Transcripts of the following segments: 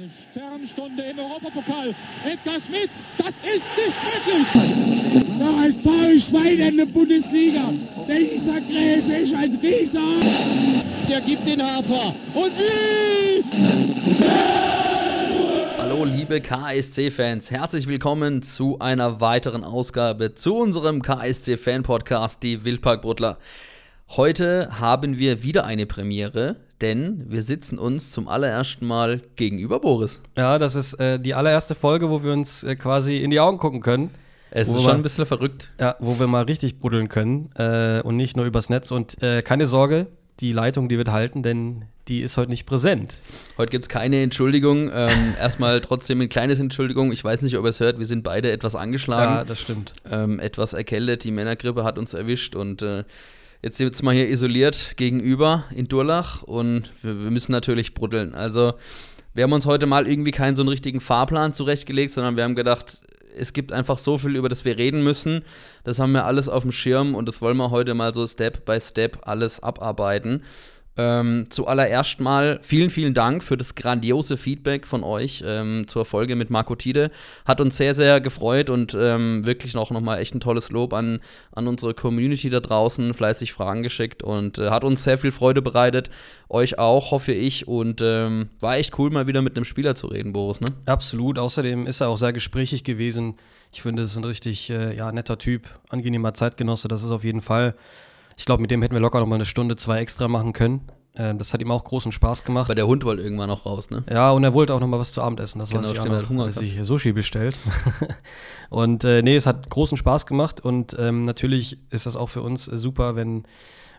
Eine Sternstunde im Europapokal. Edgar Schmidt, das ist nicht möglich. Der HSV Schwein in der Bundesliga. Dieser Gräfe ist ein Rieser. Der gibt den Hafer. Und wie? Hallo liebe KSC-Fans, herzlich willkommen zu einer weiteren Ausgabe zu unserem KSC-Fan-Podcast, die Wildparkbruttler. Heute haben wir wieder eine Premiere, denn wir sitzen uns zum allerersten Mal gegenüber Boris. Ja, das ist äh, die allererste Folge, wo wir uns äh, quasi in die Augen gucken können. Es ist schon mal- ein bisschen verrückt. Ja, wo wir mal richtig buddeln können äh, und nicht nur übers Netz. Und äh, keine Sorge, die Leitung, die wird halten, denn die ist heute nicht präsent. Heute gibt es keine Entschuldigung. Ähm, erstmal trotzdem ein kleines Entschuldigung. Ich weiß nicht, ob ihr es hört, wir sind beide etwas angeschlagen. Ja, das stimmt. ähm, etwas erkältet. Die Männergrippe hat uns erwischt und jetzt sitzen wir hier isoliert gegenüber in Durlach und wir, wir müssen natürlich bruddeln. Also wir haben uns heute mal irgendwie keinen so einen richtigen Fahrplan zurechtgelegt, sondern wir haben gedacht, es gibt einfach so viel, über das wir reden müssen. Das haben wir alles auf dem Schirm und das wollen wir heute mal so Step by Step alles abarbeiten. Ähm, zuallererst mal vielen, vielen Dank für das grandiose Feedback von euch ähm, zur Folge mit Marco Tide. Hat uns sehr, sehr gefreut und ähm, wirklich noch, noch mal echt ein tolles Lob an, an unsere Community da draußen, fleißig Fragen geschickt und äh, hat uns sehr viel Freude bereitet. Euch auch, hoffe ich. Und ähm, war echt cool, mal wieder mit einem Spieler zu reden, Boris, ne? Absolut. Außerdem ist er auch sehr gesprächig gewesen. Ich finde, es ist ein richtig äh, ja, netter Typ, angenehmer Zeitgenosse. Das ist auf jeden Fall. Ich glaube, mit dem hätten wir locker noch mal eine Stunde, zwei extra machen können. Ähm, das hat ihm auch großen Spaß gemacht. Aber der Hund wollte irgendwann noch raus, ne? Ja, und er wollte auch noch mal was zu Abend essen. Das Genau, weiß ich auch noch. Hunger Er hat sich Sushi bestellt. und äh, nee, es hat großen Spaß gemacht und ähm, natürlich ist das auch für uns äh, super, wenn,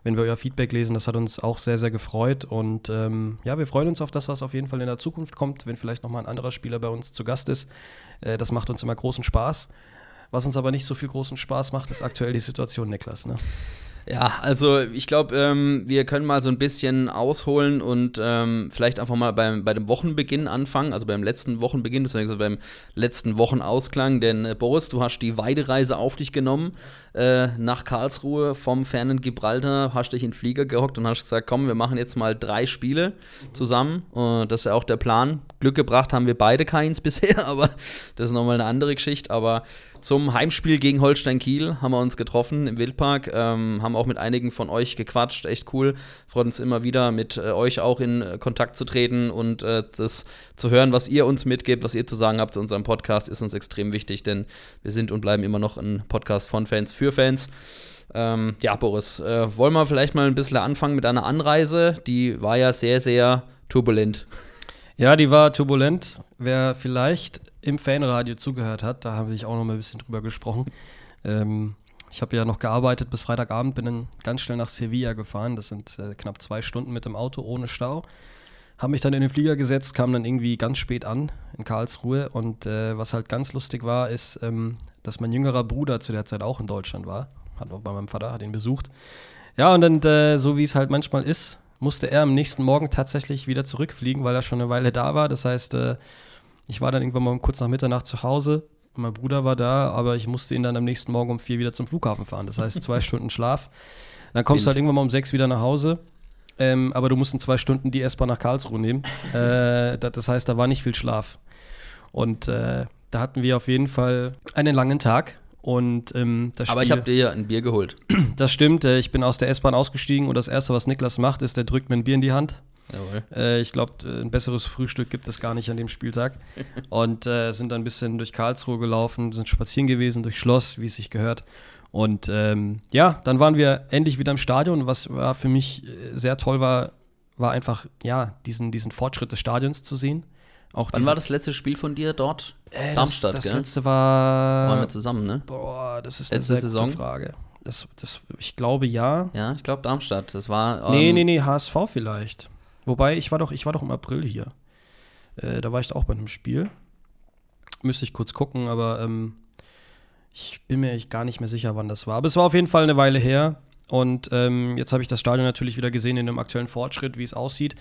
wenn wir euer Feedback lesen. Das hat uns auch sehr, sehr gefreut und ähm, ja, wir freuen uns auf das, was auf jeden Fall in der Zukunft kommt, wenn vielleicht noch mal ein anderer Spieler bei uns zu Gast ist. Äh, das macht uns immer großen Spaß. Was uns aber nicht so viel großen Spaß macht, ist aktuell die Situation, Niklas. Ne? Ja, also ich glaube, ähm, wir können mal so ein bisschen ausholen und ähm, vielleicht einfach mal beim, bei dem Wochenbeginn anfangen, also beim letzten Wochenbeginn, beziehungsweise beim letzten Wochenausklang. Denn äh, Boris, du hast die Weidereise auf dich genommen äh, nach Karlsruhe vom fernen Gibraltar, hast dich in den Flieger gehockt und hast gesagt, komm, wir machen jetzt mal drei Spiele zusammen. Äh, das ist ja auch der Plan. Glück gebracht haben wir beide keins bisher, aber das ist nochmal eine andere Geschichte. Aber zum Heimspiel gegen Holstein Kiel haben wir uns getroffen im Wildpark, ähm, haben auch mit einigen von euch gequatscht, echt cool. Freut uns immer wieder, mit äh, euch auch in äh, Kontakt zu treten und äh, das zu hören, was ihr uns mitgebt, was ihr zu sagen habt zu unserem Podcast, ist uns extrem wichtig, denn wir sind und bleiben immer noch ein Podcast von Fans für Fans. Ähm, ja, Boris, äh, wollen wir vielleicht mal ein bisschen anfangen mit einer Anreise? Die war ja sehr, sehr turbulent. Ja, die war turbulent. Wer vielleicht im Fanradio zugehört hat, da habe ich auch noch mal ein bisschen drüber gesprochen. Ähm, ich habe ja noch gearbeitet bis Freitagabend, bin dann ganz schnell nach Sevilla gefahren. Das sind äh, knapp zwei Stunden mit dem Auto ohne Stau. Habe mich dann in den Flieger gesetzt, kam dann irgendwie ganz spät an in Karlsruhe. Und äh, was halt ganz lustig war, ist, ähm, dass mein jüngerer Bruder zu der Zeit auch in Deutschland war. Hat auch bei meinem Vater, hat ihn besucht. Ja, und dann, äh, so wie es halt manchmal ist, musste er am nächsten Morgen tatsächlich wieder zurückfliegen, weil er schon eine Weile da war. Das heißt, äh, ich war dann irgendwann mal kurz nach Mitternacht zu Hause. Mein Bruder war da, aber ich musste ihn dann am nächsten Morgen um vier wieder zum Flughafen fahren. Das heißt, zwei Stunden Schlaf. Dann kommst du Wild. halt irgendwann mal um sechs wieder nach Hause. Ähm, aber du musst in zwei Stunden die S-Bahn nach Karlsruhe nehmen. äh, das, heißt, da war nicht viel Schlaf. Und äh, da hatten wir auf jeden Fall einen langen Tag. Und ähm, Aber ich habe dir ja ein Bier geholt. das stimmt. Äh, ich bin aus der S-Bahn ausgestiegen und das Erste, was Niklas macht, ist, der drückt mir ein Bier in die Hand. Äh, ich glaube, ein besseres Frühstück gibt es gar nicht an dem Spieltag. Und äh, sind dann ein bisschen durch Karlsruhe gelaufen, sind spazieren gewesen, durch Schloss, wie es sich gehört. Und ähm, ja, dann waren wir endlich wieder im Stadion. Was war für mich äh, sehr toll war, war einfach, ja, diesen, diesen Fortschritt des Stadions zu sehen. Auch Wann war das letzte Spiel von dir dort? Äh, Darmstadt, das, das letzte war. Waren wir zusammen, ne? boah, das ist eine Letzte Saison? Frage. Das, das, ich glaube ja. Ja, ich glaube Darmstadt. Das war. Nee, ähm, nee, nee, HSV vielleicht. Wobei, ich war doch, ich war doch im April hier. Äh, da war ich auch bei einem Spiel. Müsste ich kurz gucken, aber ähm, ich bin mir gar nicht mehr sicher, wann das war. Aber es war auf jeden Fall eine Weile her. Und ähm, jetzt habe ich das Stadion natürlich wieder gesehen in dem aktuellen Fortschritt, wie es aussieht.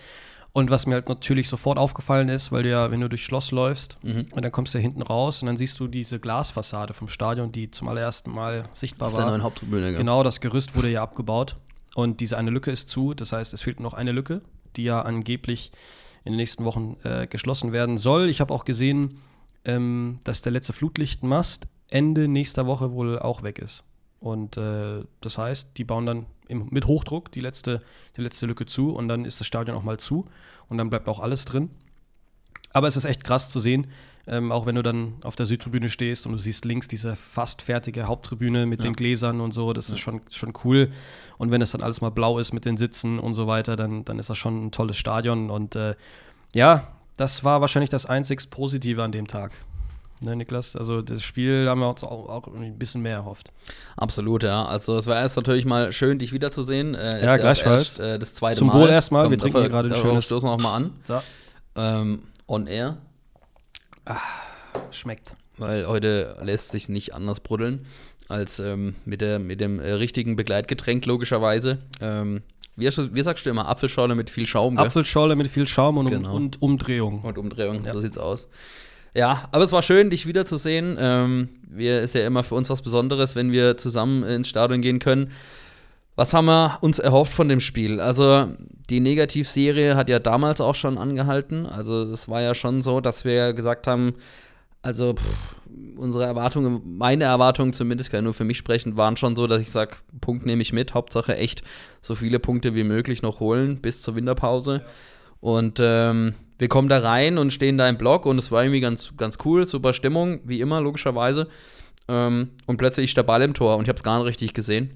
Und was mir halt natürlich sofort aufgefallen ist, weil du ja, wenn du durchs Schloss läufst, Mhm. und dann kommst du hinten raus und dann siehst du diese Glasfassade vom Stadion, die zum allerersten Mal sichtbar Auf der war. neuen Haupttribüne, gell? Genau, das Gerüst wurde ja abgebaut und diese eine Lücke ist zu. Das heißt, es fehlt noch eine Lücke, die ja angeblich in den nächsten Wochen äh, geschlossen werden soll. Ich habe auch gesehen, ähm, dass der letzte Flutlichtmast Ende nächster Woche wohl auch weg ist. Und äh, das heißt, die bauen dann im, mit Hochdruck die letzte, die letzte Lücke zu und dann ist das Stadion auch mal zu und dann bleibt auch alles drin. Aber es ist echt krass zu sehen, ähm, auch wenn du dann auf der Südtribüne stehst und du siehst links diese fast fertige Haupttribüne mit Ja. den Gläsern und so, das ist schon, schon cool. Und wenn es dann alles mal blau ist mit den Sitzen und so weiter, dann, dann ist das schon ein tolles Stadion. Und äh, ja, das war wahrscheinlich das einzigst Positive an dem Tag. Ne, Niklas? Also das Spiel haben wir uns auch, auch ein bisschen mehr erhofft. Absolut, ja. Also es war erst natürlich mal schön, dich wiederzusehen. Äh, Ja, gleichfalls. erst, äh, das zweite Zum Mal. Wohl erstmal. Wir trinken hier gerade ein schönes- Stoßen wir auch mal an. So. Ähm, on air, Schmeckt. weil heute lässt sich nicht anders bruddeln als ähm, mit, der, mit dem äh, richtigen Begleitgetränk, logischerweise. Ähm, wie, hast du, wie sagst du immer? Apfelschorle mit viel Schaum, gell? Apfelschorle mit viel Schaum und, um, Genau. und Umdrehung. Und Umdrehung, Ja. so sieht's aus. Ja, aber es war schön, dich wiederzusehen. Ähm, wir ist ja immer für uns was Besonderes, wenn wir zusammen ins Stadion gehen können. Was haben wir uns erhofft von dem Spiel? Also, die Negativserie hat ja damals auch schon angehalten. Also, es war ja schon so, dass wir gesagt haben, also pff, unsere Erwartungen, meine Erwartungen zumindest, kann nur für mich sprechen, waren schon so, dass ich sage, Punkt nehme ich mit. Hauptsache echt so viele Punkte wie möglich noch holen bis zur Winterpause. Und ähm, wir kommen da rein und stehen da im Block und es war irgendwie ganz, ganz cool, super Stimmung, wie immer, logischerweise. Ähm, und plötzlich ist der Ball im Tor und ich habe es gar nicht richtig gesehen.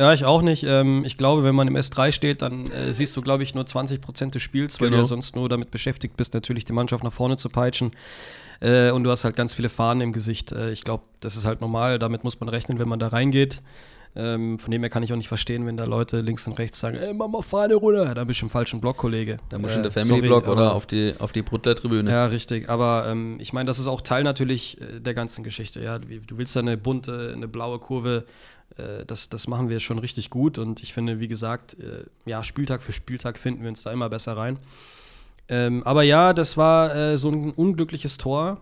Ja, ich auch nicht. Ähm, ich glaube, wenn man im S3 steht, dann äh, siehst du, glaube ich, nur 20 Prozent des Spiels, weil Genau. du ja sonst nur damit beschäftigt bist, natürlich die Mannschaft nach vorne zu peitschen. Äh, und du hast halt ganz viele Fahnen im Gesicht. Äh, ich glaube, das ist halt normal. Damit muss man rechnen, wenn man da reingeht. Ähm, von dem her kann ich auch nicht verstehen, wenn da Leute links und rechts sagen, ey, mach mal Fahne runter. Da bist du im falschen Block, Kollege. Da muss Äh, du in der sorry, Family-Block oder auf die, auf die Brutler-Tribüne. ja, richtig. Aber ähm, ich meine, das ist auch Teil natürlich äh, der ganzen Geschichte. Ja, du willst da eine bunte, eine blaue Kurve. Äh, das, das machen wir schon richtig gut. Und ich finde, wie gesagt, äh, ja, Spieltag für Spieltag finden wir uns da immer besser rein. Ähm, aber ja, das war äh, so ein unglückliches Tor.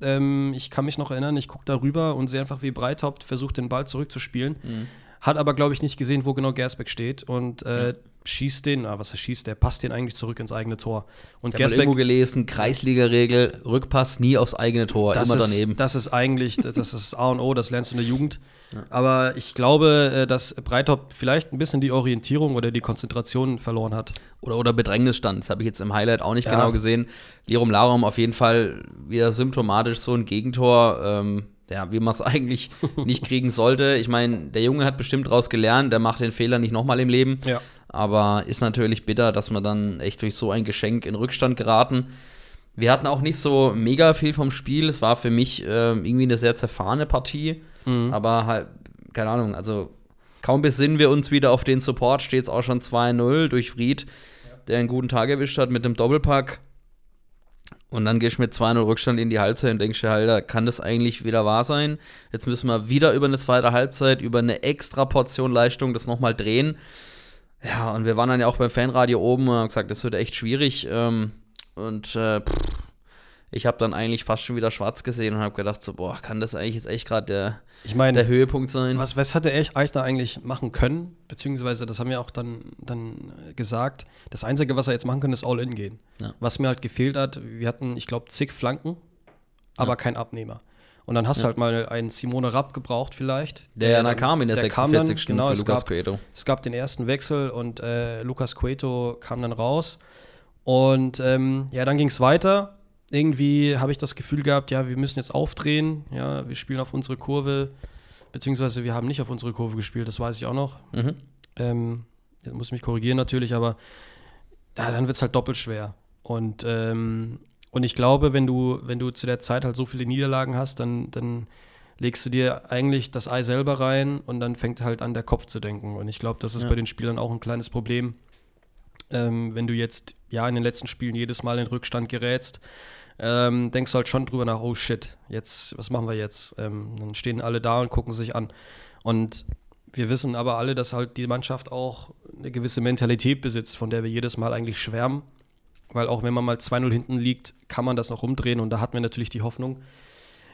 Ähm, ich kann mich noch erinnern, ich gucke da rüber und sehe einfach, wie Breithaupt versucht, den Ball zurückzuspielen. Mhm. Hat aber, glaube ich, nicht gesehen, wo genau Gersbeck steht. Und äh, schießt den, ah, was er schießt, der passt den eigentlich zurück ins eigene Tor. Und Ich habe irgendwo gelesen, Kreisliga-Regel, Rückpass nie aufs eigene Tor, immer ist, daneben. Das ist eigentlich, das ist das A und O, das lernst du in der Jugend. Aber ich glaube, äh, dass Breithaupt vielleicht ein bisschen die Orientierung oder die Konzentration verloren hat. Oder, oder Bedrängnisstand, das habe ich jetzt im Highlight auch nicht Ja. genau gesehen. Lirum Larum auf jeden Fall wieder symptomatisch so ein Gegentor, ähm, ja, wie man es eigentlich nicht kriegen sollte. Ich meine, der Junge hat bestimmt daraus gelernt, der macht den Fehler nicht nochmal im Leben. Ja. Aber ist natürlich bitter, dass wir dann echt durch so ein Geschenk in Rückstand geraten. Wir hatten auch nicht so mega viel vom Spiel. Es war für mich ähm, irgendwie eine sehr zerfahrene Partie. Aber halt, keine Ahnung, also kaum besinnen wir uns wieder auf den Support, steht es auch schon 2-0 durch Fried, der einen guten Tag erwischt hat mit dem Doppelpack. Und dann gehst du mit 2-0 Rückstand in die Halbzeit und denkst dir, Alter, kann das eigentlich wieder wahr sein? Jetzt müssen wir wieder über eine zweite Halbzeit, über eine extra Portion Leistung das nochmal drehen. Ja, und wir waren dann ja auch beim Fanradio oben und haben gesagt, das wird echt schwierig. Ähm, und äh, pff, ich habe dann eigentlich fast schon wieder schwarz gesehen und habe gedacht, so, boah, kann das eigentlich jetzt echt gerade der, Ich meine, der Höhepunkt sein? was, was hätte Eich- Eichner eigentlich machen können? Beziehungsweise, das haben wir auch dann, dann gesagt. Das Einzige, was er jetzt machen kann, ist All-In gehen. Ja. Was mir halt gefehlt hat, wir hatten, ich glaube, zig Flanken, aber Ja. kein Abnehmer. Und dann hast du Ja. halt mal einen Simone Rapp gebraucht vielleicht. Der dann dann- kam in der, der 46. kam dann, genau, für es Lukas gab- Cueto. Es gab den ersten Wechsel und äh, Lukas Cueto kam dann raus. Und ähm, ja, dann ging es weiter. Irgendwie habe ich das Gefühl gehabt, ja, wir müssen jetzt aufdrehen. Ja, wir spielen auf unsere Kurve. Beziehungsweise wir haben nicht auf unsere Kurve gespielt, das weiß ich auch noch. Mhm. Ähm, jetzt muss ich mich korrigieren natürlich, aber ja, dann wird es halt doppelt schwer. Und, ähm, und ich glaube, wenn du, wenn du zu der Zeit halt so viele Niederlagen hast, dann, dann legst du dir eigentlich das Ei selber rein und dann fängt halt an, der Kopf zu denken. Und ich glaube, das ist Ja. bei den Spielern auch ein kleines Problem. Ähm, wenn du jetzt ja in den letzten Spielen jedes Mal in Rückstand gerätst, ähm, denkst du halt schon drüber nach, oh shit, jetzt, was machen wir jetzt? Ähm, dann stehen alle da und gucken sich an. Und wir wissen aber alle, dass halt die Mannschaft auch eine gewisse Mentalität besitzt, von der wir jedes Mal eigentlich schwärmen. Weil auch wenn man mal 2-0 hinten liegt, kann man das noch umdrehen und da hatten wir natürlich die Hoffnung.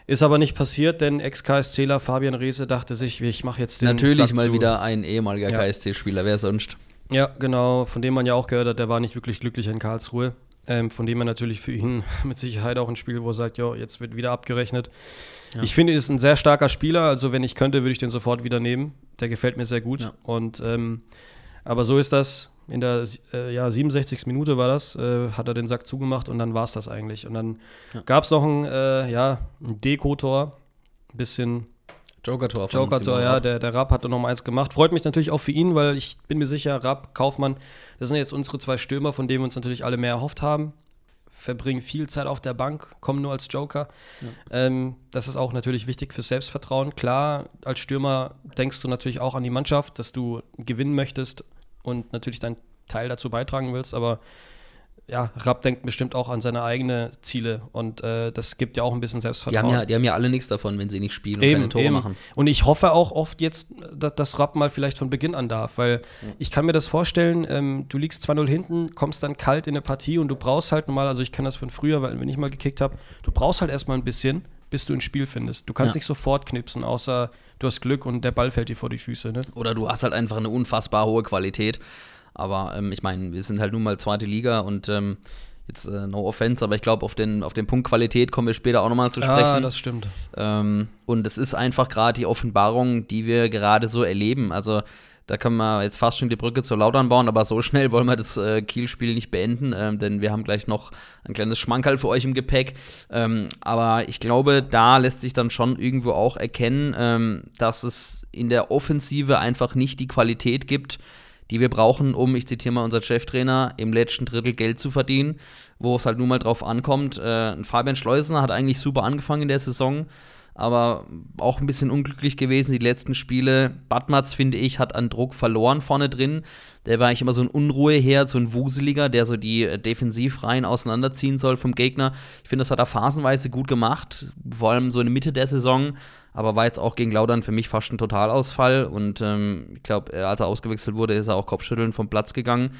Ist aber nicht passiert, denn Ex-KSCler Fabian Reese dachte sich, ich mache jetzt den Natürlich Sack mal zu. wieder ein ehemaliger Ja. KSC-Spieler, wer sonst? Ja, genau, von dem man ja auch gehört hat, der war nicht wirklich glücklich in Karlsruhe. Ähm, von dem er natürlich für ihn mit Sicherheit auch ein Spiel, wo er sagt, ja, jetzt wird wieder abgerechnet. Ja. Ich finde, er ist ein sehr starker Spieler. Also, wenn ich könnte, würde ich den sofort wieder nehmen. Der gefällt mir sehr gut. Ja. Und ähm, aber so ist das. In der äh, ja, 67. Minute war das, äh, hat er den Sack zugemacht und dann war es das eigentlich. Und dann ja. gab es noch ein, äh, ja, ein Deko-Tor. Ein bisschen Joker-Tor. Joker-Tor, ja. Der, der Rapp hat da noch mal eins gemacht. Freut mich natürlich auch für ihn, weil ich bin mir sicher, Rapp, Kaufmann, das sind jetzt unsere zwei Stürmer, von denen wir uns natürlich alle mehr erhofft haben verbringen viel Zeit auf der Bank, kommen nur als Joker. Ja. Ähm, das ist auch natürlich wichtig fürs Selbstvertrauen. Klar, als Stürmer denkst du natürlich auch an die Mannschaft, dass du gewinnen möchtest und natürlich deinen Teil dazu beitragen willst, aber ja, Rapp denkt bestimmt auch an seine eigenen Ziele und äh, das gibt ja auch ein bisschen Selbstvertrauen. Die haben ja, die haben ja alle nichts davon, wenn sie nicht spielen und eben, keine Tore eben. machen. Und ich hoffe auch oft jetzt, dass, dass Rapp mal vielleicht von Beginn an darf, weil ja. ich kann mir das vorstellen, ähm, du liegst 2-0 hinten, kommst dann kalt in eine Partie und du brauchst halt normal, also ich kann das von früher, weil wenn ich mal gekickt habe, du brauchst halt erstmal ein bisschen, bis du ein Spiel findest. Du kannst ja. nicht sofort knipsen, außer du hast Glück und der Ball fällt dir vor die Füße. Ne? Oder du hast halt einfach eine unfassbar hohe Qualität. Aber ähm, ich meine, wir sind halt nun mal zweite Liga und ähm, Jetzt äh, no offense, aber ich glaube, auf den, auf den Punkt Qualität kommen wir später auch nochmal zu sprechen. Ja, das stimmt. Ähm, und es ist einfach gerade die Offenbarung, die wir gerade so erleben. Also da können wir jetzt fast schon die Brücke zur Lautern bauen, aber so schnell wollen wir das äh, Kiel-Spiel nicht beenden, ähm, denn wir haben gleich noch ein kleines Schmankerl für euch im Gepäck. Ähm, aber ich glaube, da lässt sich dann schon irgendwo auch erkennen, ähm, dass es in der Offensive einfach nicht die Qualität gibt, die wir brauchen, um, ich zitiere mal unser Cheftrainer, im letzten Drittel Geld zu verdienen, wo es halt nun mal drauf ankommt. Äh, Fabian Schleusener hat eigentlich super angefangen in der Saison, aber auch ein bisschen unglücklich gewesen, die letzten Spiele. Badmatz, finde ich, hat an Druck verloren vorne drin. Der war eigentlich immer so ein Unruheherd, so ein Wuseliger, der so die äh, Defensivreihen auseinanderziehen soll vom Gegner. Ich finde, das hat er phasenweise gut gemacht, vor allem so in der Mitte der Saison aber war jetzt auch gegen Laudern für mich fast ein Totalausfall. Und ähm, ich glaube, als er ausgewechselt wurde, ist er auch Kopfschütteln vom Platz gegangen.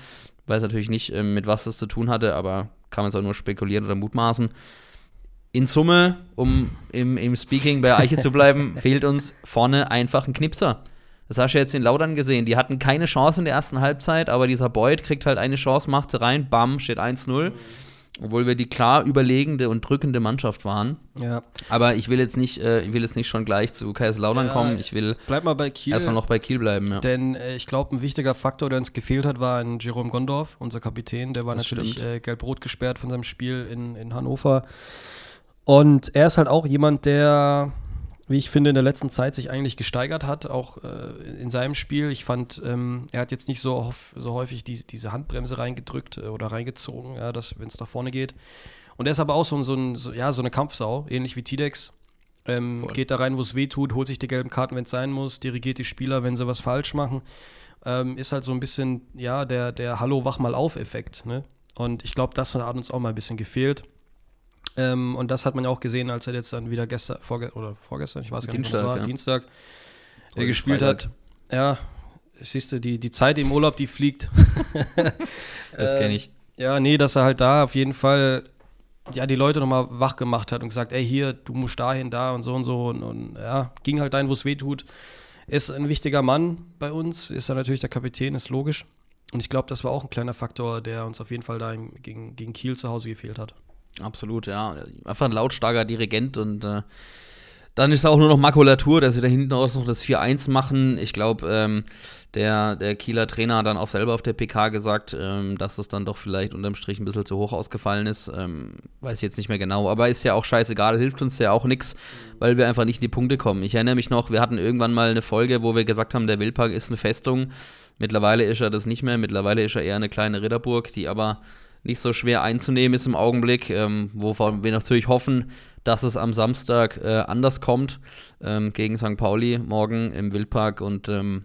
Weiß natürlich nicht, ähm, mit was das zu tun hatte, aber kann man es auch nur spekulieren oder mutmaßen. In Summe, um im, im Speaking bei Eiche zu bleiben, fehlt uns vorne einfach ein Knipser. Das hast du jetzt in Laudern gesehen. Die hatten keine Chance in der ersten Halbzeit, aber dieser Boyd kriegt halt eine Chance, macht sie rein, bam, steht 1-0. Mhm. Obwohl wir die klar überlegende und drückende Mannschaft waren. Ja. Aber ich will jetzt nicht, äh, ich will jetzt nicht schon gleich zu Kaiserslautern ja, kommen. Ich will bleib mal bei Kiel, erstmal noch bei Kiel bleiben. Ja. Denn äh, ich glaube, ein wichtiger Faktor, der uns gefehlt hat, war ein Jerome Gondorf, unser Kapitän. Der war das natürlich äh, gelb-rot gesperrt von seinem Spiel in, in Hannover. Und er ist halt auch jemand, der wie ich finde, in der letzten Zeit sich eigentlich gesteigert hat, auch äh, in seinem Spiel. Ich fand, ähm, er hat jetzt nicht so, so häufig die, diese Handbremse reingedrückt äh, oder reingezogen, ja, wenn es nach vorne geht. Und er ist aber auch so, so, ein, so, ja, so eine Kampfsau, ähnlich wie Tidex. Ähm, geht da rein, wo es weh tut, holt sich die gelben Karten, wenn es sein muss, dirigiert die Spieler, wenn sie was falsch machen. Ähm, ist halt so ein bisschen, ja, der, der Hallo, wach mal auf Effekt. Ne? Und ich glaube, das hat uns auch mal ein bisschen gefehlt. Ähm, und das hat man ja auch gesehen, als er jetzt dann wieder gestern, vorge oder vorgestern, ich weiß gar nicht, was war, ja. Dienstag, äh, gespielt Freitag. hat. Ja, siehst du, die, die Zeit im Urlaub, die fliegt. das kenne ich. Äh, ja, nee, dass er halt da auf jeden Fall ja, die Leute nochmal wach gemacht hat und gesagt, ey, hier, du musst dahin, da und so und so. Und, und ja, ging halt dahin, wo es weh tut. Ist ein wichtiger Mann bei uns, ist er natürlich der Kapitän, ist logisch. Und ich glaube, das war auch ein kleiner Faktor, der uns auf jeden Fall da gegen, gegen Kiel zu Hause gefehlt hat. Absolut, ja. Einfach ein lautstarker Dirigent und äh, dann ist auch nur noch Makulatur, dass sie da hinten raus noch das 4-1 machen. Ich glaube, ähm, der, der Kieler Trainer hat dann auch selber auf der PK gesagt, ähm, dass es dann doch vielleicht unterm Strich ein bisschen zu hoch ausgefallen ist. Ähm, weiß ich jetzt nicht mehr genau, aber ist ja auch scheißegal, hilft uns ja auch nichts, weil wir einfach nicht in die Punkte kommen. Ich erinnere mich noch, wir hatten irgendwann mal eine Folge, wo wir gesagt haben, der Wildpark ist eine Festung. Mittlerweile ist er das nicht mehr, mittlerweile ist er eher eine kleine Ritterburg, die aber nicht so schwer einzunehmen ist im Augenblick, ähm, wovon wir natürlich hoffen, dass es am Samstag äh, anders kommt ähm, gegen St. Pauli morgen im Wildpark und ähm,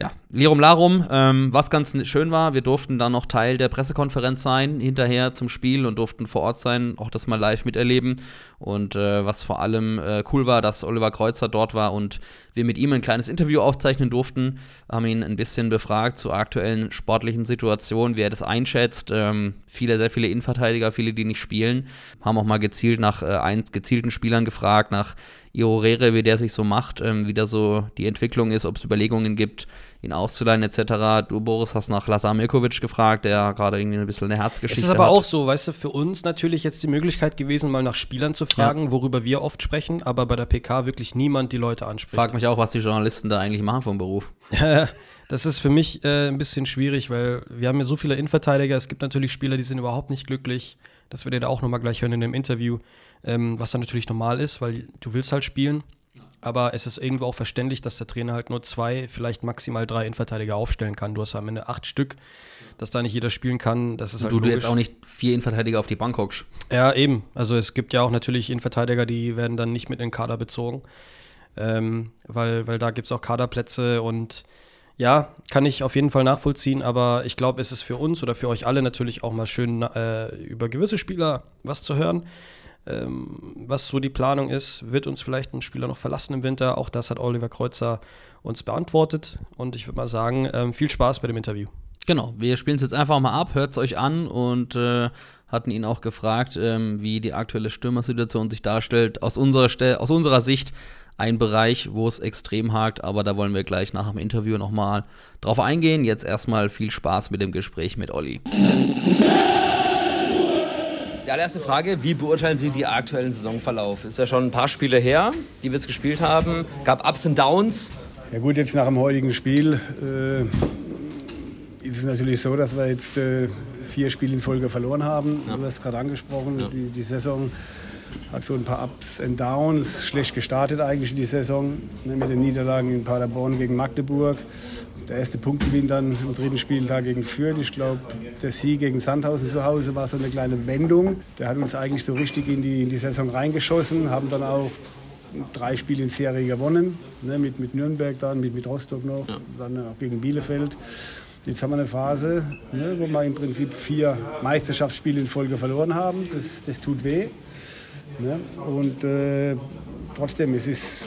ja, Lirum Larum, ähm, was ganz schön war, wir durften dann noch Teil der Pressekonferenz sein, hinterher zum Spiel und durften vor Ort sein, auch das mal live miterleben. Und äh, was vor allem äh, cool war, dass Oliver Kreuzer dort war und wir mit ihm ein kleines Interview aufzeichnen durften, haben ihn ein bisschen befragt zur aktuellen sportlichen Situation, wie er das einschätzt. Ähm, viele, sehr viele Innenverteidiger, viele, die nicht spielen, haben auch mal gezielt nach äh, gezielten Spielern gefragt, nach Iorere, wie der sich so macht, ähm, wie da so die Entwicklung ist, ob es Überlegungen gibt, ihn auszuleihen etc. Du, Boris, hast nach Lazar Milkovic gefragt, der gerade irgendwie ein bisschen eine Herzgeschichte hat. Es ist aber hat. auch so, weißt du, für uns natürlich jetzt die Möglichkeit gewesen, mal nach Spielern zu fragen, ja. worüber wir oft sprechen, aber bei der PK wirklich niemand die Leute anspricht. Frag mich auch, was die Journalisten da eigentlich machen vom Beruf. das ist für mich äh, ein bisschen schwierig, weil wir haben ja so viele Innenverteidiger. Es gibt natürlich Spieler, die sind überhaupt nicht glücklich. Das werdet ihr auch nochmal gleich hören in dem Interview, ähm, was dann natürlich normal ist, weil du willst halt spielen. Aber es ist irgendwo auch verständlich, dass der Trainer halt nur zwei, vielleicht maximal drei Innenverteidiger aufstellen kann. Du hast am Ende acht Stück, dass da nicht jeder spielen kann. Das ist halt du, du jetzt auch nicht vier Innenverteidiger auf die Bank hockst. Ja, eben. Also es gibt ja auch natürlich Innenverteidiger, die werden dann nicht mit in den Kader bezogen. Ähm, weil, weil da gibt es auch Kaderplätze und ja, kann ich auf jeden Fall nachvollziehen, aber ich glaube, es ist für uns oder für euch alle natürlich auch mal schön, äh, über gewisse Spieler was zu hören was so die Planung ist. Wird uns vielleicht ein Spieler noch verlassen im Winter? Auch das hat Oliver Kreuzer uns beantwortet. Und ich würde mal sagen, ähm, viel Spaß bei dem Interview. Genau, wir spielen es jetzt einfach mal ab, hört es euch an und äh, hatten ihn auch gefragt, ähm, wie die aktuelle Stürmersituation sich darstellt. Aus unserer, Ste aus unserer Sicht ein Bereich, wo es extrem hakt, aber da wollen wir gleich nach dem Interview nochmal drauf eingehen. Jetzt erstmal viel Spaß mit dem Gespräch mit Olli. Die allererste Frage, wie beurteilen Sie die aktuellen Saisonverlauf? Ist ja schon ein paar Spiele her, die wir jetzt gespielt haben. Gab Ups und Downs. Ja gut, jetzt nach dem heutigen Spiel äh, ist es natürlich so, dass wir jetzt äh, vier Spiele in Folge verloren haben. Ja. Du hast gerade angesprochen, ja. die, die, Saison hat so ein paar Ups und Downs, schlecht gestartet eigentlich in die Saison, ne, mit den Niederlagen in Paderborn gegen Magdeburg der erste Punktgewinn dann am dritten Spieltag gegen Fürth. Ich glaube, der Sieg gegen Sandhausen zu Hause war so eine kleine Wendung. Der hat uns eigentlich so richtig in die, in die Saison reingeschossen, haben dann auch drei Spiele in Serie gewonnen, ne, mit, mit Nürnberg dann, mit, mit Rostock noch, ja. dann auch gegen Bielefeld. Jetzt haben wir eine Phase, ne, wo wir im Prinzip vier Meisterschaftsspiele in Folge verloren haben. Das, das tut weh. Ne? Und äh, trotzdem, es ist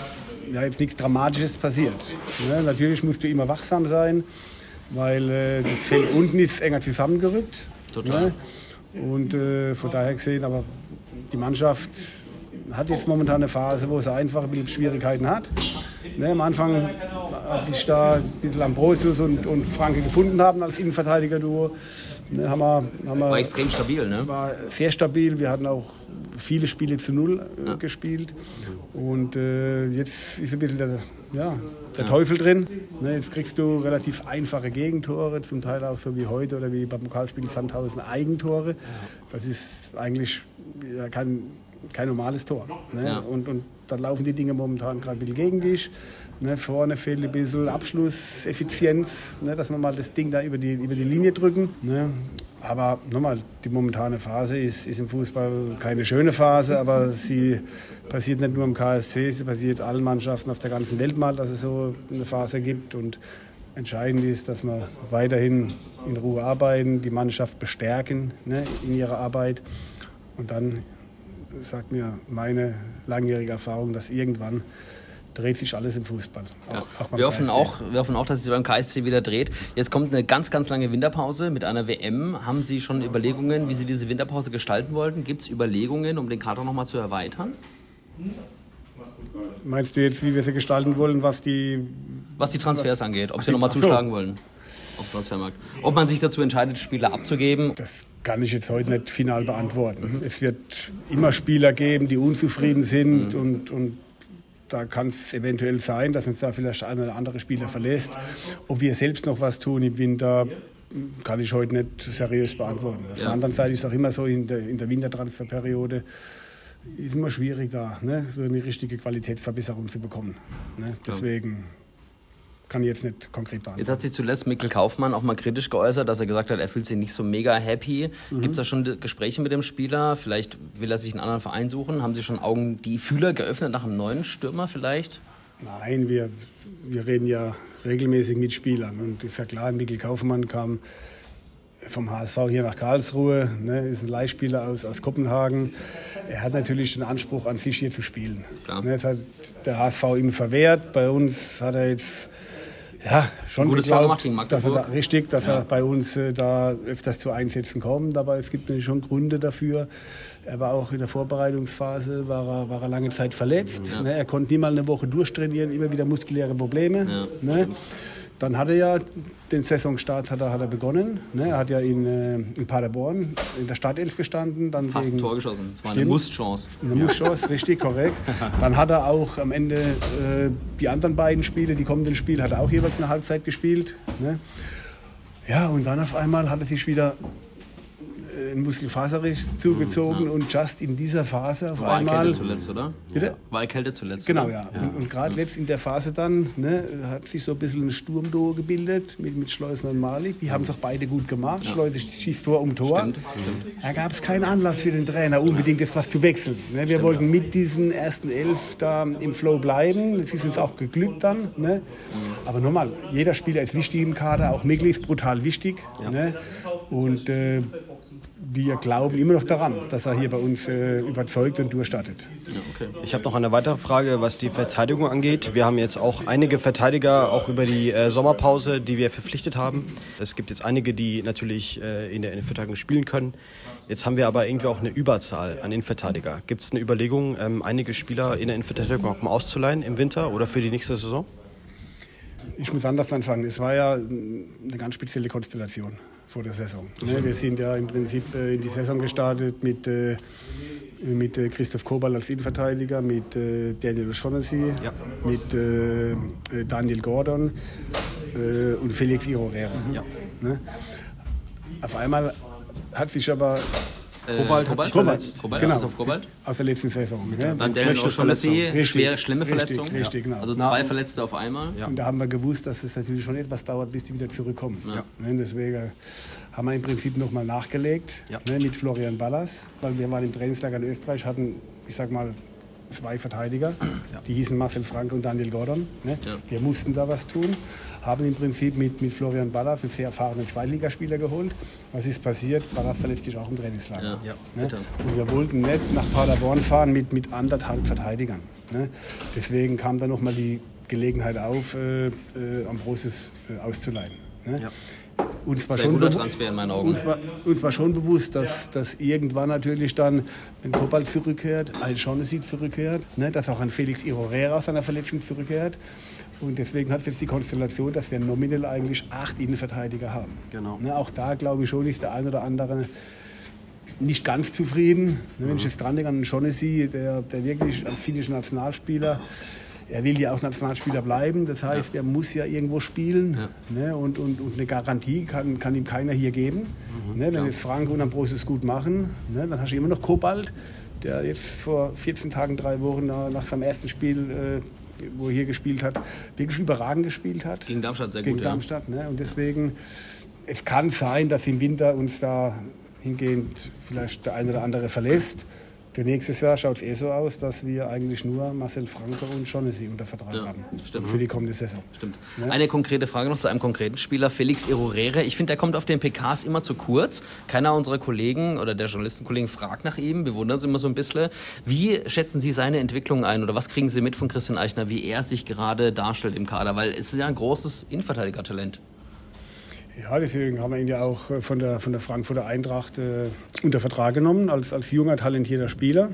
ja, jetzt nichts Dramatisches passiert. Ne? Natürlich musst du immer wachsam sein, weil äh, das Feld unten ist enger zusammengerückt. Total. Ne? Und äh, von daher gesehen, aber die Mannschaft hat jetzt momentan eine Phase, wo sie einfach ein bisschen Schwierigkeiten hat. Ne, am Anfang, als ich da ein bisschen Ambrosius und, und Franke gefunden haben als Innenverteidiger-Duo, ne, haben wir, haben wir, war extrem stabil, ne? War sehr stabil. Wir hatten auch viele Spiele zu Null äh, ja. gespielt. Und äh, jetzt ist ein bisschen der, ja, der ja. Teufel drin. Ne, jetzt kriegst du relativ einfache Gegentore, zum Teil auch so wie heute oder wie beim Pokalspiel Sandhausen Eigentore. Das ist eigentlich ja, kein, kein normales Tor. Ne? Ja. Und, und dann laufen die Dinge momentan gerade ein bisschen gegen dich. Ne, vorne fehlt ein bisschen Abschlusseffizienz, ne, dass wir mal das Ding da über die, über die Linie drücken. Ne. Aber nochmal, die momentane Phase ist, ist im Fußball keine schöne Phase, aber sie passiert nicht nur im KSC, sie passiert allen Mannschaften auf der ganzen Welt mal, dass es so eine Phase gibt. Und entscheidend ist, dass wir weiterhin in Ruhe arbeiten, die Mannschaft bestärken ne, in ihrer Arbeit. Und dann sagt mir meine langjährige Erfahrung, dass irgendwann dreht sich alles im Fußball. Auch, ja. auch wir, hoffen auch, wir hoffen auch, dass es sich beim KSC wieder dreht. Jetzt kommt eine ganz, ganz lange Winterpause mit einer WM. Haben Sie schon Überlegungen, wie Sie diese Winterpause gestalten wollten? Gibt es Überlegungen, um den Kader nochmal zu erweitern? Meinst du jetzt, wie wir sie gestalten wollen, was die... Was die Transfers was, angeht, ob Sie nochmal zuschlagen so. wollen? Auf Transfermarkt. Ob man sich dazu entscheidet, Spieler abzugeben? Das kann ich jetzt heute nicht final beantworten. Mhm. Es wird immer Spieler geben, die unzufrieden sind mhm. und, und da kann es eventuell sein, dass uns da vielleicht ein oder andere Spieler verlässt. Ob wir selbst noch was tun im Winter, kann ich heute nicht seriös beantworten. Auf ja. der anderen Seite ist es auch immer so in der, in der Wintertransferperiode, ist immer schwierig da, ne, so eine richtige Qualitätsverbesserung zu bekommen. Ne? Deswegen kann ich jetzt nicht konkret beantworten. Jetzt hat sich zuletzt Mikkel Kaufmann auch mal kritisch geäußert, dass er gesagt hat, er fühlt sich nicht so mega happy. Mhm. Gibt es da schon Gespräche mit dem Spieler? Vielleicht will er sich einen anderen Verein suchen. Haben Sie schon Augen, die Fühler geöffnet nach einem neuen Stürmer vielleicht? Nein, wir, wir reden ja regelmäßig mit Spielern. Und ist ja klar, Mikkel Kaufmann kam vom HSV hier nach Karlsruhe, ne, ist ein Leihspieler aus, aus Kopenhagen. Er hat natürlich den Anspruch, an sich hier zu spielen. Ne, das hat der HSV ihm verwehrt. Bei uns hat er jetzt ja, schon Gutes geglaubt, dass er da, richtig, dass ja. er bei uns äh, da öfters zu Einsätzen kommt, aber es gibt natürlich schon Gründe dafür. Er war auch in der Vorbereitungsphase, war er, war er lange Zeit verletzt. Ja. Ne? Er konnte nie mal eine Woche durchtrainieren, immer wieder muskuläre Probleme. Ne? Dann hat er ja den Saisonstart hat er, hat er begonnen. Ne? Er hat ja in, äh, in Paderborn in der Startelf gestanden. Dann Fast wegen, ein Tor geschossen. Das war Stimmt. eine Musschance. Eine Musschance, richtig, korrekt. Dann hat er auch am Ende äh, die anderen beiden Spiele, die kommenden Spiele, hat er auch jeweils eine Halbzeit gespielt. Ne? Ja, und dann auf einmal hat er sich wieder ein Muskelfaserriss zugezogen und just in dieser Phase auf War einmal. Erkälte zuletzt, oder? Bitte? War Erkälte zuletzt. Genau, oder? ja. Und, und gerade jetzt in der Phase dann ne, hat sich so ein bisschen ein Sturmduo gebildet mit, mit Schleusen und Malik. Die haben es auch beide gut gemacht. Schleuse schießt Tor um Tor. Stimmt, stimmt. Da gab es keinen Anlass für den Trainer, unbedingt jetzt was zu wechseln. Ne, wir wollten mit diesen ersten elf da im Flow bleiben. Das ist uns auch geglückt dann. Ne? Aber nochmal, jeder Spieler ist wichtig im Kader. Auch Migli ist brutal wichtig. Ne? Und äh, wir glauben immer noch daran, dass er hier bei uns äh, überzeugt und durchstartet. Ich habe noch eine weitere Frage, was die Verteidigung angeht. Wir haben jetzt auch einige Verteidiger, auch über die äh, Sommerpause, die wir verpflichtet haben. Es gibt jetzt einige, die natürlich äh, in der Innenverteidigung spielen können. Jetzt haben wir aber irgendwie auch eine Überzahl an Innenverteidiger. Gibt es eine Überlegung, ähm, einige Spieler in der Innenverteidigung auch mal auszuleihen im Winter oder für die nächste Saison? Ich muss anders anfangen. Es war ja eine ganz spezielle Konstellation vor der Saison. Ne? Wir sind ja im Prinzip äh, in die Saison gestartet mit, äh, mit äh, Christoph Kobal als Innenverteidiger, mit äh, Daniel O'Shaughnessy, Ja. mit äh, äh, Daniel Gordon und Felix Irorera. Ja. Ne? Auf einmal hat sich aber Kobalt sich Kobalt? verletzt. Kobalt, Genau. Christoph Kobalt? aus der letzten Saison. Ne? Dann Daniel Knöchel- O'Shaughnessy, Richtig, schwer, schlimme richtig, Verletzung. richtig, genau. Also zwei Verletzte auf einmal. Und da haben wir gewusst, dass es natürlich schon etwas dauert, bis die wieder zurückkommen. Ja. Ne, deswegen haben wir im Prinzip nochmal nachgelegt Ja. ne, mit Florian Ballas, weil wir waren im Trainingslager in Österreich, hatten, ich sag mal, zwei Verteidiger, die hießen Marcel Frank und Daniel Gordon. Ne? Ja. Wir mussten da was tun, haben im Prinzip mit, mit Florian Ballas einen sehr erfahrenen Zweitligaspieler geholt. Was ist passiert? Ballas verletzt sich auch im Trainingslager. Ja. Ja. Ne? Und wir wollten nicht nach Paderborn fahren mit, mit anderthalb Verteidigern. Ne? Deswegen kam dann nochmal die Gelegenheit auf, äh, äh, Ambrosius äh, auszuleihen. Ne? Ja. Uns war, Sehr schon Transfer in meinen Augen. uns, war, uns war schon bewusst, dass, dass irgendwann natürlich dann ein Kobalt zurückkehrt, ein Shaughnessy zurückkehrt, ne? dass auch ein Felix Irorera aus seiner Verletzung zurückkehrt. Und deswegen hat es jetzt die Konstellation, dass wir nominell eigentlich acht Innenverteidiger haben. Genau. Ne? Auch da glaube ich schon, ist der ein oder andere nicht ganz zufrieden. Ne, Wenn ich jetzt dran denke an den Shaughnessy, der, der wirklich als finnischer Nationalspieler, er will ja auch Nationalspieler bleiben. Das heißt, er muss ja irgendwo spielen. Ne, und, und, und eine Garantie kann, kann ihm keiner hier geben. ne, wenn jetzt Frank und Ambrosius gut machen, ne, dann hast du immer noch Kobalt, der jetzt vor 14 Tagen, drei Wochen nach, seinem ersten Spiel, äh, wo er hier gespielt hat, wirklich überragend gespielt hat. Gegen Darmstadt sehr Gegen gut, ja. Darmstadt. Ne? Und deswegen, es kann sein, dass im Winter uns da hingehend vielleicht der eine oder andere verlässt. Für nächstes Jahr schaut es eh so aus, dass wir eigentlich nur Marcel Franke und Shaughnessy unter Vertrag Ja, haben. stimmt. Für die kommende Saison. Stimmt. Eine konkrete Frage noch zu einem konkreten Spieler, Felix Irorere. Ich finde, der kommt auf den PKs immer zu kurz. Keiner unserer Kollegen oder der Journalistenkollegen fragt nach ihm. Wir wundern uns immer so ein bisschen. Wie schätzen Sie seine Entwicklung ein oder was kriegen Sie mit von Christian Eichner, wie er sich gerade darstellt im Kader? Weil es ist ja ein großes Innenverteidigertalent. Ja, deswegen haben wir ihn ja auch äh, von der, von der Frankfurter Eintracht äh, unter Vertrag genommen, als, als junger, talentierter Spieler.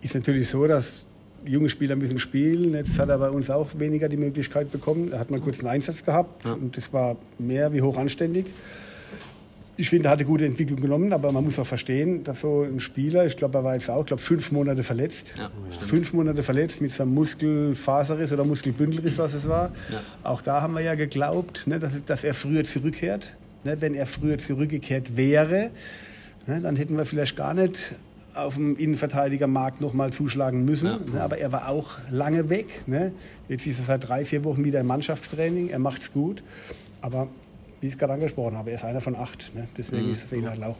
Ist natürlich so, dass junge Spieler müssen spielen. Jetzt hat er bei uns auch weniger die Möglichkeit bekommen. Er hat mal kurz einen Einsatz gehabt und das war mehr wie hoch anständig. Ich finde, er hat eine gute Entwicklung genommen, aber man muss auch verstehen, dass so ein Spieler, ich glaube, er war jetzt auch, glaube fünf Monate verletzt. Ja, stimmt. fünf Monate verletzt mit seinem Muskelfaserriss oder Muskelbündelriss, was es war. Auch da haben wir ja geglaubt, ne, dass, dass er früher zurückkehrt. Ne, wenn er früher zurückgekehrt wäre, ne, dann hätten wir vielleicht gar nicht auf dem Innenverteidigermarkt noch mal zuschlagen müssen. Ne, aber er war auch lange weg. Ne. Jetzt ist er seit drei, vier Wochen wieder im Mannschaftstraining. Er macht es gut. Aber wie ich es gerade angesprochen habe, er ist einer von acht. Ne. Deswegen ist es für ihn halt auch.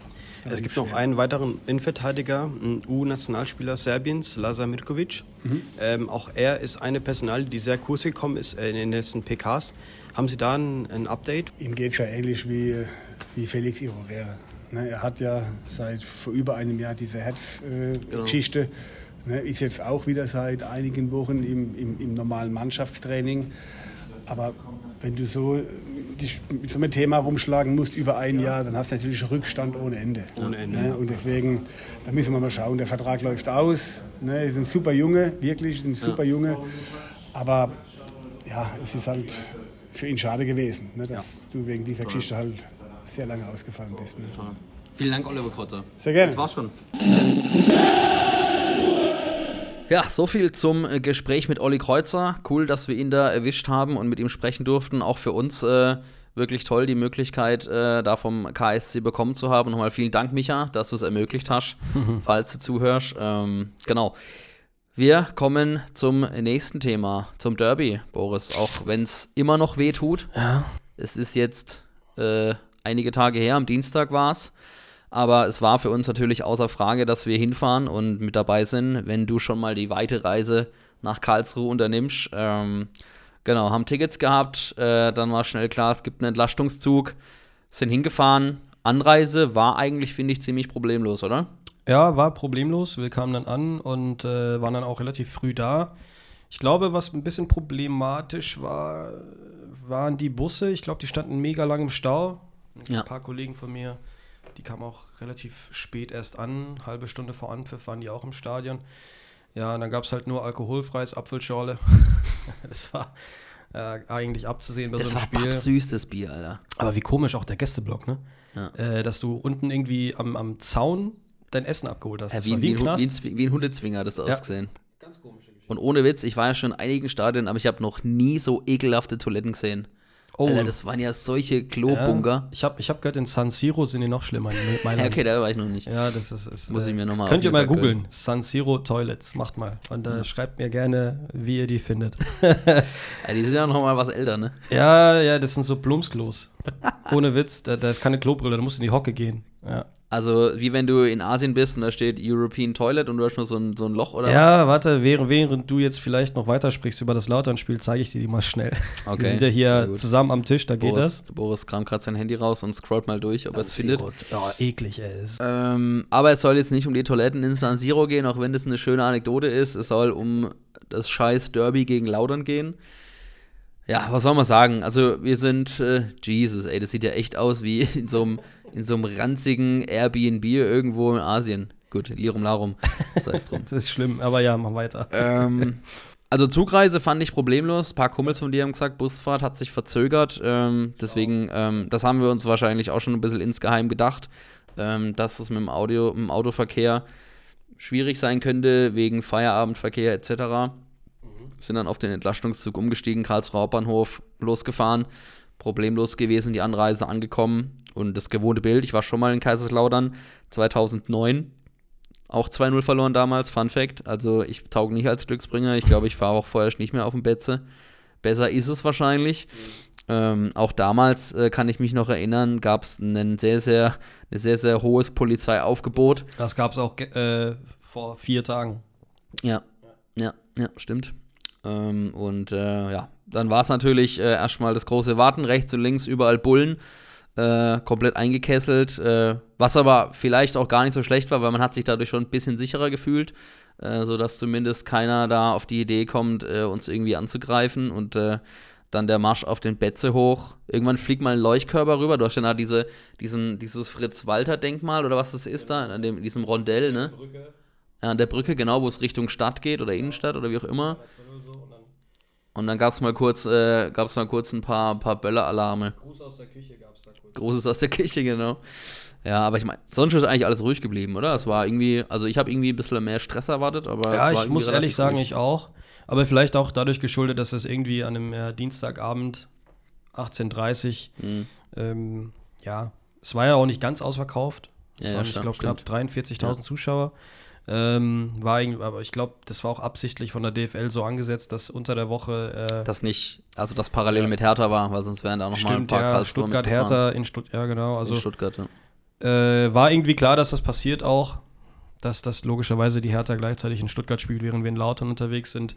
Es gibt noch schwer. einen weiteren Innenverteidiger, einen U-Nationalspieler Serbiens, Lazar Mirkovic. Ähm, auch er ist eine Personal, die sehr kurz gekommen ist äh, in den letzten PKs. Haben Sie da ein, ein Update? Ihm geht es ja ähnlich wie, wie Felix Irorere. Ne, er hat ja seit vor über einem Jahr diese Herzgeschichte. ne, ist jetzt auch wieder seit einigen Wochen im, im, im normalen Mannschaftstraining. Aber wenn du so äh, dich mit so einem Thema rumschlagen musst über ein Jahr, dann hast du natürlich Rückstand ohne Ende. Ohne Ende, Ne, und deswegen, da müssen wir mal schauen. Der Vertrag läuft aus. Ne, ist ein super Junge, wirklich ein super Junge. Aber ja, es ist halt für ihn schade gewesen, ne, dass du wegen dieser Geschichte halt sehr lange ausgefallen bist. Ne. Vielen Dank, Oliver Krotzer. Sehr gerne. Das war's schon. Ja, so viel zum äh, Gespräch mit Olli Kreuzer. Cool, dass wir ihn da erwischt haben und mit ihm sprechen durften. Auch für uns äh, wirklich toll, die Möglichkeit, äh, da vom KSC bekommen zu haben. Nochmal vielen Dank, Micha, dass du es ermöglicht hast, falls du zuhörst. Ähm, genau. Wir kommen zum nächsten Thema, zum Derby, Boris. Auch wenn es immer noch weh tut. Ja. Es ist jetzt äh, einige Tage her, am Dienstag war es. Aber es war für uns natürlich außer Frage, dass wir hinfahren und mit dabei sind, wenn du schon mal die weite Reise nach Karlsruhe unternimmst. Ähm, genau, haben Tickets gehabt, äh, dann war schnell klar, es gibt einen Entlastungszug, sind hingefahren. Anreise war eigentlich, finde ich, ziemlich problemlos, oder? Ja, war problemlos. Wir kamen dann an und äh, waren dann auch relativ früh da. Ich glaube, was ein bisschen problematisch war, waren die Busse. Ich glaube, die standen mega lang im Stau. Ja. Ein paar Kollegen von mir, die kamen auch relativ spät erst an. Halbe Stunde vor Anpfiff waren die auch im Stadion. Ja, und dann gab es halt nur alkoholfreies Apfelschorle. das war äh, eigentlich abzusehen bei Das so einem war Spiel. süß, das Bier, Alter. Aber wie komisch auch der Gästeblock, ne? Ja. Äh, dass du unten irgendwie am, am Zaun dein Essen abgeholt hast. Ja, Das wie, war ein- wie, ein wie, wie ein Hundezwinger hat das ausgesehen. Ganz komische Geschichte. Und ohne Witz, ich war ja schon in einigen Stadien, aber ich habe noch nie so ekelhafte Toiletten gesehen. Oh, Alter, das waren ja solche Klobunker. Ja, ich habe ich hab gehört, in San Siro sind die noch schlimmer. Ja, okay, da war ich noch nicht. Ja, das ist. ist Muss ich mir noch mal Könnt ihr mal googeln. San Siro Toilets. Macht mal. Und äh, schreibt mir gerne, wie ihr die findet. Ja, die sind ja noch mal was älter, ne? ja, ja, das sind so Blumsklos. Ohne Witz. Da, da ist keine Klobrille, da musst du in die Hocke gehen. Ja, Also, wie wenn du in Asien bist und da steht European Toilet und du hast nur so ein, so ein Loch oder ja warte, während, während du jetzt vielleicht noch weitersprichst über das Lautern-Spiel, zeige ich dir die mal schnell. Okay, Wir sind ja hier zusammen am Tisch, da was? geht Boris, das. Boris kramt gerade sein Handy raus und scrollt mal durch, ob er es findet. Ja, eklig, ey. Ähm, aber es soll jetzt nicht um die Toiletten in San Siro gehen, auch wenn das eine schöne Anekdote ist. Es soll um das scheiß Derby gegen Laudern gehen. Ja, was soll man sagen? Also, wir sind, äh, Jesus, ey, das sieht ja echt aus wie in so einem, in so einem ranzigen Airbnb irgendwo in Asien. Gut, Lirum Larum, sei es drum. Das ist schlimm, aber ja, mach weiter. ähm, also Zugreise fand ich problemlos. Ein paar Kumpels von dir haben gesagt, Busfahrt hat sich verzögert. Ähm, deswegen, ähm, das haben wir uns wahrscheinlich auch schon ein bisschen insgeheim gedacht, ähm, dass es mit dem, Audio, mit dem Autoverkehr schwierig sein könnte, wegen Feierabendverkehr etc. Sind dann auf den Entlastungszug umgestiegen, Karlsruher Hauptbahnhof losgefahren. Problemlos gewesen, die Anreise angekommen. Und das gewohnte Bild, ich war schon mal in Kaiserslautern 2009 auch 2-0 verloren damals, Fun Fact. Also ich tauge nicht als Glücksbringer. Ich glaube, ich fahre auch vorher nicht mehr auf dem Betze. Besser ist es wahrscheinlich. Ähm, auch damals äh, kann ich mich noch erinnern, gab es ein sehr, sehr, ein sehr, sehr hohes Polizeiaufgebot. Das gab es auch äh, vor vier Tagen. Ja, ja, ja, stimmt. Ähm, und äh, ja, dann war es natürlich äh, erstmal das große Warten, rechts und links überall Bullen, äh, komplett eingekesselt, äh, was aber vielleicht auch gar nicht so schlecht war, weil man hat sich dadurch schon ein bisschen sicherer gefühlt, äh, sodass zumindest keiner da auf die Idee kommt, äh, uns irgendwie anzugreifen und äh, dann der Marsch auf den Betze hoch. Irgendwann fliegt mal ein Leuchtkörper rüber. Du hast ja da diese, diesen, dieses Fritz-Walter-Denkmal oder was das ist da, an dem, in diesem Rondell, ne? Ja, an der Brücke, genau, wo es Richtung Stadt geht oder Innenstadt oder wie auch immer. Und dann gab es mal kurz, äh, gab's mal kurz ein paar, paar Böller-Alarme. Gruß aus der Küche gab es da kurz. Großes aus der Küche, genau. Ja, aber ich meine, sonst ist eigentlich alles ruhig geblieben, oder? Es war irgendwie, also ich habe irgendwie ein bisschen mehr Stress erwartet, aber es Ja, war ich muss ehrlich sagen, ruhig. ich auch. Aber vielleicht auch dadurch geschuldet, dass es irgendwie an einem äh, Dienstagabend 18.30 Mhm. ähm, ja, es war ja auch nicht ganz ausverkauft. Es Ja, ja, waren, ich stimmt, glaube, knapp stimmt. 43.000 Ja. Zuschauer. Ähm, war aber ich glaube, das war auch absichtlich von der DFL so angesetzt, dass unter der Woche äh, Das nicht, also das parallel mit Hertha war, weil sonst wären da noch mal ein paar ja, Stuttgart. Hertha in Stuttgart, ja genau, also in Stuttgart, ja. äh, war irgendwie klar, dass das passiert auch, dass das logischerweise die Hertha gleichzeitig in Stuttgart spielt, während wir in Lautern unterwegs sind.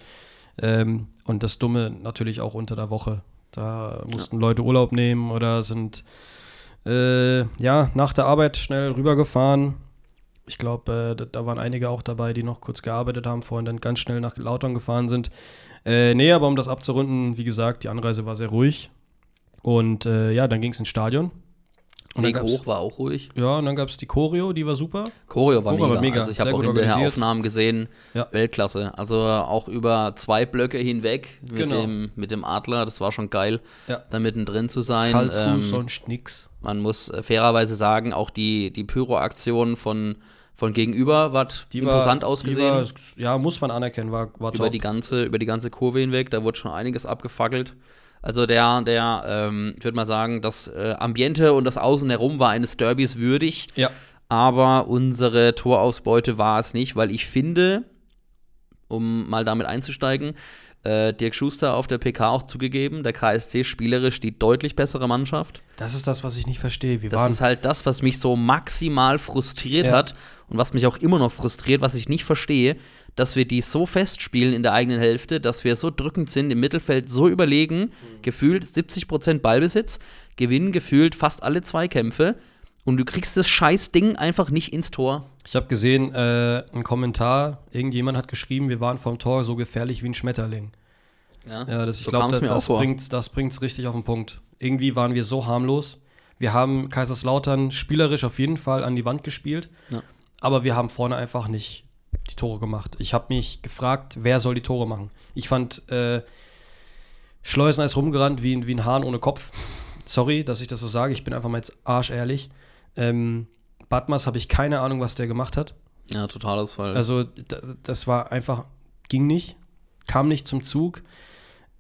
Ähm, und das Dumme natürlich auch unter der Woche. Da mussten Leute Urlaub nehmen oder sind äh, ja nach der Arbeit schnell rübergefahren. Ich glaube, äh, da, waren einige auch dabei, die noch kurz gearbeitet haben, vorhin dann ganz schnell nach Lautern gefahren sind. Äh, nee, aber um das abzurunden, wie gesagt, die Anreise war sehr ruhig. Und äh, ja, dann ging es ins Stadion. Und Weg hoch war auch ruhig. Ja, und dann gab es die Choreo, die war super. Choreo war Choreo mega. war mega. Also ich habe auch hinterher. Aufnahmen gesehen. Ja. Weltklasse. Also auch über zwei Blöcke hinweg mit, Genau. dem, mit dem Adler. Das war schon geil, Ja. da mittendrin zu sein. Karlsruhe, Ähm, sonst nix. Man muss äh, fairerweise sagen, auch die, die Pyro-Aktion von, von gegenüber hat Die imposant war, ausgesehen. War, ja, muss man anerkennen, war, war über top. die ganze, über die ganze Kurve hinweg, da wurde schon einiges abgefackelt. Also der, der, ähm, ich würde mal sagen, das äh, Ambiente und das Außen herum war eines Derbys würdig, ja, aber unsere Torausbeute war es nicht, weil ich finde, um mal damit einzusteigen, äh, Dirk Schuster auf der PK auch zugegeben, der KSC spielerisch die deutlich bessere Mannschaft. das ist das, was ich nicht verstehe. Wir Das ist halt das, was mich so maximal frustriert Ja. hat und was mich auch immer noch frustriert, was ich nicht verstehe, dass wir die so festspielen in der eigenen Hälfte, dass wir so drückend sind, im Mittelfeld so überlegen, gefühlt 70% Ballbesitz, gewinnen gefühlt fast alle Zweikämpfe und du kriegst das scheiß Ding einfach nicht ins Tor. Ich habe gesehen, äh, ein Kommentar, irgendjemand hat geschrieben, wir waren vom Tor so gefährlich wie ein Schmetterling. Ja, Ja, das, ich so glaube, das, das bringt das bringt's richtig auf den Punkt. Irgendwie waren wir so harmlos. Wir haben Kaiserslautern spielerisch auf jeden Fall an die Wand gespielt, Ja. aber wir haben vorne einfach nicht die Tore gemacht. Ich habe mich gefragt, wer soll die Tore machen? Ich fand, äh, Schleusener ist rumgerannt wie, ein- wie ein Hahn ohne Kopf. Sorry, dass ich das so sage, ich bin einfach mal jetzt arschehrlich. Ähm, Batmas habe ich keine Ahnung, was der gemacht hat. Ja, Totalausfall. Also das, das war einfach, ging nicht, kam nicht zum Zug.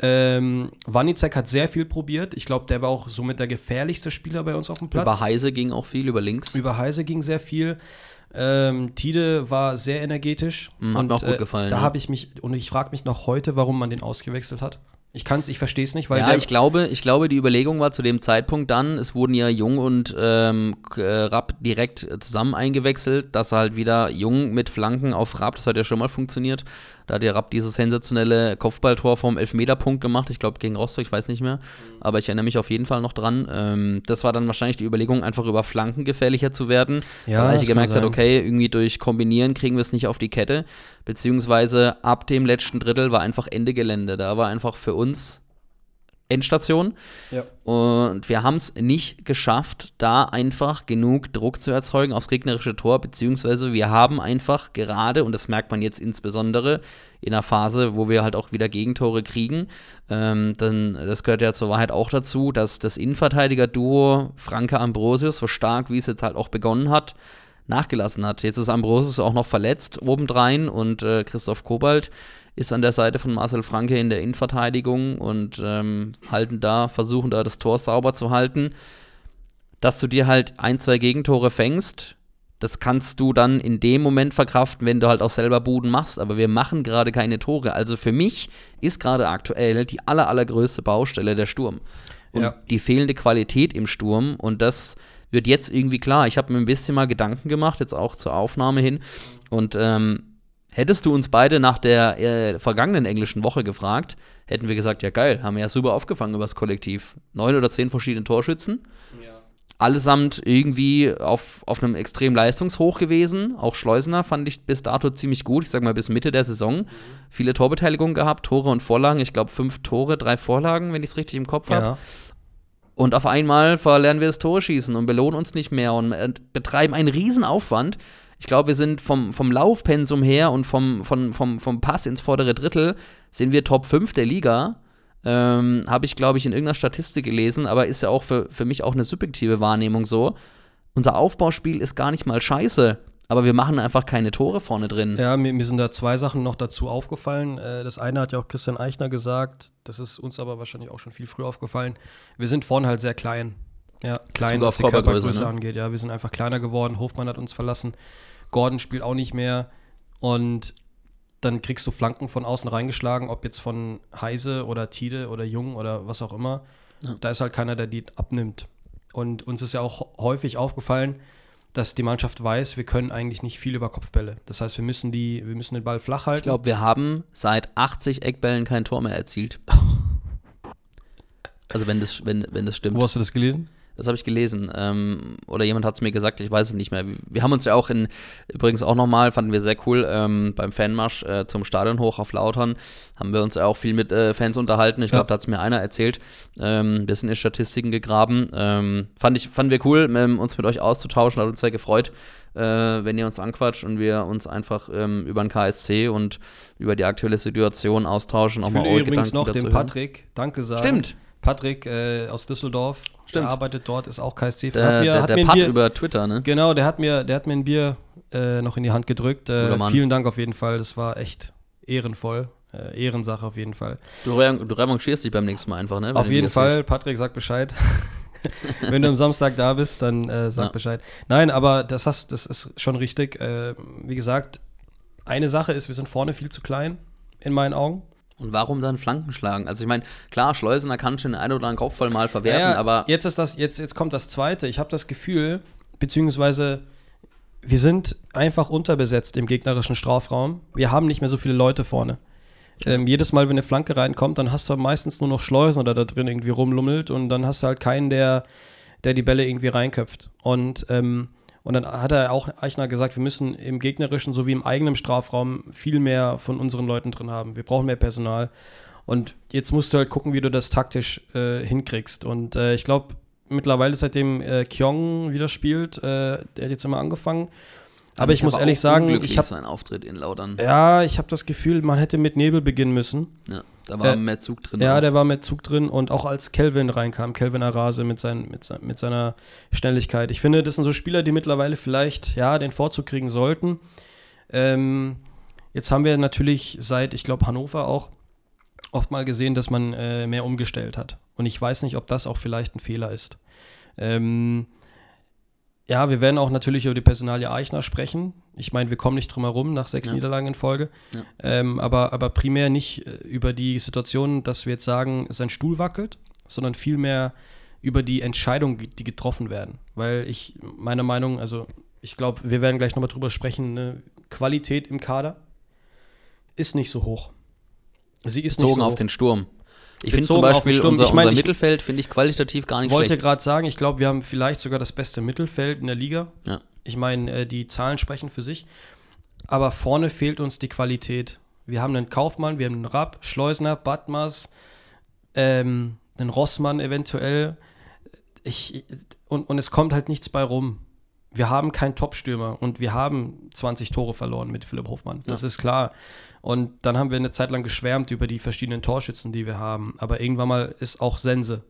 Ähm, Wanicek hat sehr viel probiert. Ich glaube, der war auch somit der gefährlichste Spieler bei uns auf dem Platz. über Heise ging auch viel, über links. Über Heise ging sehr viel. Ähm, Tide war sehr energetisch. Mm, hat mir auch gut gefallen, Da ja. habe ich mich, und ich frage mich noch heute, warum man den ausgewechselt hat. Ich kann's, ich verstehe es nicht, weil ja, der, ich glaube, ich glaube, die Überlegung war zu dem Zeitpunkt dann, es wurden ja Jung und ähm, äh, Rapp direkt äh, zusammen eingewechselt, dass halt wieder Jung mit Flanken auf Rapp, das hat ja schon mal funktioniert. Da hat ja Rapp dieses sensationelle Kopfballtor vom Elfmeterpunkt gemacht, ich glaube gegen Rostock, ich weiß nicht mehr, aber ich erinnere mich auf jeden Fall noch dran. Ähm, das war dann wahrscheinlich die Überlegung, einfach über Flanken gefährlicher zu werden, Ja, weil ich kann gemerkt hat, sein. okay, irgendwie durch Kombinieren kriegen wir es nicht auf die Kette, beziehungsweise ab dem letzten Drittel war einfach Ende Gelände, da war einfach für uns Endstation. Ja. Und wir haben es nicht geschafft, da einfach genug Druck zu erzeugen aufs gegnerische Tor, beziehungsweise wir haben einfach gerade, und das merkt man jetzt insbesondere in einer Phase, wo wir halt auch wieder Gegentore kriegen, ähm, dann, das gehört ja zur Wahrheit auch dazu, dass das Innenverteidiger-Duo Franke Ambrosius, so stark wie es jetzt halt auch begonnen hat, nachgelassen hat. Jetzt ist Ambrosius auch noch verletzt obendrein und äh, Christoph Kobalt ist an der Seite von Marcel Franke in der Innenverteidigung und ähm, halten da, versuchen da das Tor sauber zu halten. Dass du dir halt ein, zwei Gegentore fängst, das kannst du dann in dem Moment verkraften, wenn du halt auch selber Buden machst. Aber wir machen gerade keine Tore. Also für mich ist gerade aktuell die aller, allergrößte Baustelle der Sturm. Und Ja. die fehlende Qualität im Sturm. Und das wird jetzt irgendwie klar. Ich habe mir ein bisschen mal Gedanken gemacht, jetzt auch zur Aufnahme hin. Und ähm, hättest du uns beide nach der äh, vergangenen englischen Woche gefragt, hätten wir gesagt, ja geil, haben wir ja super aufgefangen übers Kollektiv. Neun oder zehn verschiedene Torschützen. Allesamt irgendwie auf, auf einem extrem Leistungshoch gewesen. Auch Schleusener fand ich bis dato ziemlich gut. Ich sag mal bis Mitte der Saison. Viele Torbeteiligungen gehabt, Tore und Vorlagen. Ich glaube fünf Tore, drei Vorlagen, wenn ich es richtig im Kopf habe. ja. Und auf einmal verlernen wir das Tore schießen und belohnen uns nicht mehr und äh, betreiben einen Riesenaufwand. Ich glaube, wir sind vom, vom Laufpensum her und vom, vom, vom, vom Pass ins vordere Drittel sind wir Top 5 der Liga. Ähm, Habe ich, glaube ich, in irgendeiner Statistik gelesen, aber ist ja auch für, für mich auch eine subjektive Wahrnehmung so. Unser Aufbauspiel ist gar nicht mal scheiße, aber wir machen einfach keine Tore vorne drin. Ja, mir, mir sind da zwei Sachen noch dazu aufgefallen. Äh, das eine hat ja auch Christian Eichner gesagt, das ist uns aber wahrscheinlich auch schon viel früher aufgefallen. Wir sind vorne halt sehr klein. Ja, klein, Bezug was die Körpergröße, Körpergröße ne? angeht. Ja, wir sind einfach kleiner geworden. Hofmann hat uns verlassen. Gordon spielt auch nicht mehr. Und dann kriegst du Flanken von außen reingeschlagen, ob jetzt von Heise oder Tide oder Jung oder was auch immer. Da ist halt keiner, der die abnimmt. Und uns ist ja auch häufig aufgefallen, dass die Mannschaft weiß, wir können eigentlich nicht viel über Kopfbälle. Das heißt, wir müssen, die, wir müssen den Ball flach halten. Ich glaube, wir haben seit 80 Eckbällen kein Tor mehr erzielt. Also wenn das, wenn, wenn das stimmt. Wo hast du das gelesen? Das habe ich gelesen. Ähm, oder jemand hat es mir gesagt, ich weiß es nicht mehr. Wir, haben uns ja auch in, übrigens auch nochmal, fanden wir sehr cool, ähm, beim Fanmarsch äh, zum Stadion hoch auf Lautern, haben wir uns ja auch viel mit äh, Fans unterhalten. Ich glaube, ja. da hat es mir einer erzählt. Ähm, wir sind in Statistiken gegraben. Ähm, fand ich, fanden wir cool, ähm, uns mit euch auszutauschen, hat uns sehr gefreut. Äh, wenn ihr uns anquatscht und wir uns einfach ähm, über den KSC und über die aktuelle Situation austauschen. Ich auch will mal übrigens Gedanken noch dem Patrick Danke sagen. Stimmt. Patrick äh, aus Düsseldorf, Stimmt. der arbeitet dort, ist auch KSC. Der, mir, der, der Pat Bier, über Twitter, ne? Genau, der hat mir, der hat mir ein Bier äh, noch in die Hand gedrückt. Äh, vielen Dank auf jeden Fall, das war echt ehrenvoll. Äh, Ehrensache auf jeden Fall. Du, du revanchierst dich beim nächsten Mal einfach, ne? Auf jeden Fall, hast. Patrick, sag Bescheid. Wenn du am Samstag da bist, dann äh, sag ja. Bescheid. Nein, aber das, hast, das ist schon richtig. Äh, wie gesagt, eine Sache ist, wir sind vorne viel zu klein, in meinen Augen. Und warum dann Flanken schlagen? Also ich meine, klar, Schleusener kann schon den einen oder anderen Kopfball mal verwerten, ja, aber. Jetzt ist das, jetzt, jetzt kommt das zweite. Ich habe das Gefühl, beziehungsweise wir sind einfach unterbesetzt im gegnerischen Strafraum. Wir haben nicht mehr so viele Leute vorne. Ähm, jedes Mal, wenn eine Flanke reinkommt, dann hast du meistens nur noch Schleusen oder da drin irgendwie rumlummelt und dann hast du halt keinen, der, der die Bälle irgendwie reinköpft. Und ähm, und dann hat er auch Eichner gesagt, wir müssen im gegnerischen sowie im eigenen Strafraum viel mehr von unseren Leuten drin haben. Wir brauchen mehr Personal. Und jetzt musst du halt gucken, wie du das taktisch äh, hinkriegst. Und äh, ich glaube, mittlerweile seitdem äh, Kyong wieder spielt, äh, der hat jetzt immer angefangen. Aber ich, muss ehrlich sagen, ich habe seinen Auftritt in Laudern. Ja, ich habe das Gefühl, man hätte mit Nebel beginnen müssen. Ja. Da war äh, mehr Zug drin. Ja, auch. der war mehr Zug drin und auch als Kelvin reinkam, Kelvin Arase mit, sein, mit, sein, mit seiner Schnelligkeit. Ich finde, das sind so Spieler, die mittlerweile vielleicht ja den Vorzug kriegen sollten. Ähm, jetzt haben wir natürlich seit, ich glaube, Hannover auch oft mal gesehen, dass man äh, mehr umgestellt hat. Und ich weiß nicht, ob das auch vielleicht ein Fehler ist. Ähm, ja, wir werden auch natürlich über die Personalie Eichner sprechen. Ich meine, wir kommen nicht drum herum nach sechs ja. Niederlagen in Folge. Ja. Ähm, aber, aber primär nicht äh, über die Situation, dass wir jetzt sagen, sein Stuhl wackelt, sondern vielmehr über die Entscheidungen, die getroffen werden. Weil ich, meine Meinung, also ich glaube, wir werden gleich nochmal drüber sprechen, ne? Qualität im Kader ist nicht so hoch. Sie ist Bezogen nicht so auf hoch. den Sturm. Ich finde zum Beispiel unser, ich mein, unser Mittelfeld finde ich qualitativ gar nicht schlecht. Ich wollte gerade sagen, ich glaube, wir haben vielleicht sogar das beste Mittelfeld in der Liga. Ja. Ich meine, äh, die Zahlen sprechen für sich. Aber vorne fehlt uns die Qualität. Wir haben einen Kaufmann, wir haben einen Rapp, Schleusner, Batmas, ähm, einen Rossmann eventuell. Ich, und, und es kommt halt nichts bei rum. Wir haben keinen Top-Stürmer und wir haben 20 Tore verloren mit Philipp Hofmann. Das ja. ist klar. Und dann haben wir eine Zeit lang geschwärmt über die verschiedenen Torschützen, die wir haben. Aber irgendwann mal ist auch Sense.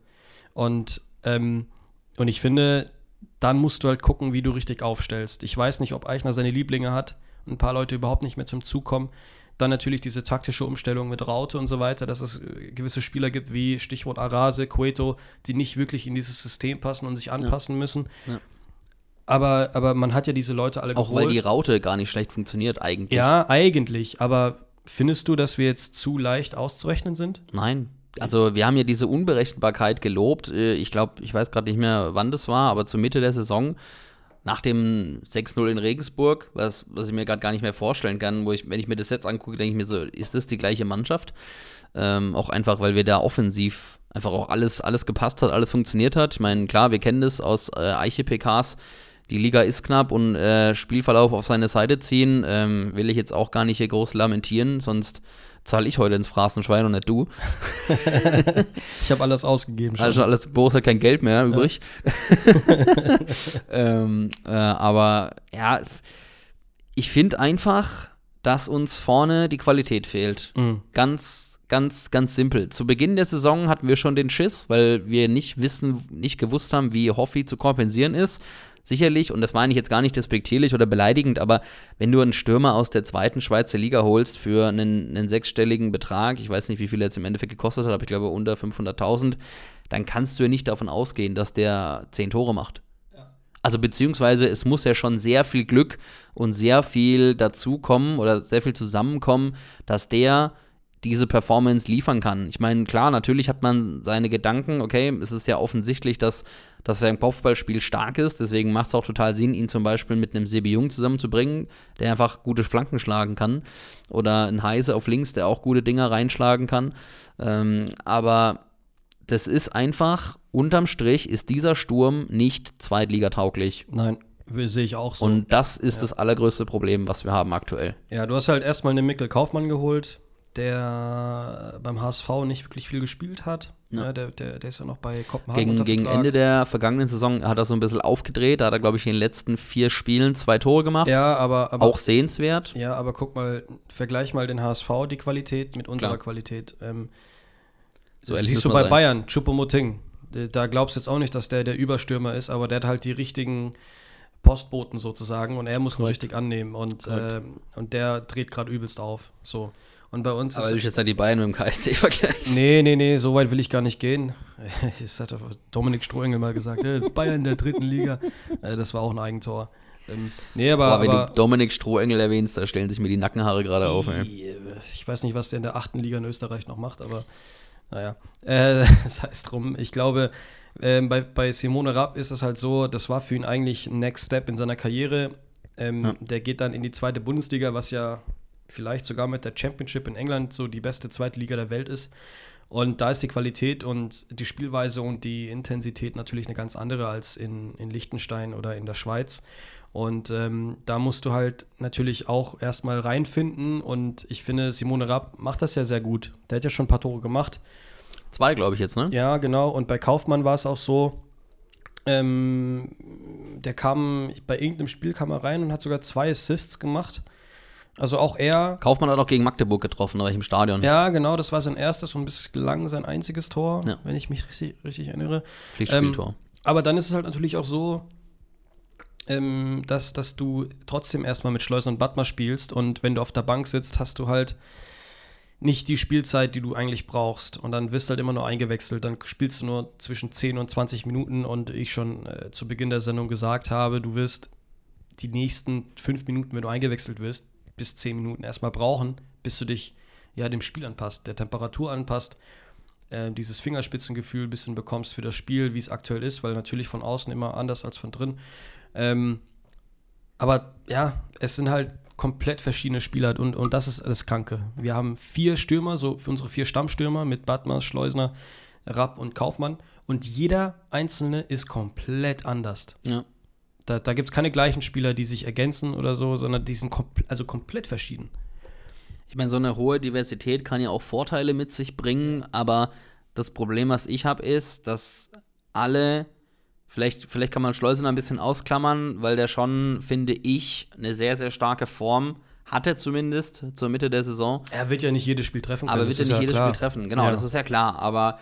Und, ähm, und ich finde, dann musst du halt gucken, wie du richtig aufstellst. Ich weiß nicht, ob Eichner seine Lieblinge hat und ein paar Leute überhaupt nicht mehr zum Zug kommen. Dann natürlich diese taktische Umstellung mit Raute und so weiter, dass es äh, gewisse Spieler gibt, wie Stichwort Arase, Cueto, die nicht wirklich in dieses System passen und sich anpassen ja. müssen. Ja. Aber, aber man hat ja diese Leute alle Auch geholt. weil die Raute gar nicht schlecht funktioniert eigentlich. Ja, eigentlich. Aber findest du, dass wir jetzt zu leicht auszurechnen sind? Nein. Also wir haben ja diese Unberechenbarkeit gelobt. Äh, ich glaube, ich weiß gerade nicht mehr, wann das war, aber zur Mitte der Saison, nach dem 6-0 in Regensburg, was, was ich mir gerade gar nicht mehr vorstellen kann, wo ich, wenn ich mir das jetzt angucke, denke ich mir so, ist das die gleiche Mannschaft? Ähm, auch einfach, weil wir da offensiv einfach auch alles, alles gepasst hat, alles funktioniert hat. Ich meine, klar, wir kennen das aus äh, Eiche-PKs die Liga ist knapp und äh, Spielverlauf auf seine Seite ziehen, ähm, will ich jetzt auch gar nicht hier groß lamentieren, sonst zahle ich heute ins Phrasenschwein und nicht du. ich habe alles ausgegeben. Schon. Also alles, Boris hat kein Geld mehr übrig. ähm, äh, aber ja, ich finde einfach, dass uns vorne die Qualität fehlt. Mhm. Ganz, ganz, ganz simpel. Zu Beginn der Saison hatten wir schon den Schiss, weil wir nicht wissen, nicht gewusst haben, wie Hoffi zu kompensieren ist sicherlich, und das meine ich jetzt gar nicht despektierlich oder beleidigend, aber wenn du einen Stürmer aus der zweiten Schweizer Liga holst für einen, einen sechsstelligen Betrag, ich weiß nicht, wie viel er jetzt im Endeffekt gekostet hat, aber ich glaube unter 500.000, dann kannst du ja nicht davon ausgehen, dass der zehn Tore macht. Also beziehungsweise es muss ja schon sehr viel Glück und sehr viel dazukommen oder sehr viel zusammenkommen, dass der diese Performance liefern kann. Ich meine, klar, natürlich hat man seine Gedanken, okay, es ist ja offensichtlich, dass, dass sein Kopfballspiel stark ist, deswegen macht es auch total Sinn, ihn zum Beispiel mit einem Sebi Jung zusammenzubringen, der einfach gute Flanken schlagen kann. Oder ein Heise auf links, der auch gute Dinger reinschlagen kann. Ähm, aber das ist einfach, unterm Strich ist dieser Sturm nicht zweitligatauglich. Nein, sehe ich auch so. Und das ist das allergrößte Problem, was wir haben aktuell. ja, du hast halt erstmal einen Mikkel Kaufmann geholt, der beim HSV nicht wirklich viel gespielt hat. Ja. Ja, der, der, der ist ja noch bei Kopenhagen. Gegen, gegen. Ende der vergangenen Saison hat er so ein bisschen aufgedreht. Da hat er, glaube ich, in den letzten vier Spielen zwei Tore gemacht. Ja, aber, aber Auch sehenswert. Ja, aber guck mal, vergleich mal den HSV, die Qualität mit unserer Klar. Qualität. Ähm, So das siehst du bei sein. Bayern, Choupo-Moting. Da- glaubst du jetzt auch nicht, dass der der Überstürmer ist, aber der hat halt die richtigen Postboten sozusagen und er muss nur richtig annehmen und, ähm, und der dreht gerade übelst auf. So. Und bei uns Aber ist will ich jetzt nicht die Bayern mit dem KSC vergleichen? Nee, nee, nee, so weit will ich gar nicht gehen. Das hat doch Dominik Strohengel mal gesagt, äh, Bayern der dritten Liga. Äh, das war auch ein Eigentor. Ähm, nee, aber, Boah, wenn aber du Dominik Strohengel erwähnst, da stellen sich mir die Nackenhaare gerade auf. Ey. ich weiß nicht, was der in der achten Liga in Österreich noch macht, aber naja. Äh, das heißt drum, ich glaube, ähm, bei, bei Simone Rapp ist es halt so, das war für ihn eigentlich ein Next Step in seiner Karriere. Ähm, Ja. Der geht dann in die zweite Bundesliga, was ja vielleicht sogar mit der Championship in England so die beste zweite Liga der Welt ist. Und da ist die Qualität und die Spielweise und die Intensität natürlich eine ganz andere als in, in Liechtenstein oder in der Schweiz. Und ähm, da musst du halt natürlich auch erstmal reinfinden. Und ich finde, Simone Rapp macht das ja sehr gut. Der hat ja schon ein paar Tore gemacht. Zwei, glaube ich jetzt, ne? Ja, genau. Und bei Kaufmann war es auch so, ähm, der kam, bei irgendeinem Spiel kam er rein und hat sogar zwei Assists gemacht. Also auch er. Kaufmann hat auch gegen Magdeburg getroffen, war ich im Stadion. Ja, genau, das war sein erstes und bislang sein einziges Tor, Ja. wenn ich mich richtig, richtig erinnere. Pflichtspieltor. Aber dann ist es halt natürlich auch so, ähm, dass, dass du trotzdem erstmal mit Schleusen und Badmer spielst und wenn du auf der Bank sitzt, hast du halt nicht die Spielzeit, die du eigentlich brauchst. Und dann wirst du halt immer nur eingewechselt. Dann spielst du nur zwischen 10 und 20 Minuten und ich schon äh, zu Beginn der Sendung gesagt habe, du wirst die nächsten fünf Minuten, wenn du eingewechselt wirst, bis 10 Minuten erstmal brauchen, bis du dich ja dem Spiel anpasst, der Temperatur anpasst, äh, dieses Fingerspitzengefühl ein bisschen bekommst für das Spiel, wie es aktuell ist, weil natürlich von außen immer anders als von drin. Ähm, aber ja, es sind halt komplett verschiedene Spieler und, und das ist das Kranke. Wir haben vier Stürmer, so für unsere vier Stammstürmer mit Badmers, Schleusner, Rapp und Kaufmann und jeder einzelne ist komplett anders. Ja. Da, da gibt es keine gleichen Spieler, die sich ergänzen oder so, sondern die sind kompl also komplett verschieden. Ich meine, so eine hohe Diversität kann ja auch Vorteile mit sich bringen, aber das Problem, was ich habe, ist, dass alle, vielleicht, vielleicht kann man Schleusener ein bisschen ausklammern, weil der schon, finde ich, eine sehr, sehr starke Form hatte, zumindest zur Mitte der Saison. Er wird ja nicht jedes Spiel treffen können. Aber wird ja nicht jedes klar. Spiel treffen. Genau, Ja. das ist ja klar. Aber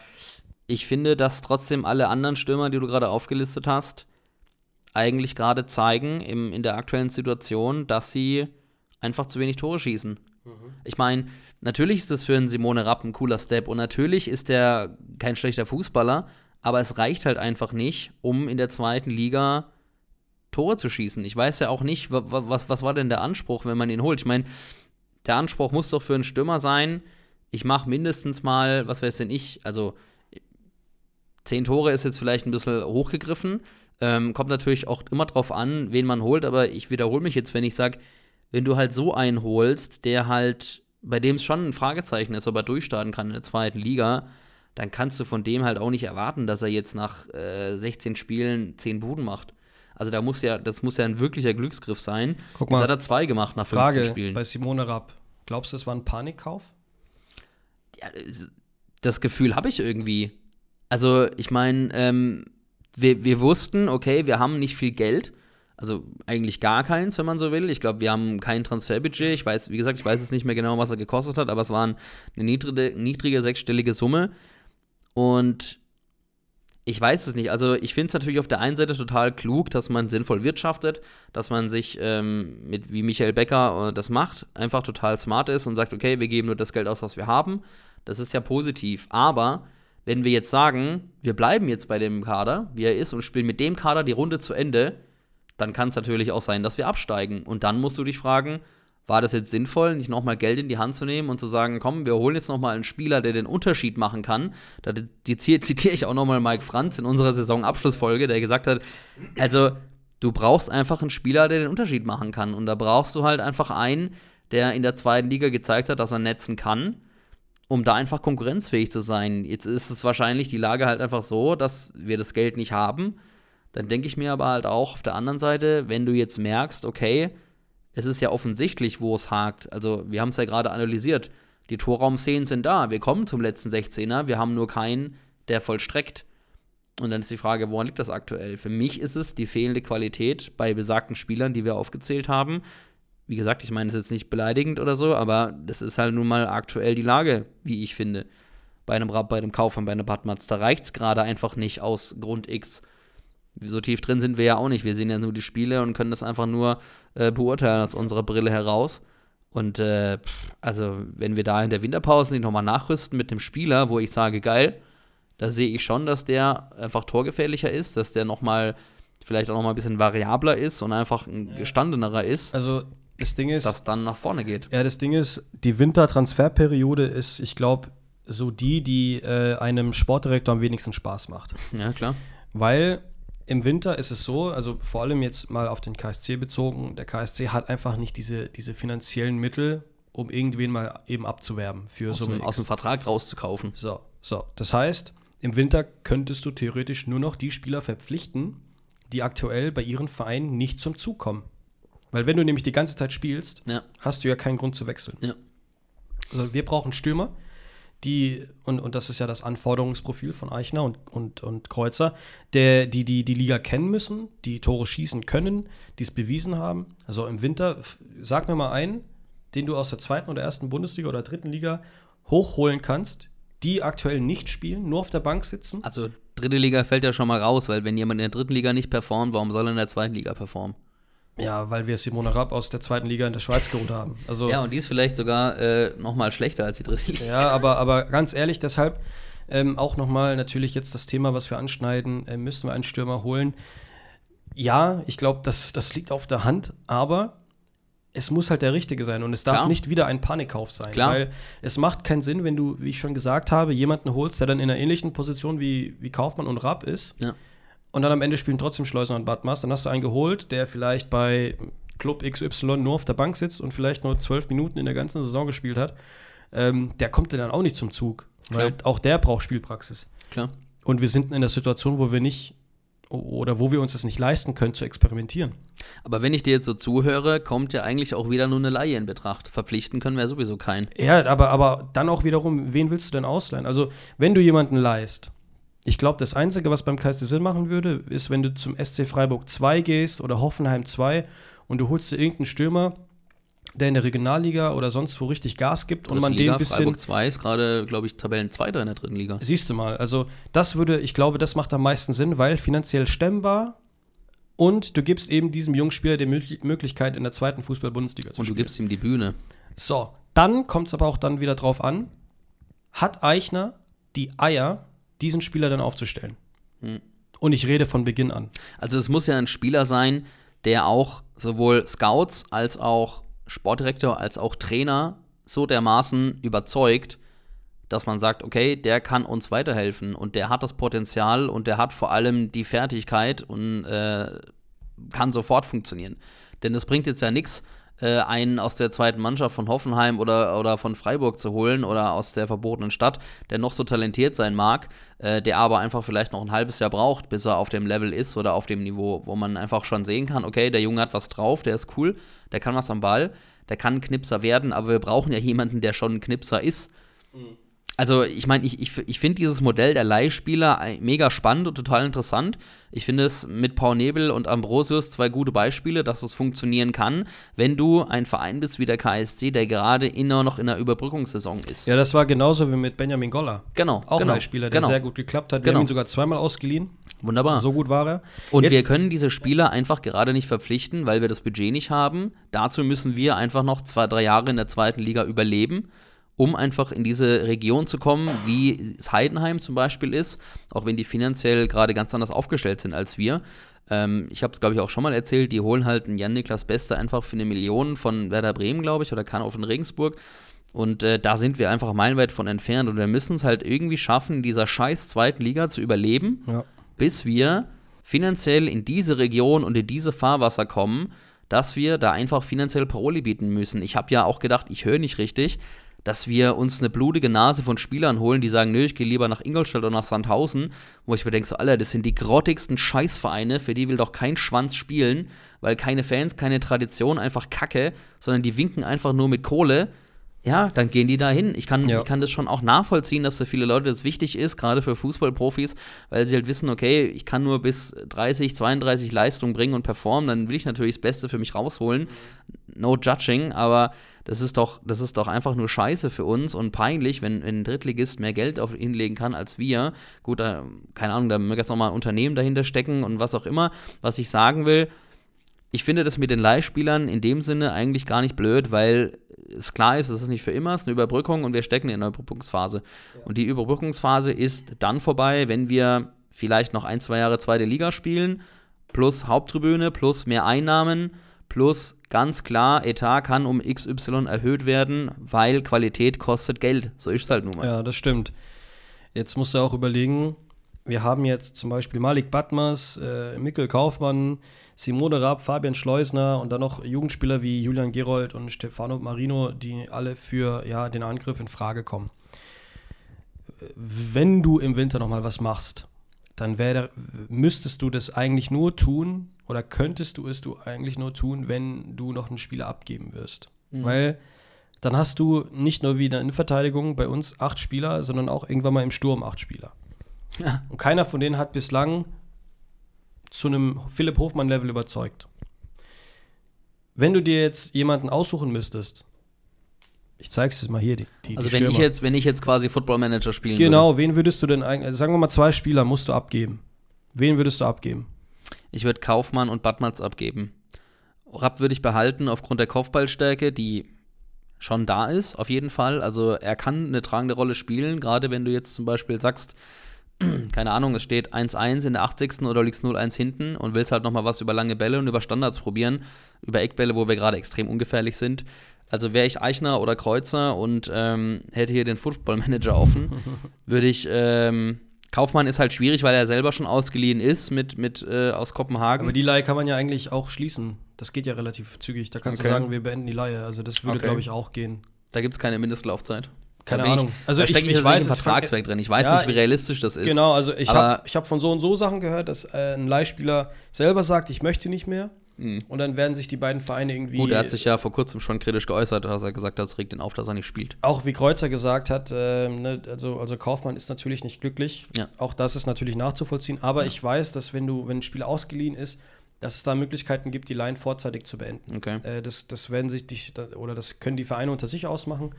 ich finde, dass trotzdem alle anderen Stürmer, die du gerade aufgelistet hast, eigentlich gerade zeigen im, in der aktuellen Situation, dass sie einfach zu wenig Tore schießen. Ich meine, natürlich ist das für einen Simone Rapp ein cooler Step und natürlich ist er kein schlechter Fußballer, aber es reicht halt einfach nicht, um in der zweiten Liga Tore zu schießen. Ich weiß ja auch nicht, wa- wa- was, was war denn der Anspruch, wenn man ihn holt? Ich meine, der Anspruch muss doch für einen Stürmer sein, ich mache mindestens mal, was weiß denn ich, also zehn Tore ist jetzt vielleicht ein bisschen hochgegriffen. Ähm, kommt natürlich auch immer drauf an, wen man holt, aber ich wiederhole mich jetzt, wenn ich sage, wenn du halt so einen holst, der halt, bei dem es schon ein Fragezeichen ist, ob er durchstarten kann in der zweiten Liga, dann kannst du von dem halt auch nicht erwarten, dass er jetzt nach äh, 16 Spielen 10 Buden macht. Also da muss ja, das muss ja ein wirklicher Glücksgriff sein. Guck Jetzt mal. hat er zwei gemacht nach 15 Frage Spielen. bei Simone Rapp. Glaubst du, es war ein Panikkauf? ja, das Gefühl habe ich irgendwie. Also, ich meine, ähm, wir, wir wussten, okay, wir haben nicht viel Geld. Also eigentlich gar keins, wenn man so will. Ich glaube, wir haben kein Transferbudget. Ich weiß, wie gesagt, ich weiß jetzt nicht mehr genau, was er gekostet hat, aber es war eine niedrige, niedrige sechsstellige Summe. Und ich weiß es nicht. Also ich finde es natürlich auf der einen Seite total klug, dass man sinnvoll wirtschaftet, dass man sich ähm, mit wie Michael Becker äh, das macht, einfach total smart ist und sagt, okay, wir geben nur das Geld aus, was wir haben. Das ist ja positiv. Aber wenn wir jetzt sagen, wir bleiben jetzt bei dem Kader, wie er ist, und spielen mit dem Kader die Runde zu Ende, dann kann es natürlich auch sein, dass wir absteigen. Und dann musst du dich fragen, war das jetzt sinnvoll, nicht nochmal Geld in die Hand zu nehmen und zu sagen, komm, wir holen jetzt nochmal einen Spieler, der den Unterschied machen kann. Da zitiere ich auch nochmal Mike Franz in unserer Saisonabschlussfolge, der gesagt hat, also du brauchst einfach einen Spieler, der den Unterschied machen kann. Und da brauchst du halt einfach einen, der in der zweiten Liga gezeigt hat, dass er netzen kann. Um da einfach konkurrenzfähig zu sein. Jetzt ist es wahrscheinlich die Lage halt einfach so, dass wir das Geld nicht haben. Dann denke ich mir aber halt auch auf der anderen Seite, wenn du jetzt merkst, okay, es ist ja offensichtlich, wo es hakt. Also, wir haben es ja gerade analysiert. Die Torraumszenen sind da. Wir kommen zum letzten 16er. Wir haben nur keinen, der vollstreckt. Und dann ist die Frage, woran liegt das aktuell? Für mich ist es die fehlende Qualität bei besagten Spielern, die wir aufgezählt haben. Wie gesagt, ich meine, das ist jetzt nicht beleidigend oder so, aber das ist halt nun mal aktuell die Lage, wie ich finde. Bei einem bei einem Kaufmann, bei einem Badmatz. Da reicht es gerade einfach nicht aus Grund X. So tief drin sind wir ja auch nicht. Wir sehen ja nur die Spiele und können das einfach nur äh, beurteilen aus unserer Brille heraus. Und äh, also, wenn wir da in der Winterpause nicht nochmal nachrüsten mit dem Spieler, wo ich sage, geil, da sehe ich schon, dass der einfach torgefährlicher ist, dass der nochmal vielleicht auch nochmal ein bisschen variabler ist und einfach ein gestandenerer ist. Also das Ding ist, dass dann nach vorne geht. Ja, das Ding ist, die Wintertransferperiode ist, ich glaube, so die, die äh, einem Sportdirektor am wenigsten Spaß macht. Ja, klar. Weil im Winter ist es so, also vor allem jetzt mal auf den KSC bezogen, der KSC hat einfach nicht diese, diese finanziellen Mittel, um irgendwen mal eben abzuwerben für aus, so dem, aus dem Vertrag rauszukaufen. So, so. Das heißt, im Winter könntest du theoretisch nur noch die Spieler verpflichten, die aktuell bei ihren Vereinen nicht zum Zug kommen. Weil wenn du nämlich die ganze Zeit spielst, Ja. hast du ja keinen Grund zu wechseln. Ja. Also wir brauchen Stürmer, die, und, und das ist ja das Anforderungsprofil von Eichner und, und, und Kreuzer, der, die, die die Liga kennen müssen, die Tore schießen können, die es bewiesen haben. Also im Winter, sag mir mal einen, den du aus der zweiten oder ersten Bundesliga oder dritten Liga hochholen kannst, die aktuell nicht spielen, nur auf der Bank sitzen. Also, dritte Liga fällt ja schon mal raus, weil wenn jemand in der dritten Liga nicht performt, warum soll er in der zweiten Liga performen? Ja, weil wir Simone Rapp aus der zweiten Liga in der Schweiz geholt haben. Also, Ja, und die ist vielleicht sogar äh, noch mal schlechter als die dritte Liga. Ja, aber, aber ganz ehrlich, deshalb ähm, auch nochmal natürlich jetzt das Thema, was wir anschneiden, äh, müssen wir einen Stürmer holen. Ja, ich glaube, das, das liegt auf der Hand, aber es muss halt der Richtige sein und es darf Klar. nicht wieder ein Panikkauf sein. Klar. Weil es macht keinen Sinn, wenn du, wie ich schon gesagt habe, jemanden holst, der dann in einer ähnlichen Position wie, wie Kaufmann und Rapp ist Ja. Und dann am Ende spielen trotzdem Schleuser und Badmas. Dann hast du einen geholt, der vielleicht bei Club XY nur auf der Bank sitzt und vielleicht nur zwölf Minuten in der ganzen Saison gespielt hat. Ähm, der kommt dir dann auch nicht zum Zug, weil Klar. auch der braucht Spielpraxis. Klar. Und wir sind in der Situation, wo wir nicht oder wo wir uns das nicht leisten können, zu experimentieren. Aber wenn ich dir jetzt so zuhöre, kommt ja eigentlich auch wieder nur eine Laie in Betracht. Verpflichten können wir ja sowieso keinen. Ja, aber, aber dann auch wiederum, wen willst du denn ausleihen? Also, wenn du jemanden leihst, ich glaube, das Einzige, was beim KSC Sinn machen würde, ist, wenn du zum SC Freiburg 2 gehst oder Hoffenheim 2 und du holst dir irgendeinen Stürmer, der in der Regionalliga oder sonst wo richtig Gas gibt und man den Liga, ein bisschen. Freiburg 2 ist gerade, glaube ich, Tabellenzweiter in der dritten Liga. Siehst du mal, also das würde, ich glaube, das macht am meisten Sinn, weil finanziell stemmbar und du gibst eben diesem jungen Spieler die Möglich- Möglichkeit, in der zweiten Fußball-Bundesliga zu Und du spielen. gibst ihm die Bühne. So, dann kommt es aber auch dann wieder drauf an, hat Eichner die Eier, diesen Spieler dann aufzustellen? Hm. Und ich rede von Beginn an. Also es muss ja ein Spieler sein, der auch sowohl Scouts als auch Sportdirektor als auch Trainer so dermaßen überzeugt, dass man sagt, okay, der kann uns weiterhelfen und der hat das Potenzial und der hat vor allem die Fertigkeit und äh, kann sofort funktionieren. Denn es bringt jetzt ja nichts, äh, einen aus der zweiten Mannschaft von Hoffenheim oder, oder von Freiburg zu holen oder aus der verbotenen Stadt, der noch so talentiert sein mag, äh, der aber einfach vielleicht noch ein halbes Jahr braucht, bis er auf dem Level ist oder auf dem Niveau, wo man einfach schon sehen kann, okay, der Junge hat was drauf, der ist cool, der kann was am Ball, der kann Knipser werden, aber wir brauchen ja jemanden, der schon ein Knipser ist. Also, ich meine, ich, ich, ich finde dieses Modell der Leihspieler ein- mega spannend und total interessant. Ich finde es mit Paul Nebel und Ambrosius zwei gute Beispiele, dass es funktionieren kann, wenn du ein Verein bist wie der KSC, der gerade immer noch in einer Überbrückungssaison ist. Ja, das war genauso wie mit Benjamin Goller. Genau, Auch genau, ein Spieler, der genau. sehr gut geklappt hat. Wir Genau. haben ihn sogar zweimal ausgeliehen. Wunderbar. So gut war er. Und Jetzt- wir können diese Spieler einfach gerade nicht verpflichten, weil wir das Budget nicht haben. Dazu müssen wir einfach noch zwei, drei Jahre in der zweiten Liga überleben, um einfach in diese Region zu kommen, wie es Heidenheim zum Beispiel ist, auch wenn die finanziell gerade ganz anders aufgestellt sind als wir. Ähm, ich habe es, glaube ich, auch schon mal erzählt, die holen halt einen Jan-Niklas Bester einfach für eine Million von Werder Bremen, glaube ich, oder Kann von Regensburg. Und äh, da sind wir einfach meilenweit von entfernt. Und wir müssen es halt irgendwie schaffen, in dieser scheiß zweiten Liga zu überleben Ja. bis wir finanziell in diese Region und in diese Fahrwasser kommen, dass wir da einfach finanziell Paroli bieten müssen. Ich habe ja auch gedacht, ich höre nicht richtig. Dass wir uns eine blutige Nase von Spielern holen, die sagen, nö, ich gehe lieber nach Ingolstadt oder nach Sandhausen, wo ich mir denke, so, Alter, das sind die grottigsten Scheißvereine, für die will doch kein Schwanz spielen, weil keine Fans, keine Tradition, einfach Kacke, sondern die winken einfach nur mit Kohle ja, dann gehen die da hin. Ich kann, ja. ich kann das schon auch nachvollziehen, dass für viele Leute das wichtig ist, gerade für Fußballprofis, weil sie halt wissen, okay, ich kann nur bis 30, 32 Leistung bringen und performen, dann will ich natürlich das Beste für mich rausholen. No judging, aber das ist doch, das ist doch einfach nur scheiße für uns und peinlich, wenn, wenn ein Drittligist mehr Geld auf ihn legen kann als wir. Gut, da, keine Ahnung, da mögen jetzt nochmal ein Unternehmen dahinter stecken und was auch immer. Was ich sagen will, ich finde das mit den Leihspielern in dem Sinne eigentlich gar nicht blöd, weil es klar ist, es ist nicht für immer, es ist eine Überbrückung und wir stecken in einer Überbrückungsphase. Ja. Und die Überbrückungsphase ist dann vorbei, wenn wir vielleicht noch ein, zwei Jahre zweite Liga spielen, plus Haupttribüne, plus mehr Einnahmen, plus ganz klar, Etat kann um XY erhöht werden, weil Qualität kostet Geld. So ist es halt nun mal. Ja, das stimmt. Jetzt musst du auch überlegen, wir haben jetzt zum Beispiel Malik Batmas, äh, Mikkel Kaufmann, Simone Raab, Fabian Schleusner und dann noch Jugendspieler wie Julian Gerold und Stefano Marino, die alle für ja, den Angriff in Frage kommen. Wenn du im Winter nochmal was machst, dann wär, müsstest du das eigentlich nur tun oder könntest du es du eigentlich nur tun, wenn du noch einen Spieler abgeben wirst. Mhm. Weil dann hast du nicht nur wieder in Verteidigung bei uns acht Spieler, sondern auch irgendwann mal im Sturm acht Spieler. Ja. Und keiner von denen hat bislang zu einem Philipp Hofmann-Level überzeugt. Wenn du dir jetzt jemanden aussuchen müsstest, ich zeig's dir mal hier, die, die Also wenn ich jetzt, wenn ich jetzt quasi Football Manager spielen Genau, würde. wen würdest du denn eigentlich, also sagen wir mal zwei Spieler musst du abgeben. Wen würdest du abgeben? Ich würde Kaufmann und Badmatz abgeben. Rapp würde ich behalten aufgrund der Kopfballstärke, die schon da ist, auf jeden Fall. Also er kann eine tragende Rolle spielen, gerade wenn du jetzt zum Beispiel sagst, keine Ahnung, es steht 1-1 in der 80. oder liegst 0-1 hinten und willst halt nochmal was über lange Bälle und über Standards probieren, über Eckbälle, wo wir gerade extrem ungefährlich sind. Also wäre ich Eichner oder Kreuzer und ähm, hätte hier den Football Manager offen, würde ich. Ähm, Kaufmann ist halt schwierig, weil er selber schon ausgeliehen ist mit, mit äh, aus Kopenhagen. Aber die Leihe kann man ja eigentlich auch schließen. Das geht ja relativ zügig. Da kannst okay. du sagen, wir beenden die Leihe. Also das würde, okay. glaube ich, auch gehen. Da gibt es keine Mindestlaufzeit. Keine Ahnung. Ich, also ich, ich, ich weiß, es Vertragswerk drin. Ich weiß ja, nicht, wie realistisch das ist. Genau, also ich habe hab von so und so Sachen gehört, dass äh, ein Leihspieler selber sagt, ich möchte nicht mehr. Mhm. Und dann werden sich die beiden Vereine irgendwie. Gut, er hat sich ja vor kurzem schon kritisch geäußert, dass er gesagt hat, es regt ihn auf, dass er nicht spielt. Auch wie Kreuzer gesagt hat, äh, ne, also, also Kaufmann ist natürlich nicht glücklich. Ja. Auch das ist natürlich nachzuvollziehen. Aber ja. ich weiß, dass wenn du, wenn ein Spieler ausgeliehen ist, dass es da Möglichkeiten gibt, die Line vorzeitig zu beenden. Okay. Äh, das, das werden sich die, oder das können die Vereine unter sich ausmachen.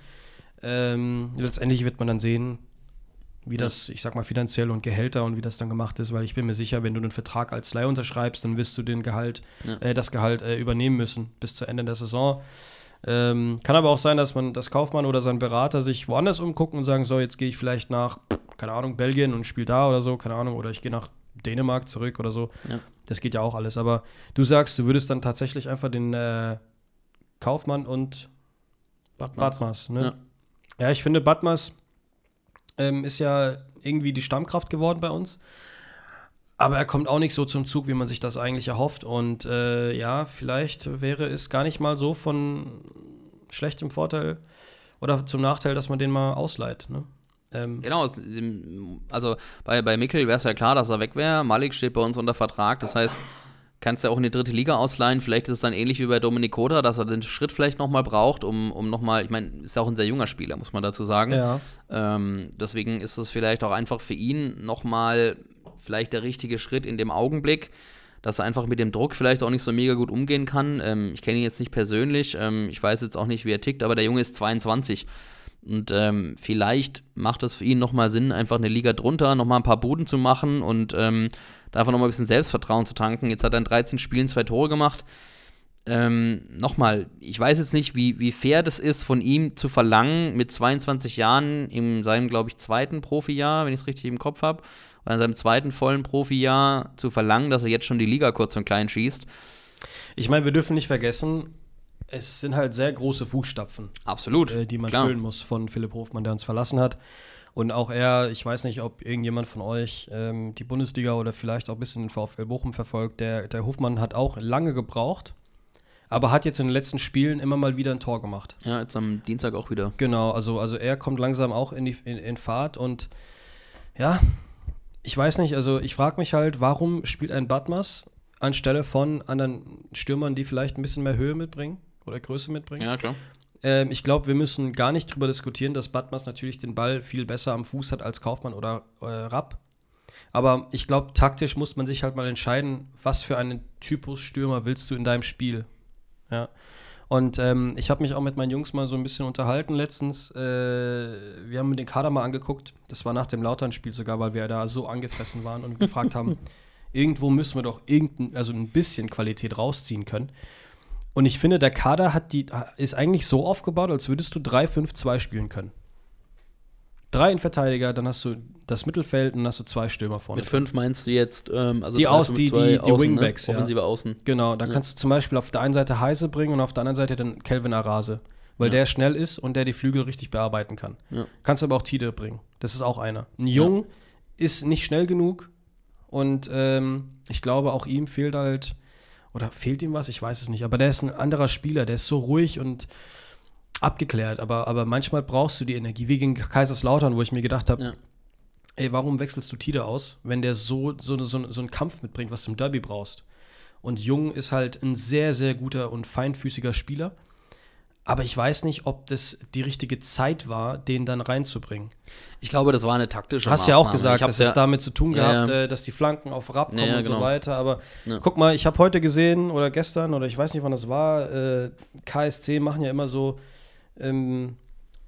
Ähm, letztendlich wird man dann sehen, wie das, ich sag mal, finanziell und Gehälter und wie das dann gemacht ist, weil ich bin mir sicher, wenn du einen Vertrag als Leih unterschreibst, dann wirst du den Gehalt, ja. äh, das Gehalt äh, übernehmen müssen bis zu Ende der Saison. Ähm, kann aber auch sein, dass man das Kaufmann oder sein Berater sich woanders umgucken und sagen, so, jetzt gehe ich vielleicht nach, keine Ahnung, Belgien und spiele da oder so, keine Ahnung, oder ich gehe nach Dänemark zurück oder so. Ja. Das geht ja auch alles. Aber du sagst, du würdest dann tatsächlich einfach den äh, Kaufmann und Badmas, ne? Ja. Ja, ich finde, Batmas ähm, ist ja irgendwie die Stammkraft geworden bei uns. Aber er kommt auch nicht so zum Zug, wie man sich das eigentlich erhofft. Und äh, ja, vielleicht wäre es gar nicht mal so von schlechtem Vorteil oder zum Nachteil, dass man den mal ausleiht. Ne? Ähm genau, also bei, bei Mikkel wäre es ja klar, dass er weg wäre. Malik steht bei uns unter Vertrag. Das heißt, kannst ja auch in die dritte Liga ausleihen. Vielleicht ist es dann ähnlich wie bei Dominik Koda, dass er den Schritt vielleicht nochmal braucht, um, um nochmal, ich meine, ist ja auch ein sehr junger Spieler, muss man dazu sagen. Ja. Ähm, deswegen ist es vielleicht auch einfach für ihn nochmal vielleicht der richtige Schritt in dem Augenblick, dass er einfach mit dem Druck vielleicht auch nicht so mega gut umgehen kann. Ähm, ich kenne ihn jetzt nicht persönlich, ähm, ich weiß jetzt auch nicht, wie er tickt, aber der Junge ist 22. Und ähm, vielleicht macht es für ihn nochmal Sinn, einfach eine Liga drunter, nochmal ein paar Buden zu machen und ähm, davon nochmal ein bisschen Selbstvertrauen zu tanken. Jetzt hat er in 13 Spielen zwei Tore gemacht. Ähm, nochmal, ich weiß jetzt nicht, wie, wie fair das ist, von ihm zu verlangen, mit 22 Jahren in seinem, glaube ich, zweiten Profijahr, wenn ich es richtig im Kopf habe, oder in seinem zweiten vollen Profijahr zu verlangen, dass er jetzt schon die Liga kurz und klein schießt. Ich meine, wir dürfen nicht vergessen, es sind halt sehr große Fußstapfen. Absolut. Äh, die man Klar. füllen muss von Philipp Hofmann, der uns verlassen hat. Und auch er, ich weiß nicht, ob irgendjemand von euch ähm, die Bundesliga oder vielleicht auch ein bisschen den VfL Bochum verfolgt. Der, der Hofmann hat auch lange gebraucht. aber hat jetzt in den letzten Spielen immer mal wieder ein Tor gemacht. Ja, jetzt am Dienstag auch wieder. Genau, also, also er kommt langsam auch in, die, in, in Fahrt und ja, ich weiß nicht, also ich frage mich halt, warum spielt ein Batmas anstelle von anderen Stürmern, die vielleicht ein bisschen mehr Höhe mitbringen oder Größe mitbringen? Ja, klar. Ähm, ich glaube, wir müssen gar nicht drüber diskutieren, dass Batmas natürlich den Ball viel besser am Fuß hat als Kaufmann oder äh, Rapp. Aber ich glaube, taktisch muss man sich halt mal entscheiden, was für einen Typus Stürmer willst du in deinem Spiel. Ja. Und ähm, ich habe mich auch mit meinen Jungs mal so ein bisschen unterhalten letztens. Äh, wir haben den Kader mal angeguckt. Das war nach dem Lautern-Spiel sogar, weil wir da so angefressen waren und gefragt haben, irgendwo müssen wir doch irgendein, also ein bisschen Qualität rausziehen können. Und ich finde, der Kader hat die, ist eigentlich so aufgebaut, als würdest du 3-5-2 spielen können. Drei Innenverteidiger, dann hast du das Mittelfeld und dann hast du zwei Stürmer vorne. Mit fünf meinst du jetzt, ähm, also Die 3, Aus- 5, die- 2 die- die außen, Wingbacks, ne? ja. Offensive Außen. Genau, da Ja. kannst du zum Beispiel auf der einen Seite Heise bringen und auf der anderen Seite dann Kelvin Arase. Weil Ja. der schnell ist und der die Flügel richtig bearbeiten kann. Ja. Kannst aber auch Tide bringen. Das ist auch einer. Ein Jung ist nicht schnell genug und ähm, ich glaube, auch ihm fehlt halt, oder fehlt ihm was? Ich weiß es nicht. Aber der ist ein anderer Spieler, der ist so ruhig und abgeklärt. Aber, aber manchmal brauchst du die Energie, wie gegen Kaiserslautern, wo ich mir gedacht habe, Ja. ey, warum wechselst du Tide aus, wenn der so, so, so, so einen Kampf mitbringt, was du im Derby brauchst? Und Jung ist halt ein sehr, sehr guter und feinfüßiger Spieler. Aber ich weiß nicht, ob das die richtige Zeit war, den dann reinzubringen. Ich glaube, das war eine taktische hast ja auch Maßnahme. gesagt, dass es ja, damit zu tun Ja, gehabt, ja. Äh, dass die Flanken auf Rapp kommen Ja, ja, und so genau. weiter. Aber Ja. guck mal, ich habe heute gesehen oder gestern oder ich weiß nicht, wann das war, äh, KSC machen ja immer so ähm,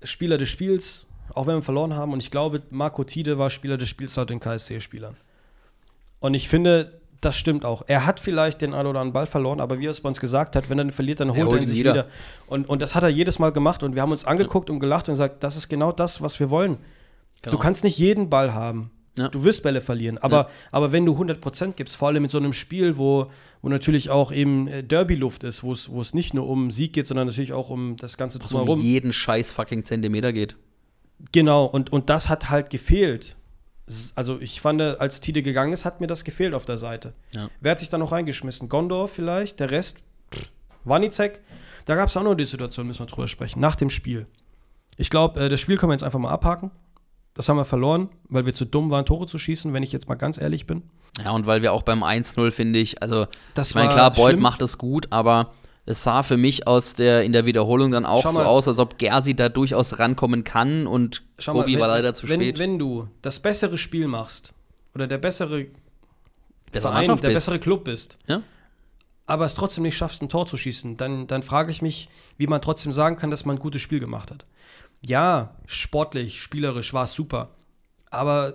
Spieler des Spiels, auch wenn wir verloren haben. Und ich glaube, Marco Tide war Spieler des Spiels laut den KSC-Spielern. Und ich finde, das stimmt auch. Er hat vielleicht den einen oder anderen Ball verloren, aber wie er es bei uns gesagt hat, wenn er den verliert, dann holt er, ihn sich wieder. wieder. Und, und das hat er jedes Mal gemacht und wir haben uns angeguckt und gelacht und gesagt, das ist genau das, was wir wollen. Genau. Du kannst nicht jeden Ball haben. Ja. Du wirst Bälle verlieren. Aber, Ja. aber wenn du 100% gibst, vor allem in so einem Spiel, wo, wo natürlich auch eben äh, Derby-Luft ist, wo es nicht nur um Sieg geht, sondern natürlich auch um das Ganze es um drumherum. jeden scheiß fucking Zentimeter geht. Genau, und, und das hat halt gefehlt. Also ich fand, als Tide gegangen ist, hat mir das gefehlt auf der Seite. Ja. Wer hat sich da noch reingeschmissen? Gondor vielleicht, der Rest, Wanizek. Da gab es auch noch die Situation, müssen wir drüber sprechen, nach dem Spiel. Ich glaube, äh, das Spiel können wir jetzt einfach mal abhaken. Das haben wir verloren, weil wir zu dumm waren, Tore zu schießen, wenn ich jetzt mal ganz ehrlich bin. Ja, und weil wir auch beim 1-0, finde ich, also, Das ich meine, klar, Beuth macht es gut, aber es sah für mich aus der, in der Wiederholung dann auch Schau so mal. aus, als ob Gersi da durchaus rankommen kann und Schau mal, Kobi wenn, war leider zu spät. Wenn du das bessere Spiel machst oder der bessere Besser Verein, der bessere Club bist, Ja? aber es trotzdem nicht schaffst, ein Tor zu schießen, dann, dann frage ich mich, wie man trotzdem sagen kann, dass man ein gutes Spiel gemacht hat. Ja, sportlich, spielerisch war es super. Aber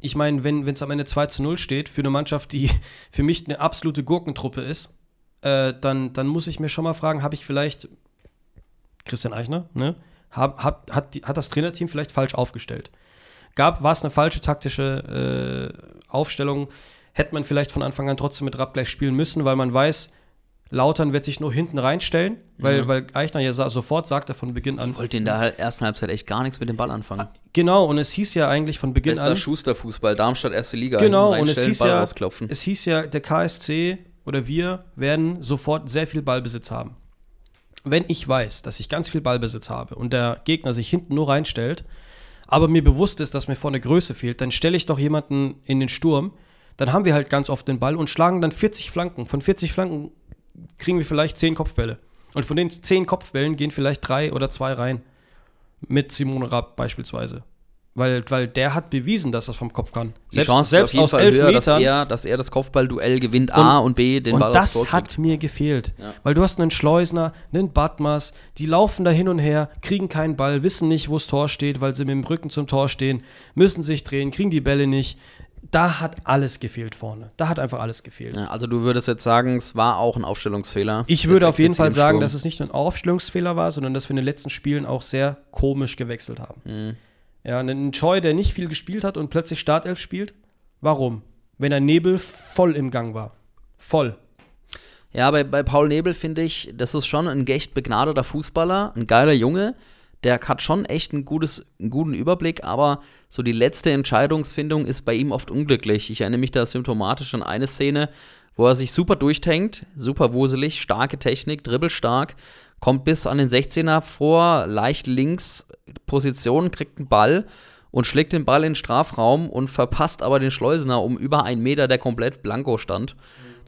ich meine, wenn es am Ende 2 zu 0 steht für eine Mannschaft, die für mich eine absolute Gurkentruppe ist, äh, dann, dann muss ich mir schon mal fragen, habe ich vielleicht Christian Eichner, ne? Hab, hab, hat, die, hat das Trainerteam vielleicht falsch aufgestellt? Gab, war es eine falsche taktische äh, Aufstellung? Hätte man vielleicht von Anfang an trotzdem mit Rapp gleich spielen müssen, weil man weiß, Lautern wird sich nur hinten reinstellen, weil, Ja. weil Eichner ja sa sofort sagte von Beginn an. Ich wollte in der ersten Halbzeit echt gar nichts mit dem Ball anfangen. Genau, und es hieß ja eigentlich von Beginn Bester an. Schusterfußball, Darmstadt erste Liga. Genau, und es hieß, Ball ja, es hieß ja, der KSC oder wir werden sofort sehr viel Ballbesitz haben. Wenn ich weiß, dass ich ganz viel Ballbesitz habe und der Gegner sich hinten nur reinstellt, aber mir bewusst ist, dass mir vorne Größe fehlt, dann stelle ich doch jemanden in den Sturm, dann haben wir halt ganz oft den Ball und schlagen dann 40 Flanken. Von 40 Flanken kriegen wir vielleicht 10 Kopfbälle. Und von den 10 Kopfbällen gehen vielleicht drei oder zwei rein. Mit Simone Rapp beispielsweise. Weil, weil der hat bewiesen, dass er vom Kopf kann. Die Chance auf jeden Fall höher, dass er, dass er das Kopfballduell gewinnt, A und B den und Ball aufs Tor das hat mir gefehlt. Ja. Weil du hast einen Schleusner, einen Batmas, die laufen da hin und her, kriegen keinen Ball, wissen nicht, wo das Tor steht, weil sie mit dem Rücken zum Tor stehen, müssen sich drehen, kriegen die Bälle nicht. Da hat alles gefehlt vorne. Da hat einfach alles gefehlt. Ja, also du würdest jetzt sagen, es war auch ein Aufstellungsfehler. Ich würde auf jeden Fall sagen, Sturm. dass es nicht nur ein Aufstellungsfehler war, sondern dass wir in den letzten Spielen auch sehr komisch gewechselt haben. Mhm. Ja, ein Choi, der nicht viel gespielt hat und plötzlich Startelf spielt. Warum? Wenn der Nebel voll im Gang war. Voll. Ja, bei, bei Paul Nebel finde ich, das ist schon ein echt begnadeter Fußballer, ein geiler Junge. Der hat schon echt ein gutes, einen guten Überblick, aber so die letzte Entscheidungsfindung ist bei ihm oft unglücklich. Ich erinnere mich da symptomatisch an eine Szene, wo er sich super durchtankt, super wuselig, starke Technik, dribbelstark, kommt bis an den 16er vor, leicht links Position, kriegt einen Ball und schlägt den Ball in den Strafraum und verpasst aber den Schleusener um über einen Meter, der komplett blanko stand.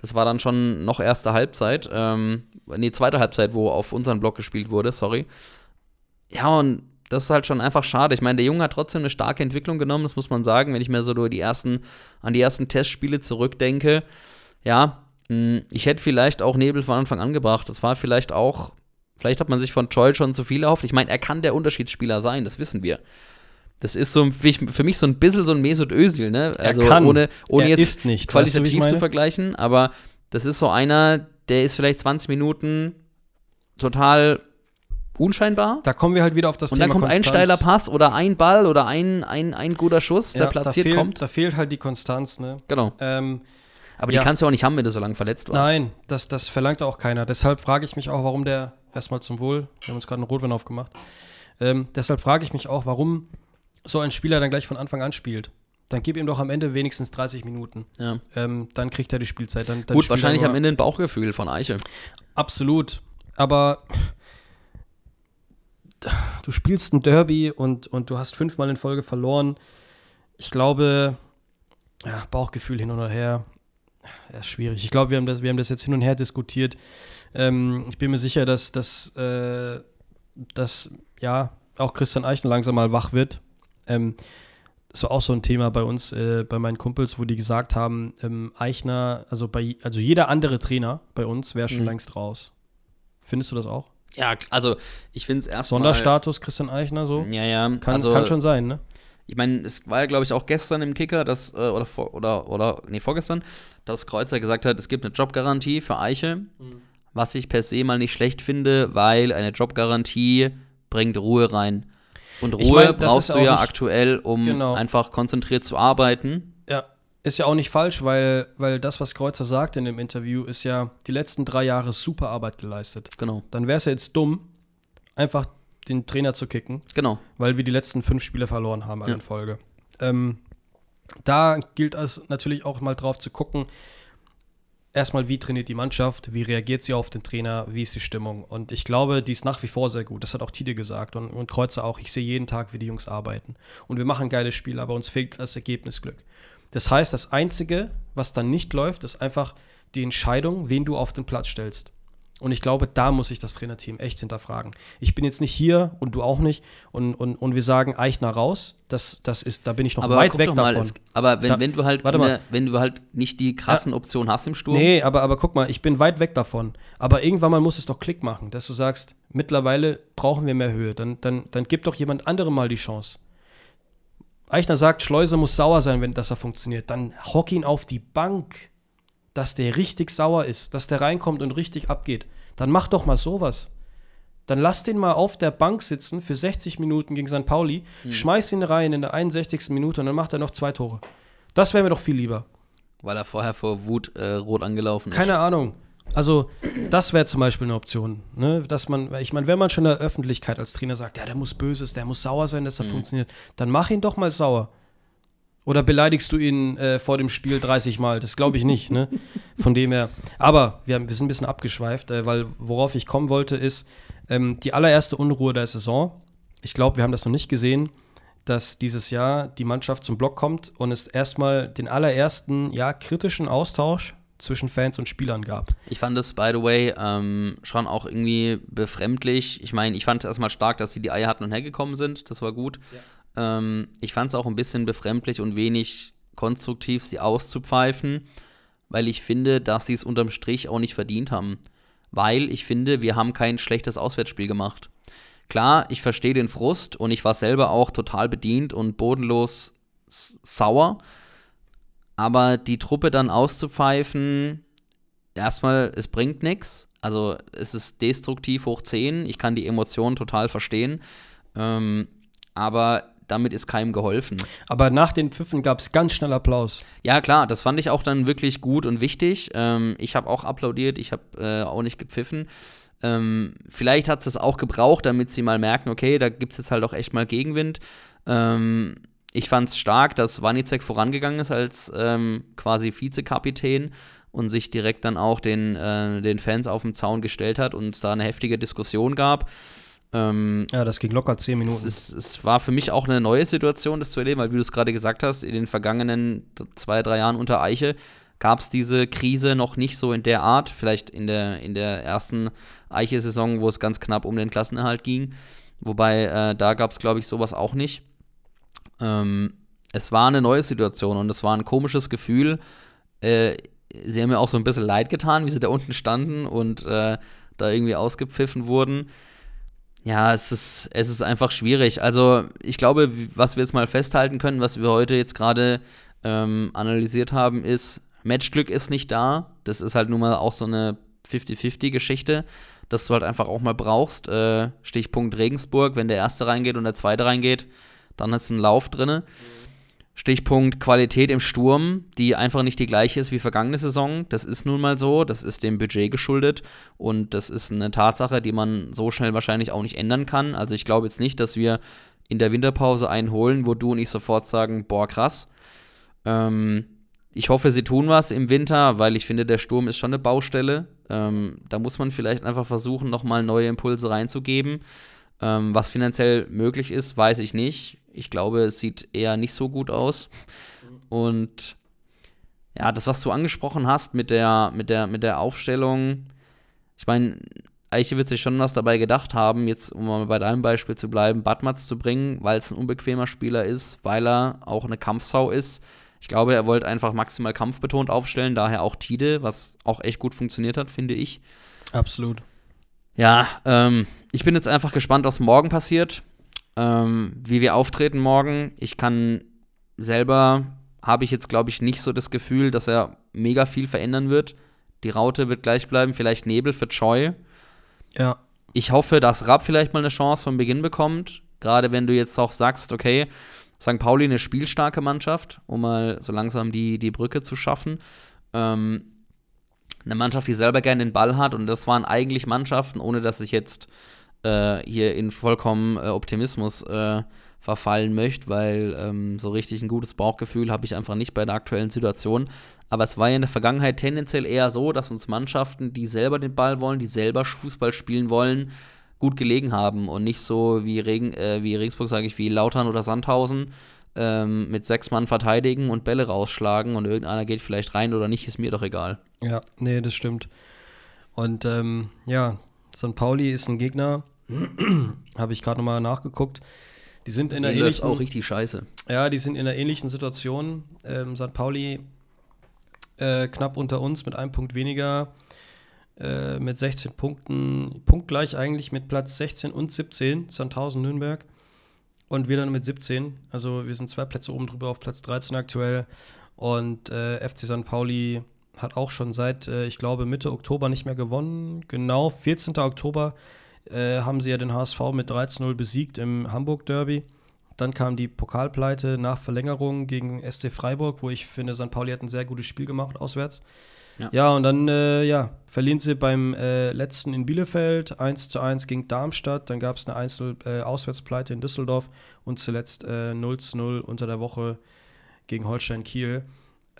Das war dann schon noch erste Halbzeit, ähm, nee, zweite Halbzeit, wo auf unseren Block gespielt wurde, sorry. Ja, und das ist halt schon einfach schade. Ich meine, der Junge hat trotzdem eine starke Entwicklung genommen, das muss man sagen, wenn ich mir so die ersten, an die ersten Testspiele zurückdenke. Ja, mh, ich hätte vielleicht auch Nebel von Anfang an gebracht. Das war vielleicht auch, vielleicht hat man sich von Joy schon zu viel erhofft. Ich meine, er kann der Unterschiedsspieler sein, das wissen wir. Das ist so für mich so ein bisschen so ein Mesut Özil, ne? Also kann. ohne, ohne Er jetzt ist nicht. qualitativ Weißt du, zu vergleichen, aber das ist so einer, der ist vielleicht 20 Minuten total unscheinbar. Da kommen wir halt wieder auf das Und Thema dann kommt ein Konstanz. steiler Pass oder ein Ball oder ein, ein, ein guter Schuss, der Ja, platziert da fehlt, kommt. Da fehlt halt die Konstanz, ne? Genau. Ähm, Aber Ja. die kannst du auch nicht haben, wenn du so lange verletzt warst. nein, das, das verlangt auch keiner. Deshalb frage ich mich auch, warum der, erstmal zum Wohl, wir haben uns gerade einen Rotwein aufgemacht. Ähm, deshalb frage ich mich auch, warum so ein Spieler dann gleich von Anfang an spielt. Dann gib ihm doch am Ende wenigstens 30 Minuten. Ja. Ähm, dann kriegt er die Spielzeit. Dann, dann Gut, wahrscheinlich am Ende ein Bauchgefühl von Eiche. Absolut. Aber du spielst ein Derby und, und du hast fünfmal in Folge verloren. Ich glaube, ja, Bauchgefühl hin und her, ja, schwierig. Ich glaube, wir haben das, wir haben das jetzt hin und her diskutiert. Ähm, ich bin mir sicher, dass, dass, äh, dass ja, auch Christian Eichen langsam mal wach wird. Ähm, das war auch so ein Thema bei uns, äh, bei meinen Kumpels, wo die gesagt haben, ähm, Eichner, also bei, also jeder andere Trainer bei uns wäre schon Mhm. längst raus. Findest du das auch? Ja, also ich finde es erstmal. Sonderstatus Christian Eichner so? Ja, ja. Kann, also, kann schon sein, ne? Ich meine, es war ja, glaube ich, auch gestern im Kicker, dass, äh, oder, vor, oder, oder, nee, vorgestern, dass Kreuzer gesagt hat, es gibt eine Jobgarantie für Eiche, Mhm. was ich per se mal nicht schlecht finde, weil eine Jobgarantie bringt Ruhe rein. Und Ruhe Ich mein, brauchst du ja nicht- aktuell, um Genau. einfach konzentriert zu arbeiten. Ja. Ist ja auch nicht falsch, weil, weil das, was Kreuzer sagt in dem Interview, ist ja die letzten drei Jahre super Arbeit geleistet. Genau, Dann wäre es ja jetzt dumm, einfach den Trainer zu kicken, genau. weil wir die letzten fünf Spiele verloren haben Ja. in Folge. Ähm, da gilt es natürlich auch mal drauf zu gucken, erstmal, wie trainiert die Mannschaft, wie reagiert sie auf den Trainer, wie ist die Stimmung. Und ich glaube, die ist nach wie vor sehr gut. Das hat auch Tide gesagt und, und Kreuzer auch. Ich sehe jeden Tag, wie die Jungs arbeiten. Und wir machen geile Spiele, aber uns fehlt das Ergebnisglück. Das heißt, das Einzige, was dann nicht läuft, ist einfach die Entscheidung, wen du auf den Platz stellst. Und ich glaube, da muss sich das Trainerteam echt hinterfragen. Ich bin jetzt nicht hier und du auch nicht und, und, und wir sagen Eichner raus. Das, das ist, da bin ich noch Aber weit weg mal, davon. es, aber wenn, Da- wenn du halt, der, wenn du halt nicht die krassen Optionen hast im Sturm, Nee, aber, aber guck mal, ich bin weit weg davon. Aber irgendwann mal muss es doch Klick machen, dass du sagst, mittlerweile brauchen wir mehr Höhe. Dann, dann, dann gib doch jemand anderem mal die Chance. Eichner sagt, Schleuser muss sauer sein, wenn das er funktioniert. Dann hock ihn auf die Bank, dass der richtig sauer ist, dass der reinkommt und richtig abgeht. Dann mach doch mal sowas. Dann lass den mal auf der Bank sitzen für 60 Minuten gegen St. Pauli, schmeiß ihn rein in der 61. Minute und dann macht er noch zwei Tore. Das wäre mir doch viel lieber. weil er vorher vor Wut äh, rot angelaufen ist. Keine Ahnung. Also, das wäre zum Beispiel eine Option, ne? Dass man, ich meine, wenn man schon in der Öffentlichkeit als Trainer sagt, ja, der muss Böses, der muss sauer sein, dass er funktioniert, dann mach ihn doch mal sauer. Oder beleidigst du ihn äh, vor dem Spiel 30 Mal? Das glaube ich nicht, ne? Von dem her. Aber wir, haben, wir sind ein bisschen abgeschweift, äh, weil worauf ich kommen wollte, ist ähm, die allererste Unruhe der Saison. Ich glaube, wir haben das noch nicht gesehen, dass dieses Jahr die Mannschaft zum Block kommt und es erstmal den allerersten, ja, kritischen Austausch zwischen Fans und Spielern gab. Ich fand es, by the way, ähm, schon auch irgendwie befremdlich. Ich meine, ich fand es erstmal stark, dass sie die Eier hatten und hergekommen sind. Das war gut. Ähm, ich fand es auch ein bisschen befremdlich und wenig konstruktiv, sie auszupfeifen, weil ich finde, dass sie es unterm Strich auch nicht verdient haben. Weil ich finde, wir haben kein schlechtes Auswärtsspiel gemacht. Klar, ich verstehe den Frust und ich war selber auch total bedient und bodenlos sauer. Aber die Truppe dann auszupfeifen, erstmal, es bringt nichts. Also es ist destruktiv hoch 10. Ich kann die Emotionen total verstehen. Ähm, aber damit ist keinem geholfen. Aber nach den Pfiffen gab es ganz schnell Applaus. Ja, klar, das fand ich auch dann wirklich gut und wichtig. Ähm, ich habe auch applaudiert, ich habe äh, auch nicht gepfiffen. Ähm, vielleicht hat es auch gebraucht, damit sie mal merken, okay, da gibt es jetzt halt auch echt mal Gegenwind. Ähm, ich fand es stark, dass Wanizek vorangegangen ist als ähm, quasi Vizekapitän und sich direkt dann auch den, äh, den Fans auf dem Zaun gestellt hat und es da eine heftige Diskussion gab. Ähm, ja, das ging locker zehn Minuten. es, ist, es war für mich auch eine neue Situation, das zu erleben, weil wie du es gerade gesagt hast, in den vergangenen zwei, drei Jahren unter Eiche gab es diese Krise noch nicht so in der Art. Vielleicht in der, in der ersten Eiche-Saison, wo es ganz knapp um den Klassenerhalt ging. Wobei äh, da gab es, glaube ich, sowas auch nicht. Ähm, es war eine neue Situation und es war ein komisches Gefühl. Äh, sie haben mir auch so ein bisschen leid getan, wie sie da unten standen und äh, da irgendwie ausgepfiffen wurden. Ja, es ist, es ist einfach schwierig. Also, ich glaube, was wir jetzt mal festhalten können, was wir heute jetzt gerade ähm, analysiert haben, ist, Matchglück ist nicht da. Das ist halt nun mal auch so eine 50-50-Geschichte, dass du halt einfach auch mal brauchst. Äh, Stichpunkt Regensburg, wenn der erste reingeht und der zweite reingeht, dann ist ein Lauf drinne. Stichpunkt Qualität im Sturm, die einfach nicht die gleiche ist wie vergangene Saison. Das ist nun mal so, das ist dem Budget geschuldet und das ist eine Tatsache, die man so schnell wahrscheinlich auch nicht ändern kann. Also ich glaube jetzt nicht, dass wir in der Winterpause einen holen, wo du und ich sofort sagen, boah, krass. Ähm, ich hoffe, sie tun was im Winter, weil ich finde, der Sturm ist schon eine Baustelle. Ähm, da muss man vielleicht einfach versuchen, nochmal neue Impulse reinzugeben. Ähm, was finanziell möglich ist, weiß ich nicht. Ich glaube, es sieht eher nicht so gut aus. Und ja, das, was du angesprochen hast mit der, mit der, mit der Aufstellung, ich meine, Eiche wird sich schon was dabei gedacht haben, jetzt, um mal bei deinem Beispiel zu bleiben, Badmatz zu bringen, weil es ein unbequemer Spieler ist, weil er auch eine Kampfsau ist. Ich glaube, er wollte einfach maximal kampfbetont aufstellen, daher auch Tide, was auch echt gut funktioniert hat, finde ich. Absolut. Ja, ähm, ich bin jetzt einfach gespannt, was morgen passiert, ähm, wie wir auftreten morgen. Ich kann selber, habe ich jetzt, glaube ich, nicht so das Gefühl, dass er mega viel verändern wird. Die Raute wird gleich bleiben, vielleicht Nebel für Choi. Ja. Ich hoffe, dass Rapp vielleicht mal eine Chance von Beginn bekommt. Gerade wenn du jetzt auch sagst, okay, St. Pauli eine spielstarke Mannschaft, um mal so langsam die, die Brücke zu schaffen. Ähm, eine Mannschaft, die selber gerne den Ball hat und das waren eigentlich Mannschaften, ohne dass ich jetzt äh, hier in vollkommen äh, Optimismus äh, verfallen möchte, weil ähm, so richtig ein gutes Bauchgefühl habe ich einfach nicht bei der aktuellen Situation. Aber es war ja in der Vergangenheit tendenziell eher so, dass uns Mannschaften, die selber den Ball wollen, die selber Fußball spielen wollen, gut gelegen haben und nicht so wie, Regen, äh, wie Regensburg, sage ich, wie Lautern oder Sandhausen ähm, mit sechs Mann verteidigen und Bälle rausschlagen und irgendeiner geht vielleicht rein oder nicht, ist mir doch egal. Ja, nee, das stimmt. Und ähm, ja, St. Pauli ist ein Gegner, habe ich gerade nochmal nachgeguckt. Die sind in der ähnlichen auch richtig scheiße. Ja, die sind in einer ähnlichen Situation. Ähm, St. Pauli äh, knapp unter uns mit einem Punkt weniger, äh, mit 16 Punkten, punktgleich eigentlich mit Platz 16 und 17, Sandhausen Nürnberg. Und wir dann mit 17. Also wir sind zwei Plätze oben drüber auf Platz 13 aktuell. Und äh, FC St. Pauli hat auch schon seit, äh, ich glaube, Mitte Oktober nicht mehr gewonnen. Genau, 14. Oktober äh, haben sie ja den HSV mit 13-0 besiegt im Hamburg-Derby. Dann kam die Pokalpleite nach Verlängerung gegen SC Freiburg, wo ich finde, St. Pauli hat ein sehr gutes Spiel gemacht auswärts. Ja. Ja, und dann äh, ja, verlieren sie beim äh, letzten in Bielefeld 1 zu 1 gegen Darmstadt. Dann gab es eine 1 äh, Auswärtspleite in Düsseldorf und zuletzt äh, 0 zu 0 unter der Woche gegen Holstein Kiel.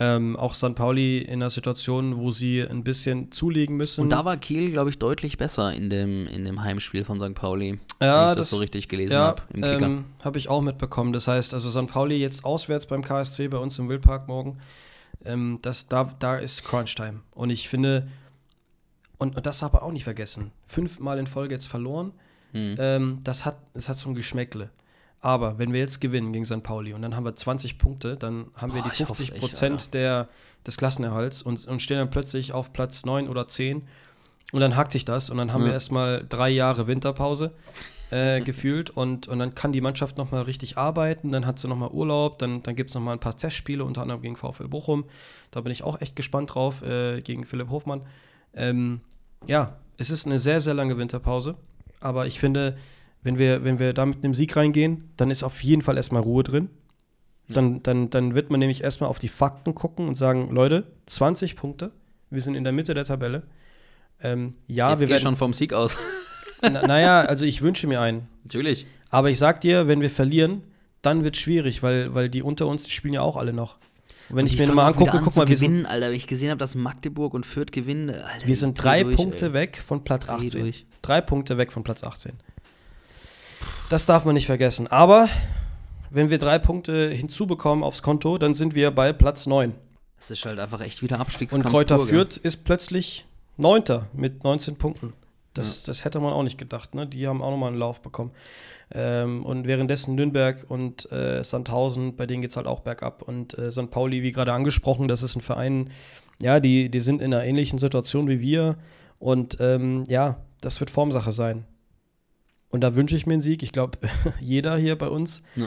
Ähm, auch St. Pauli in einer Situation, wo sie ein bisschen zulegen müssen. Und da war Kiel, glaube ich, deutlich besser in dem, in dem Heimspiel von St. Pauli. Ja, wenn ich das, das- so richtig gelesen ja, habe ähm, habe ich auch mitbekommen. Das heißt, also St. Pauli jetzt auswärts beim KSC bei uns im Wildpark morgen. Ähm, das, da, da ist Crunch-Time. Und ich finde, und, und das aber auch nicht vergessen, fünfmal in Folge jetzt verloren, Hm. ähm, das, hat, das hat so ein Geschmäckle. Aber wenn wir jetzt gewinnen gegen St. Pauli und dann haben wir 20 Punkte, dann haben wir Boah, die ich hoff's 50 echt, Prozent der, des Klassenerhalts und, und stehen dann plötzlich auf Platz 9 oder 10 und dann hackt sich das und dann haben Ja. wir erstmal drei Jahre Winterpause äh, gefühlt und, und dann kann die Mannschaft nochmal richtig arbeiten, dann hat sie nochmal Urlaub, dann, dann gibt es nochmal ein paar Testspiele, unter anderem gegen VfL Bochum. Da bin ich auch echt gespannt drauf, äh, gegen Philipp Hofmann. Ähm, ja, es ist eine sehr, sehr lange Winterpause, aber ich finde, wenn wir, wenn wir da mit einem Sieg reingehen, dann ist auf jeden Fall erstmal Ruhe drin. Dann, dann, dann wird man nämlich erstmal auf die Fakten gucken und sagen, Leute, 20 Punkte, wir sind in der Mitte der Tabelle. Ähm, ja, Jetzt wir werden, schon vom Sieg aus. na, naja, also ich wünsche mir einen. Natürlich. Aber ich sag dir, wenn wir verlieren, dann wird es schwierig, weil, weil die unter uns, die spielen ja auch alle noch. Wenn Und ich mir mal angucke, an guck mal, wir sind, gewinnen, Alter. Wenn ich gesehen habe, dass Magdeburg und Fürth gewinnen, Alter, wir sind drei durch, Punkte ey. weg von Platz Dreh 18. durch. Drei Punkte weg von Platz 18. Das darf man nicht vergessen. Aber wenn wir drei Punkte hinzubekommen aufs Konto, dann sind wir bei Platz 9. Es ist halt einfach echt wieder Und Abstiegskampf. Kräuter pur, gell? Fürth ist plötzlich Neunter mit 19 Punkten. Das, das hätte man auch nicht gedacht. Ne? Die haben auch nochmal einen Lauf bekommen. Ähm, und währenddessen Nürnberg und äh, Sandhausen, bei denen geht es halt auch bergab. Und äh, St. Pauli, wie gerade angesprochen, das ist ein Verein, ja, die, die sind in einer ähnlichen Situation wie wir. Und ähm, ja, das wird Formsache sein. Und da wünsche ich mir einen Sieg. Ich glaube, jeder hier bei uns. Ja.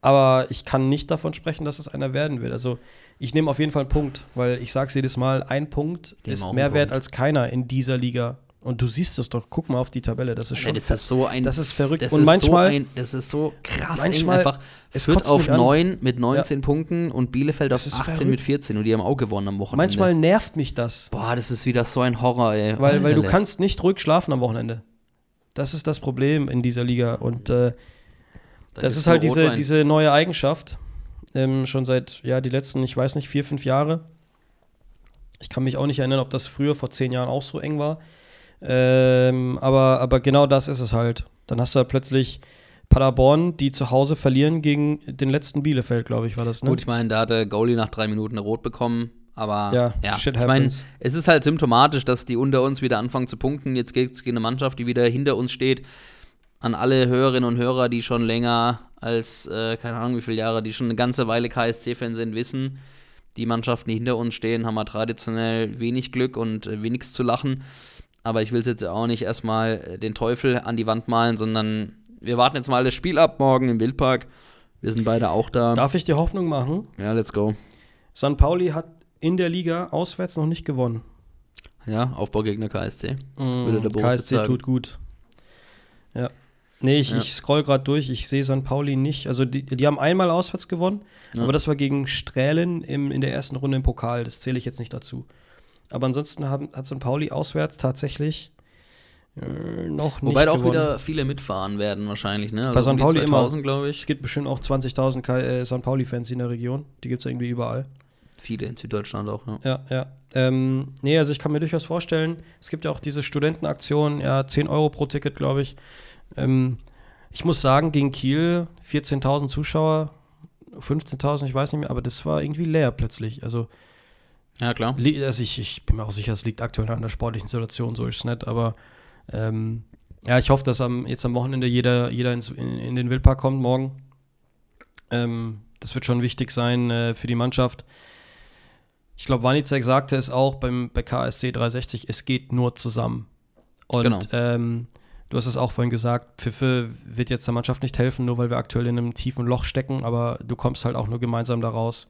Aber ich kann nicht davon sprechen, dass es einer werden wird. Also ich nehme auf jeden Fall einen Punkt, weil ich sage es jedes Mal, ein Punkt Nehmen ist mehr wert Punkt. als keiner in dieser Liga. Und du siehst es doch, guck mal auf die Tabelle, das ist schon das ist so ein. das ist verrückt. Das Und ist manchmal- so ein, das ist so krass manchmal- einfach. es kotzt auf mich an. 9 mit 19 Punkten und Bielefeld auf Das ist 18 verrückt. mit 14 und die haben auch gewonnen am Wochenende. manchmal nervt mich das, Boah, das ist wieder so ein Horror, ey. weil, weil du kannst nicht ruhig schlafen am Wochenende. Das ist das Problem in dieser Liga. Und äh, Da das ist halt diese, Rotwein. diese neue Eigenschaft. Ähm, schon seit, ja, die letzten, ich weiß nicht, vier, fünf Jahre. Ich kann mich auch nicht erinnern, ob das früher vor zehn Jahren auch so eng war. Ähm, aber, aber genau das ist es halt. Dann hast du halt plötzlich Paderborn, die zu Hause verlieren gegen den letzten Bielefeld, glaube ich, war das, ne? Gut, ich meine, da hat der Goalie nach drei Minuten Rot bekommen. Aber Ja, ja, ich meine, es ist halt symptomatisch, dass die unter uns wieder anfangen zu punkten. Jetzt geht es gegen eine Mannschaft, die wieder hinter uns steht. An alle Hörerinnen und Hörer, die schon länger als, äh, keine Ahnung wie viele Jahre, die schon eine ganze Weile KSC-Fan sind, wissen, die Mannschaften, die hinter uns stehen, haben wir traditionell wenig Glück und äh, wenigstens zu lachen. Aber ich will es jetzt auch nicht erstmal äh, den Teufel an die Wand malen, sondern wir warten jetzt mal das Spiel ab morgen im Wildpark. Wir sind beide auch da. Darf ich dir Hoffnung machen? Ja, let's go. St. Pauli hat in der Liga auswärts noch nicht gewonnen. Ja, Aufbaugegner KSC. Würde der Boris KSC tut gut. Ja. Nee, ich, Ja. ich scroll gerade durch, ich sehe St. Pauli nicht. Also die, die haben einmal auswärts gewonnen, Ja. aber das war gegen Strählen im, in der ersten Runde im Pokal. Das zähle ich jetzt nicht dazu. Aber ansonsten haben, hat St. Pauli auswärts tatsächlich äh, noch nicht Wobei da auch gewonnen. wieder viele mitfahren werden wahrscheinlich, ne? Bei St. Pauli immer. 2000, glaube Es ich. gibt bestimmt auch 20.000 K- äh, St. Pauli-Fans in der Region. Die gibt es irgendwie überall. Viele in Süddeutschland auch, ja. Ja, ja. Ähm, nee, also ich kann mir durchaus vorstellen, es gibt ja auch diese Studentenaktion, ja, 10 Euro pro Ticket, glaube ich. Ähm, ich muss sagen, gegen Kiel 14.000 Zuschauer, 15.000, ich weiß nicht mehr, aber das war irgendwie leer plötzlich. Also, Ja, klar. also ich, ich bin mir auch sicher, es liegt aktuell an der sportlichen Situation, so ist es nicht, aber ähm, ja, ich hoffe, dass am, jetzt am Wochenende jeder, jeder ins, in, in den Wildpark kommt morgen. Ähm, das wird schon wichtig sein äh, für die Mannschaft. Ich glaube, Wanizek sagte es auch beim, bei KSC 360, es geht nur zusammen. Und Genau. ähm, du hast es auch vorhin gesagt, Pfiffe wird jetzt der Mannschaft nicht helfen, nur weil wir aktuell in einem tiefen Loch stecken, aber du kommst halt auch nur gemeinsam da raus.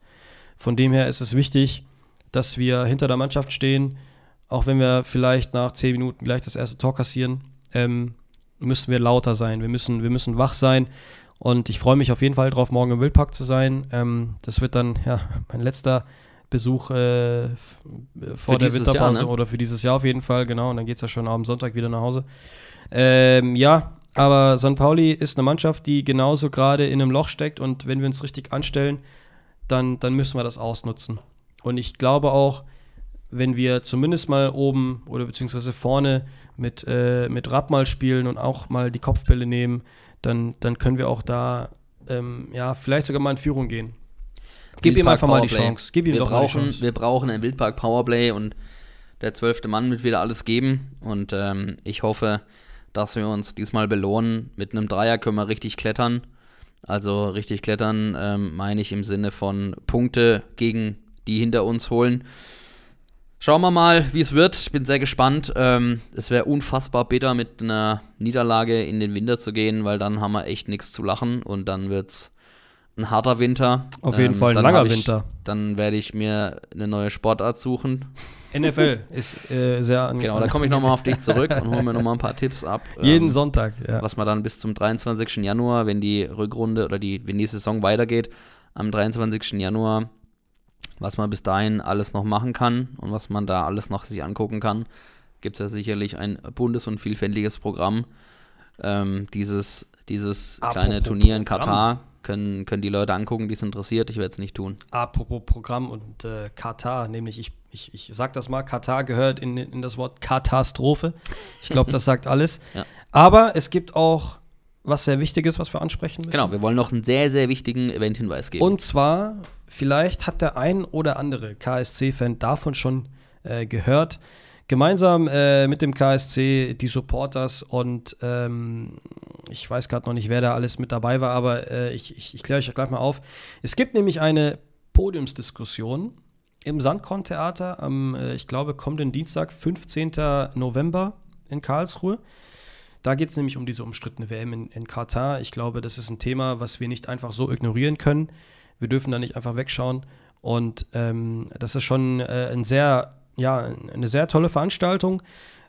Von dem her ist es wichtig, dass wir hinter der Mannschaft stehen, auch wenn wir vielleicht nach zehn Minuten gleich das erste Tor kassieren, ähm, müssen wir lauter sein. Wir müssen, wir müssen wach sein. Und ich freue mich auf jeden Fall drauf, morgen im Wildpark zu sein. Ähm, das wird dann ja mein letzter Besuch äh, äh, vor der Winterpause Jahr, ne? oder für dieses Jahr auf jeden Fall, genau. Und dann geht es ja schon am Sonntag wieder nach Hause. Ähm, ja, aber St. Pauli ist eine Mannschaft, die genauso gerade in einem Loch steckt und wenn wir uns richtig anstellen, dann, dann müssen wir das ausnutzen. Und ich glaube auch, wenn wir zumindest mal oben oder beziehungsweise vorne mit, äh, mit Rapp mal spielen und auch mal die Kopfbälle nehmen, dann, dann können wir auch da ähm, ja, vielleicht sogar mal in Führung gehen. Gib ihm einfach mal die Powerplay. Chance. Gib ihm wir doch mal die brauchen, Chance. Wir brauchen ein Wildpark Powerplay und der zwölfte Mann wird wieder alles geben. Und ähm, ich hoffe, dass wir uns diesmal belohnen. Mit einem Dreier können wir richtig klettern. Also richtig klettern ähm, meine ich im Sinne von Punkte gegen die hinter uns holen. Schauen wir mal, wie es wird. Ich bin sehr gespannt. Ähm, es wäre unfassbar bitter, mit einer Niederlage in den Winter zu gehen, weil dann haben wir echt nichts zu lachen und dann wird es ein harter Winter. Auf jeden Fall ein langer ich, Winter. Dann werde ich mir eine neue Sportart suchen. NFL ist äh, sehr an Genau, da komme ich nochmal auf dich zurück und hole mir nochmal ein paar Tipps ab. Jeden ähm, Sonntag, ja. was man dann bis zum 23. Januar, wenn die Rückrunde oder die, wenn die Saison weitergeht, am 23. Januar, was man bis dahin alles noch machen kann und was man da alles noch sich angucken kann, gibt es ja sicherlich ein buntes und vielfältiges Programm. Ähm, dieses, Dieses Apropos kleine Turnier in Programm. Können, können die Leute angucken, die es interessiert. Ich werde es nicht tun. Apropos Programm und äh, Katar, nämlich ich, ich, ich sag das mal, Katar gehört in, in das Wort Katastrophe. Ich glaube, das sagt alles. Ja. Aber es gibt auch was sehr Wichtiges, was wir ansprechen müssen. Genau, wir wollen noch einen sehr, sehr wichtigen Event-Hinweis geben. Und zwar, vielleicht hat der ein oder andere KSC-Fan davon schon äh, gehört. Gemeinsam äh, mit dem KSC, die Supporters und ähm, ich weiß gerade noch nicht, wer da alles mit dabei war, aber äh, ich, ich, ich kläre euch gleich mal auf. Es gibt nämlich eine Podiumsdiskussion im Sandkorn-Theater am, äh, ich glaube, kommenden Dienstag, 15. November in Karlsruhe. Da geht es nämlich um diese umstrittene WM in, in Katar. Ich glaube, das ist ein Thema, was wir nicht einfach so ignorieren können. Wir dürfen da nicht einfach wegschauen. Und ähm, das ist schon äh, ein sehr, ja, eine sehr tolle Veranstaltung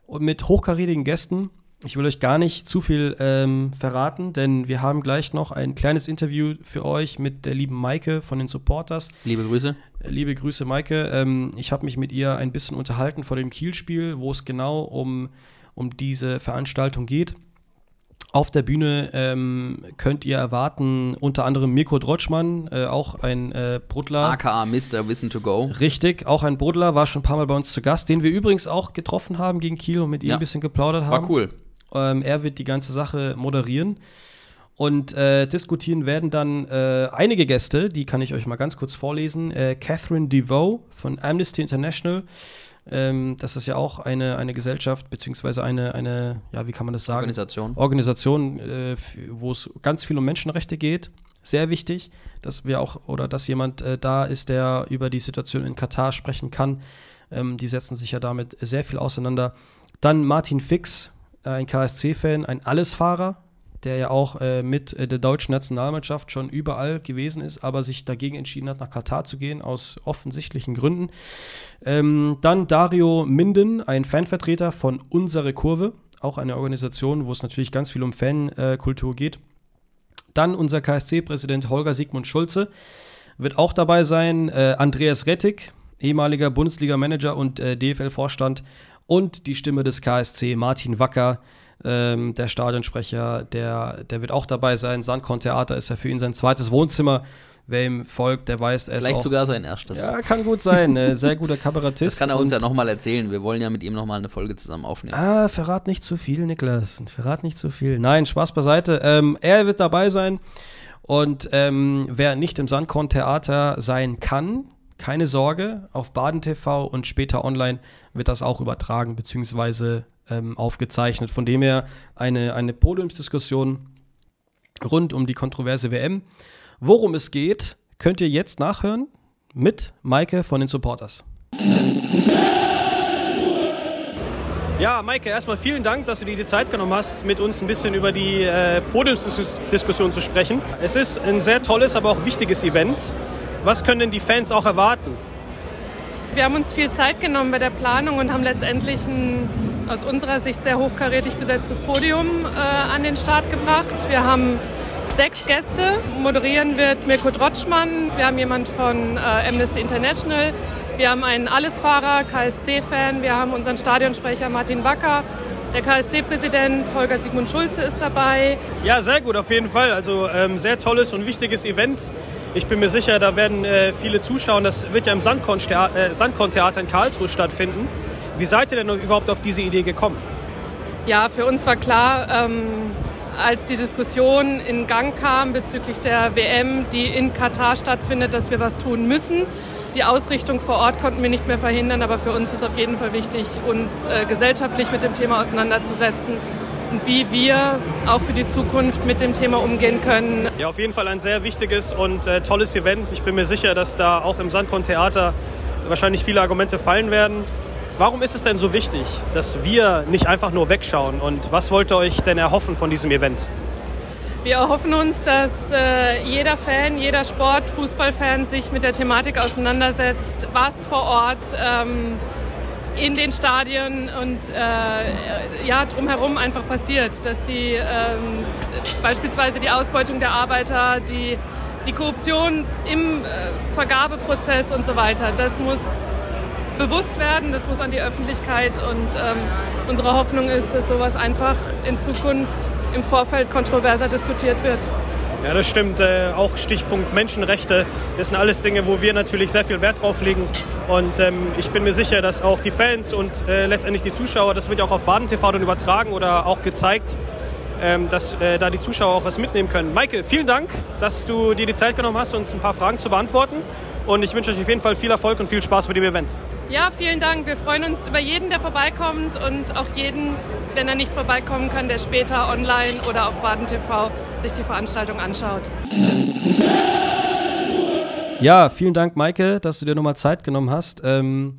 und mit hochkarätigen Gästen. Ich will euch gar nicht zu viel ähm, verraten, denn wir haben gleich noch ein kleines Interview für euch mit der lieben Maike von den Supporters. Liebe Grüße. Liebe Grüße, Maike. Ähm, ich habe mich mit ihr ein bisschen unterhalten vor dem Kielspiel, wo es genau um, um diese Veranstaltung geht. Auf der Bühne ähm, könnt ihr erwarten unter anderem Mirko Drotschmann, äh, auch ein äh, Brudler. AKA Mr. Wissen to Go. Richtig, auch ein Brudler, war schon ein paar Mal bei uns zu Gast, den wir übrigens auch getroffen haben gegen Kiel und mit ihm Ja. ein bisschen geplaudert haben. War cool. Ähm, er wird die ganze Sache moderieren. Und äh, diskutieren werden dann äh, einige Gäste, die kann ich euch mal ganz kurz vorlesen. Äh, Catherine DeVoe von Amnesty International. Ähm, das ist ja auch eine, eine Gesellschaft, beziehungsweise eine, eine, ja, wie kann man das sagen? Organisation. Organisation, äh, wo es ganz viel um Menschenrechte geht. Sehr wichtig, dass wir auch oder dass jemand äh, da ist, der über die Situation in Katar sprechen kann. Ähm, die setzen sich ja damit sehr viel auseinander. Dann Martin Fix, äh, ein KSC-Fan, ein Allesfahrer, der ja auch äh, mit äh, der deutschen Nationalmannschaft schon überall gewesen ist, aber sich dagegen entschieden hat, nach Katar zu gehen, aus offensichtlichen Gründen. Ähm, dann Dario Minden, ein Fanvertreter von Unsere Kurve, auch eine Organisation, wo es natürlich ganz viel um Fankultur geht. Dann unser KSC-Präsident Holger Sigmund Schulze wird auch dabei sein. Äh, Andreas Rettig, ehemaliger Bundesliga-Manager und äh, DFL-Vorstand. Und die Stimme des KSC, Martin Wacker, ähm, der Stadionsprecher, der, der wird auch dabei sein. Sandkorn-Theater ist ja für ihn sein zweites Wohnzimmer. Wer ihm folgt, der weiß, er ist Vielleicht auch sogar sein erstes. ja, kann gut sein. Äh, sehr guter Kabarettist. das kann er uns ja nochmal erzählen. Wir wollen ja mit ihm nochmal eine Folge zusammen aufnehmen. Ah, verrat nicht zu viel, Niklas. Verrat nicht zu viel. Nein, Spaß beiseite. Ähm, er wird dabei sein. Und ähm, wer nicht im Sandkorn-Theater sein kann, keine Sorge, auf Baden TV und später online wird das auch übertragen bzw. Ähm, aufgezeichnet. Von dem her eine, eine Podiumsdiskussion rund um die kontroverse WM. Worum es geht, könnt ihr jetzt nachhören mit Maike von den Supporters. Ja, Maike, erstmal vielen Dank, dass du dir die Zeit genommen hast, mit uns ein bisschen über die äh, Podiumsdiskussion zu sprechen. Es ist ein sehr tolles, aber auch wichtiges Event. Was können denn die Fans auch erwarten? Wir haben uns viel Zeit genommen bei der Planung und haben letztendlich ein aus unserer Sicht sehr hochkarätig besetztes Podium äh, an den Start gebracht. Wir haben sechs Gäste. Moderieren wird Mirko Drotschmann. Wir haben jemand von äh, Amnesty International. Wir haben einen Allesfahrer, KSC-Fan. Wir haben unseren Stadionsprecher Martin Wacker. Der KSC-Präsident Holger Sigmund Schulze ist dabei. Ja, sehr gut, auf jeden Fall. Also ähm, sehr tolles und wichtiges Event. Ich bin mir sicher, da werden äh, viele zuschauen. Das wird ja im äh, Sandkorn-Theater in Karlsruhe stattfinden. Wie seid ihr denn überhaupt auf diese Idee gekommen? Ja, für uns war klar, ähm, als die Diskussion in Gang kam bezüglich der WM, die in Katar stattfindet, dass wir was tun müssen. Die Ausrichtung vor Ort konnten wir nicht mehr verhindern, aber für uns ist auf jeden Fall wichtig, uns äh, gesellschaftlich mit dem Thema auseinanderzusetzen und wie wir auch für die Zukunft mit dem Thema umgehen können. Ja, auf jeden Fall ein sehr wichtiges und äh, tolles Event. Ich bin mir sicher, dass da auch im Sandkorn-Theater wahrscheinlich viele Argumente fallen werden. Warum ist es denn so wichtig, dass wir nicht einfach nur wegschauen? Und was wollt ihr euch denn erhoffen von diesem Event? Wir erhoffen uns, dass äh, jeder Fan, jeder Sport, Fußballfan sich mit der Thematik auseinandersetzt, was vor Ort ähm, in den Stadien und äh, ja, drumherum einfach passiert. Dass die ähm, beispielsweise die Ausbeutung der Arbeiter, die, die Korruption im äh, Vergabeprozess und so weiter, das muss bewusst werden, das muss an die Öffentlichkeit und ähm, unsere Hoffnung ist, dass sowas einfach in Zukunft im Vorfeld kontroverser diskutiert wird. Ja, das stimmt. Äh, auch Stichpunkt Menschenrechte. Das sind alles Dinge, wo wir natürlich sehr viel Wert drauf legen. Und ähm, ich bin mir sicher, dass auch die Fans und äh, letztendlich die Zuschauer, das wird ja auch auf Baden TV dann übertragen oder auch gezeigt, ähm, dass äh, da die Zuschauer auch was mitnehmen können. Maike, vielen Dank, dass du dir die Zeit genommen hast, uns ein paar Fragen zu beantworten. Und ich wünsche euch auf jeden Fall viel Erfolg und viel Spaß bei dem Event. Ja, vielen Dank. Wir freuen uns über jeden, der vorbeikommt und auch jeden, wenn er nicht vorbeikommen kann, der später online oder auf Baden TV sich die Veranstaltung anschaut. Ja, vielen Dank, Maike, dass du dir nochmal Zeit genommen hast. Ähm,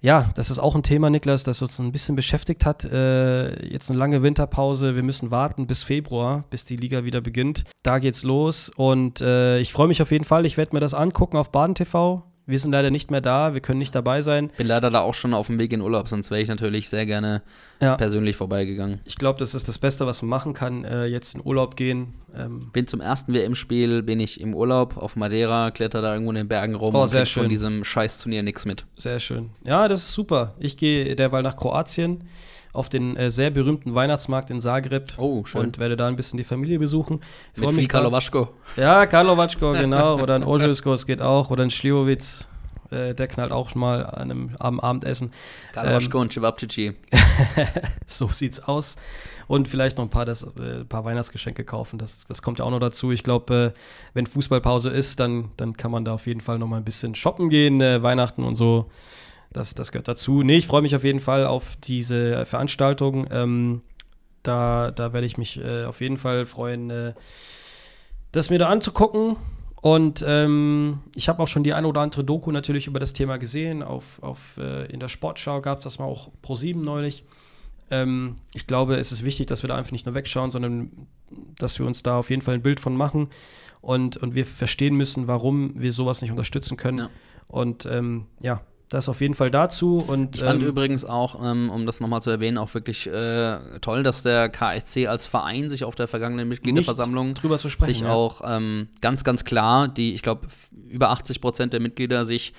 ja, das ist auch ein Thema, Niklas, das uns ein bisschen beschäftigt hat. Äh, jetzt eine lange Winterpause. Wir müssen warten bis Februar, bis die Liga wieder beginnt. Da geht's los und äh, ich freue mich auf jeden Fall. Ich werde mir das angucken auf Baden TV. Wir sind leider nicht mehr da, wir können nicht dabei sein. Bin leider da auch schon auf dem Weg in Urlaub, sonst wäre ich natürlich sehr gerne ja. persönlich vorbeigegangen. Ich glaube, das ist das Beste, was man machen kann, äh, jetzt in Urlaub gehen. Ähm bin zum ersten WM-Spiel, bin ich im Urlaub auf Madeira, kletter da irgendwo in den Bergen rum oh, und sehr schön. von diesem Scheiß-Turnier nichts mit. Sehr schön. Ja, das ist super. Ich gehe derweil nach Kroatien auf den äh, sehr berühmten Weihnachtsmarkt in Zagreb oh, schön. und werde da ein bisschen die Familie besuchen. Mit viel Karlovačko. Ja, Karlovačko, genau. Oder ein Ožujsko, es geht auch. Oder ein Slivovitz. Äh, der knallt auch mal an einem, am Abendessen. Karlovačko ähm, und Cevapcici. so sieht's aus. Und vielleicht noch ein paar, das, äh, paar Weihnachtsgeschenke kaufen. Das, das kommt ja auch noch dazu. Ich glaube, äh, wenn Fußballpause ist, dann, dann kann man da auf jeden Fall noch mal ein bisschen shoppen gehen, äh, Weihnachten und so. Das, das gehört dazu. Nee, ich freue mich auf jeden Fall auf diese Veranstaltung. Ähm, da, da werde ich mich äh, auf jeden Fall freuen, äh, das mir da anzugucken. Und ähm, ich habe auch schon die eine oder andere Doku natürlich über das Thema gesehen. Auf, auf, äh, in der Sportschau gab es das mal auch pro sieben neulich. Ähm, ich glaube, es ist wichtig, dass wir da einfach nicht nur wegschauen, sondern dass wir uns da auf jeden Fall ein Bild von machen und, und wir verstehen müssen, warum wir sowas nicht unterstützen können. Ja. Und ähm, ja, das auf jeden Fall dazu. Und, ich fand ähm, übrigens auch, ähm, um das nochmal zu erwähnen, auch wirklich äh, toll, dass der KSC als Verein sich auf der vergangenen Mitgliederversammlung drüber zu sprechen, sich ja. auch ähm, ganz, ganz klar, die, ich glaube, über 80 Prozent der Mitglieder sich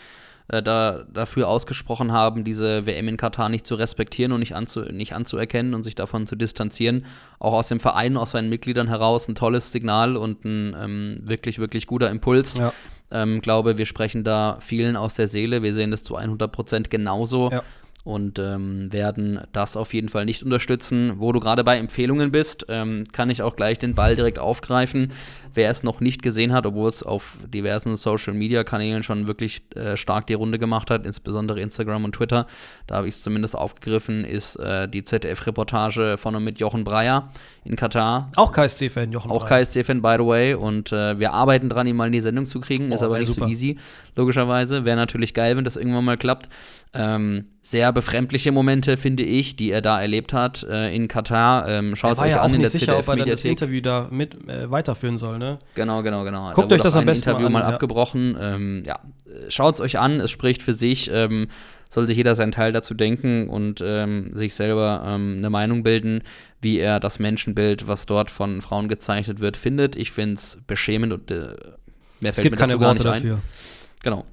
äh, da, dafür ausgesprochen haben, diese WM in Katar nicht zu respektieren und nicht, anzu, nicht anzuerkennen und sich davon zu distanzieren. Auch aus dem Verein, aus seinen Mitgliedern heraus ein tolles Signal und ein ähm, wirklich, wirklich guter Impuls. Ja ähm, glaube, wir sprechen da vielen aus der Seele. Wir sehen das zu 100 Prozent genauso. Ja und ähm, werden das auf jeden Fall nicht unterstützen. Wo du gerade bei Empfehlungen bist, ähm, kann ich auch gleich den Ball direkt aufgreifen. Wer es noch nicht gesehen hat, obwohl es auf diversen Social-Media-Kanälen schon wirklich äh, stark die Runde gemacht hat, insbesondere Instagram und Twitter, da habe ich es zumindest aufgegriffen, ist äh, die ZDF-Reportage von und mit Jochen Breyer in Katar. Auch KSC-Fan, Jochen Auch KSC-Fan, by the way. Und äh, wir arbeiten dran, ihn mal in die Sendung zu kriegen. Oh, ist aber nicht super. so easy, logischerweise. Wäre natürlich geil, wenn das irgendwann mal klappt. Ähm, sehr befremdliche Momente, finde ich, die er da erlebt hat äh, in Katar. Ähm, Schaut es euch ja an in der sicher, ZDF ob er das Interview da mit äh, weiterführen soll, ne? Genau, genau, genau. Guckt da euch das am besten Interview mal, an, mal abgebrochen. Ja, ähm, ja. schaut es euch an. Es spricht für sich. Ähm, sollte jeder seinen Teil dazu denken und ähm, sich selber ähm, eine Meinung bilden, wie er das Menschenbild, was dort von Frauen gezeichnet wird, findet. Ich finde es beschämend und äh, mehr fällt es gibt mir keine Worte dafür. Genau.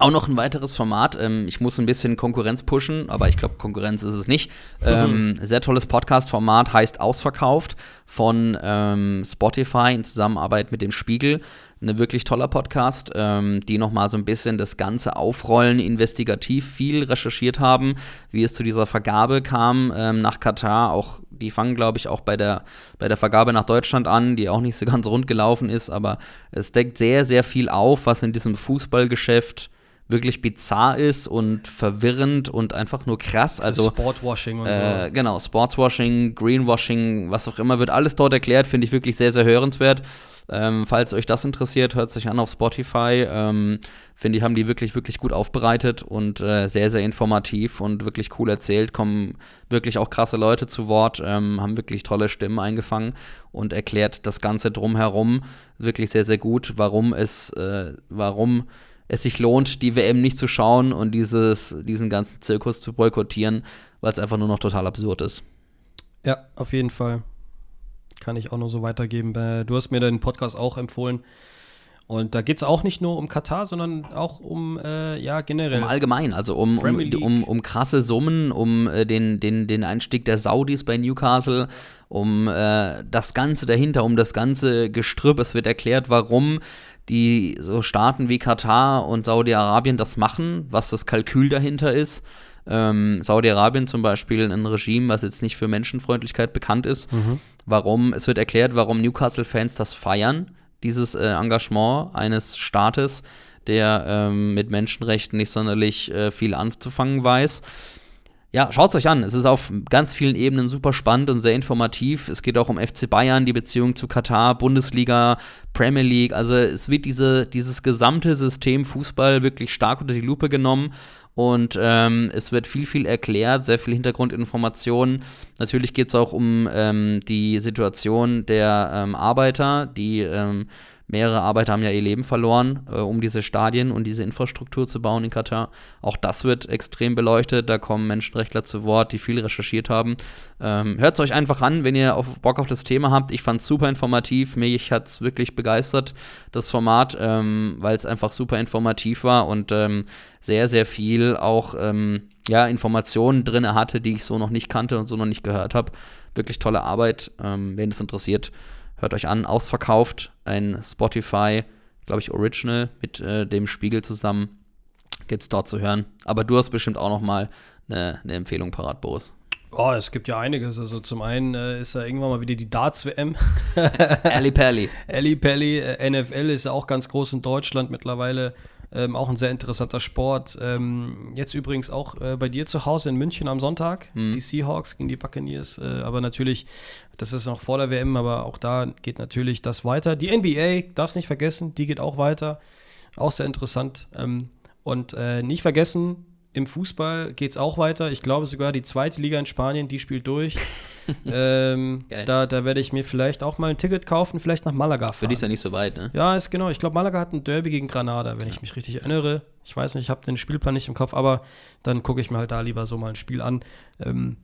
Auch noch ein weiteres Format. Ähm, ich muss ein bisschen Konkurrenz pushen, aber ich glaube, Konkurrenz ist es nicht. Ähm, mhm. Sehr tolles Podcast-Format heißt Ausverkauft von ähm, Spotify in Zusammenarbeit mit dem Spiegel. Ein wirklich toller Podcast, ähm, die nochmal so ein bisschen das Ganze aufrollen, investigativ viel recherchiert haben, wie es zu dieser Vergabe kam ähm, nach Katar. Auch die fangen, glaube ich, auch bei der, bei der Vergabe nach Deutschland an, die auch nicht so ganz rund gelaufen ist, aber es deckt sehr, sehr viel auf, was in diesem Fußballgeschäft wirklich bizarr ist und verwirrend und einfach nur krass. Also Sportwashing und äh, so. Genau, Sportswashing, Greenwashing, was auch immer, wird alles dort erklärt, finde ich wirklich sehr, sehr hörenswert. Ähm, falls euch das interessiert, hört sich an auf Spotify. Ähm, Finde ich, haben die wirklich, wirklich gut aufbereitet und äh, sehr, sehr informativ und wirklich cool erzählt. Kommen wirklich auch krasse Leute zu Wort, ähm, haben wirklich tolle Stimmen eingefangen und erklärt das Ganze drumherum wirklich sehr, sehr gut, warum es, äh, warum es sich lohnt, die WM nicht zu schauen und dieses, diesen ganzen Zirkus zu boykottieren, weil es einfach nur noch total absurd ist. Ja, auf jeden Fall. Kann ich auch nur so weitergeben. Äh, du hast mir den Podcast auch empfohlen. Und da geht es auch nicht nur um Katar, sondern auch um, äh, ja, generell. Um allgemein, also um, um, um, um krasse Summen, um äh, den, den, den Einstieg der Saudis bei Newcastle, um äh, das Ganze dahinter, um das ganze Gestrüpp. Es wird erklärt, warum die so Staaten wie Katar und Saudi-Arabien das machen, was das Kalkül dahinter ist. Ähm, Saudi-Arabien zum Beispiel ein Regime, was jetzt nicht für Menschenfreundlichkeit bekannt ist. Warum, es wird erklärt, warum Newcastle-Fans das feiern, dieses äh, Engagement eines Staates, der ähm, mit Menschenrechten nicht sonderlich äh, viel anzufangen weiß. Ja, schaut's euch an. Es ist auf ganz vielen Ebenen super spannend und sehr informativ. Es geht auch um FC Bayern, die Beziehung zu Katar, Bundesliga, Premier League. Also es wird diese, dieses gesamte System Fußball wirklich stark unter die Lupe genommen. Und ähm, es wird viel, viel erklärt, sehr viel Hintergrundinformationen. Natürlich geht es auch um ähm, die Situation der ähm, Arbeiter, die ähm, mehrere Arbeiter haben ja ihr Leben verloren, äh, um diese Stadien und diese Infrastruktur zu bauen in Katar. Auch das wird extrem beleuchtet. Da kommen Menschenrechtler zu Wort, die viel recherchiert haben. Ähm, Hört es euch einfach an, wenn ihr auf Bock auf das Thema habt. Ich fand es super informativ. Mich hat es wirklich begeistert, das Format, ähm, weil es einfach super informativ war und ähm, sehr, sehr viel auch ähm, ja, Informationen drin hatte, die ich so noch nicht kannte und so noch nicht gehört habe. Wirklich tolle Arbeit. Ähm, wen es interessiert, hört euch an. Ausverkauft, ein Spotify, glaube ich, Original mit äh, dem Spiegel zusammen. Gibt es dort zu hören. Aber du hast bestimmt auch noch mal eine, eine Empfehlung parat, Boris. Oh, es gibt ja einiges. Also zum einen äh, ist ja irgendwann mal wieder die Darts-WM. Ali Pally. Ali Pelli, äh, NFL ist ja auch ganz groß in Deutschland mittlerweile. Ähm, auch ein sehr interessanter Sport. Ähm, jetzt übrigens auch äh, bei dir zu Hause in München am Sonntag. Die Seahawks gegen die Buccaneers. Äh, aber natürlich, das ist noch vor der WM, aber auch da geht natürlich das weiter. Die NBA, darfst nicht vergessen, die geht auch weiter. Auch sehr interessant. Ähm, und äh, nicht vergessen, im Fußball geht es auch weiter. Ich glaube sogar die zweite Liga in Spanien, die spielt durch. ähm, da da werde ich mir vielleicht auch mal ein Ticket kaufen, vielleicht nach Malaga fahren. Für dich ist ja nicht so weit, ne? Ja, ist genau. Ich glaube, Malaga hat ein Derby gegen Granada, wenn ich mich richtig erinnere. Ich weiß nicht, ich habe den Spielplan nicht im Kopf, aber dann gucke ich mir halt da lieber so mal ein Spiel an. Ähm,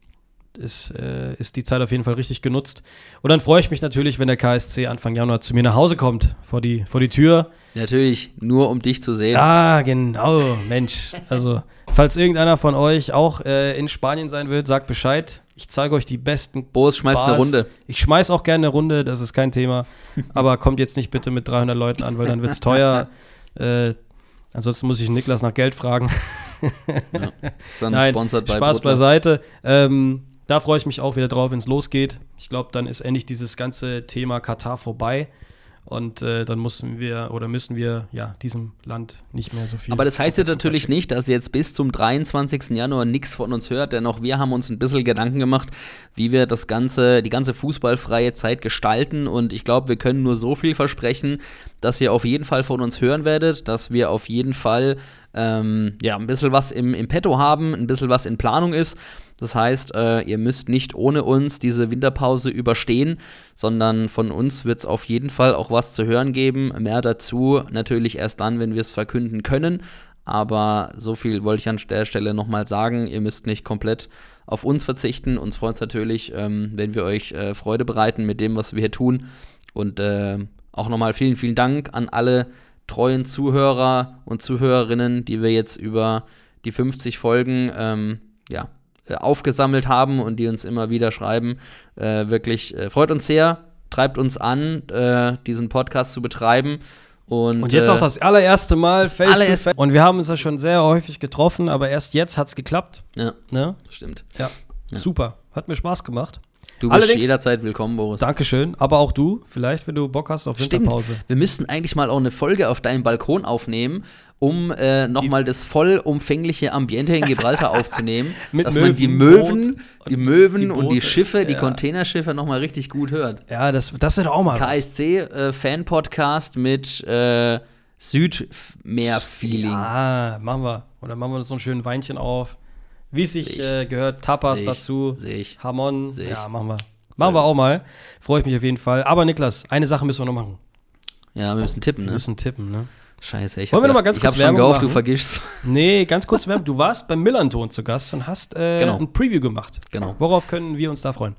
ist, äh, ist die Zeit auf jeden Fall richtig genutzt. Und dann freue ich mich natürlich, wenn der KSC Anfang Januar zu mir nach Hause kommt, vor die, vor die Tür. Natürlich, nur um dich zu sehen. Ah, genau, Mensch. Also, falls irgendeiner von euch auch äh, in Spanien sein wird, sagt Bescheid. Ich zeige euch die besten. Boris schmeißt eine Bars. Runde. Ich schmeiß auch gerne eine Runde, das ist kein Thema. Aber kommt jetzt nicht bitte mit 300 Leuten an, weil dann wird es teuer. Äh, ansonsten muss ich Niklas nach Geld fragen. Ist dann Nein, sponsored bei Spaß Brotler. beiseite. Ähm, da freue ich mich auch wieder drauf, wenn es losgeht. Ich glaube, dann ist endlich dieses ganze Thema Katar vorbei. Und äh, dann müssen wir oder müssen wir ja diesem Land nicht mehr so viel. Aber das heißt ja natürlich nicht, dass ihr jetzt bis zum 23. Januar nichts von uns hört, denn auch wir haben uns ein bisschen Gedanken gemacht, wie wir das ganze, die ganze fußballfreie Zeit gestalten. Und ich glaube, wir können nur so viel versprechen, dass ihr auf jeden Fall von uns hören werdet, dass wir auf jeden Fall ähm, ja, ein bisschen was im, im Petto haben, ein bisschen was in Planung ist. Das heißt, äh, ihr müsst nicht ohne uns diese Winterpause überstehen, sondern von uns wird es auf jeden Fall auch was zu hören geben. Mehr dazu natürlich erst dann, wenn wir es verkünden können. Aber so viel wollte ich an der Stelle nochmal sagen. Ihr müsst nicht komplett auf uns verzichten. Uns freut es natürlich, ähm, wenn wir euch äh, Freude bereiten mit dem, was wir hier tun. Und äh, auch nochmal vielen, vielen Dank an alle treuen Zuhörer und Zuhörerinnen, die wir jetzt über die 50 Folgen ähm, ja, aufgesammelt haben und die uns immer wieder schreiben. Äh, wirklich äh, freut uns sehr, treibt uns an, äh, diesen Podcast zu betreiben. Und, Und jetzt äh, auch das allererste Mal face allererste- face. Und wir haben uns ja schon sehr häufig getroffen, aber erst jetzt hat es geklappt. Ja, Ne? stimmt. Ja. Super. Hat mir Spaß gemacht. Du bist Allerdings- jederzeit willkommen, Boris. Dankeschön. Aber auch du, vielleicht, wenn du Bock hast auf Stimmt. Winterpause. Wir müssten eigentlich mal auch eine Folge auf deinem Balkon aufnehmen, um äh, nochmal das vollumfängliche Ambiente in Gibraltar aufzunehmen. Dass man die Möwen, Möwen, die Möwen die und die. Schiffe, die Ja. Containerschiffe nochmal richtig gut hört. Ja, das, das wird auch mal. KSC-Fan-Podcast mit äh, Südmeer-Feeling. Ah, machen wir. Oder machen wir uns so ein schönes Weinchen auf. Wie es sich äh, gehört, Tapas Seh ich. dazu. Seh ich. Hamon. Seh ich. Ja, machen wir. Machen wir auch mal. Freue ich mich auf jeden Fall. Aber Niklas, eine Sache müssen wir noch machen. Ja, wir müssen tippen, Wir ne? müssen tippen, ne? Scheiße, ich Wollen wir noch mal gedacht- ganz ich hab kurz schon Werbung gehofft, du machen? vergisst. Nee, ganz kurz, Werbung. du warst beim Millanton zu Gast und hast äh, Genau. ein Preview gemacht. Genau. Worauf können wir uns da freuen?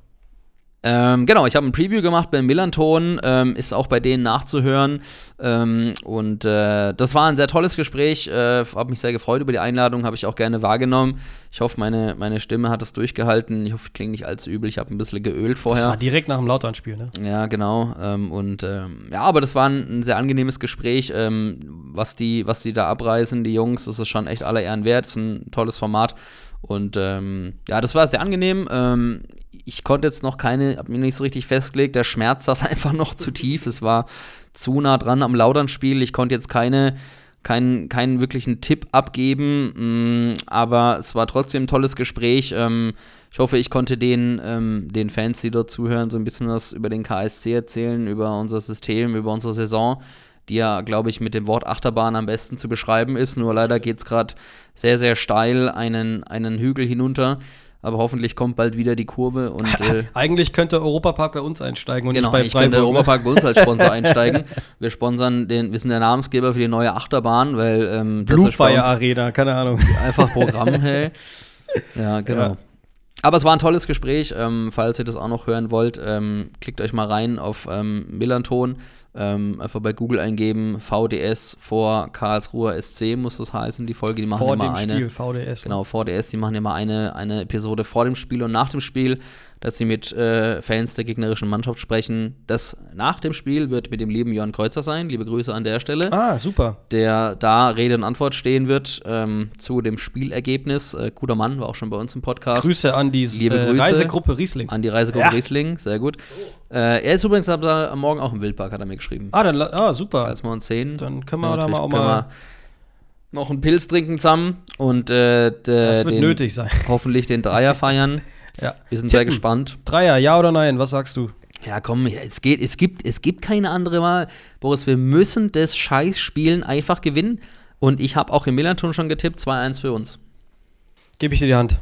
Ähm, genau, ich habe ein Preview gemacht beim Millanton, ähm, ist auch bei denen nachzuhören. Ähm, und äh, das war ein sehr tolles Gespräch. Äh, habe mich sehr gefreut über die Einladung, habe ich auch gerne wahrgenommen. Ich hoffe, meine, meine Stimme hat es durchgehalten. Ich hoffe, ich klinge nicht allzu übel. Ich habe ein bisschen geölt vorher. Das war direkt nach dem Lautern-Spiel, ne? Ja, genau. Ähm, und ähm, ja, aber das war ein, ein sehr angenehmes Gespräch. Ähm, was, die, was die da abreißen, die Jungs, das ist schon echt aller Ehren wert. Ist ein tolles Format. Und ähm, ja, das war sehr angenehm. Ähm, ich konnte jetzt noch keine, hab mir nicht so richtig festgelegt. Der Schmerz saß einfach noch zu tief. Es war zu nah dran am Laudernspiel. Ich konnte jetzt keine, keinen, keinen wirklichen Tipp abgeben, mm, aber es war trotzdem ein tolles Gespräch. Ähm, ich hoffe, ich konnte den, ähm, den Fans, die dort zuhören, so ein bisschen was über den KSC erzählen, über unser System, über unsere Saison die ja, glaube ich, mit dem Wort Achterbahn am besten zu beschreiben ist. Nur leider geht es gerade sehr, sehr steil einen, einen Hügel hinunter aber hoffentlich kommt bald wieder die Kurve und äh, eigentlich könnte Europapark bei uns einsteigen und genau, nicht bei Freiburg. könnte ne? Europapark bei uns als Sponsor einsteigen. Wir sponsern den, wir sind der Namensgeber für die neue Achterbahn, weil ähm, Bluefire Arena, keine Ahnung. Einfach Programm, hey. Ja, genau. Ja. Aber es war ein tolles Gespräch. Ähm, falls ihr das auch noch hören wollt, ähm, klickt euch mal rein auf ähm, Millanton. Ähm, einfach bei Google eingeben, VDS vor Karlsruher SC muss das heißen, die Folge, die machen vor immer eine. Spiel, VDS. Genau, VDS, die machen immer eine, eine Episode vor dem Spiel und nach dem Spiel dass sie mit äh, Fans der gegnerischen Mannschaft sprechen. Das nach dem Spiel wird mit dem lieben Jörn Kreuzer sein. Liebe Grüße an der Stelle. Ah, super. Der da Rede und Antwort stehen wird ähm, zu dem Spielergebnis. Äh, guter Mann, war auch schon bei uns im Podcast. Grüße an die äh, Reisegruppe Riesling. An die Reisegruppe ja. Riesling, sehr gut. So. Äh, er ist übrigens am Morgen auch im Wildpark, hat er mir geschrieben. Ah, dann, ah super. Falls wir uns sehen. Dann können wir da mal auch mal noch einen Pilz trinken zusammen und äh, das wird den, nötig sein. hoffentlich den Dreier feiern. Ja. Wir sind Tippen. sehr gespannt. Dreier, ja oder nein? Was sagst du? Ja, komm, es geht, es gibt, es gibt keine andere Wahl. Boris, wir müssen das Scheißspielen einfach gewinnen. Und ich habe auch im Millanton schon getippt, 2-1 für uns. Gebe ich dir die Hand.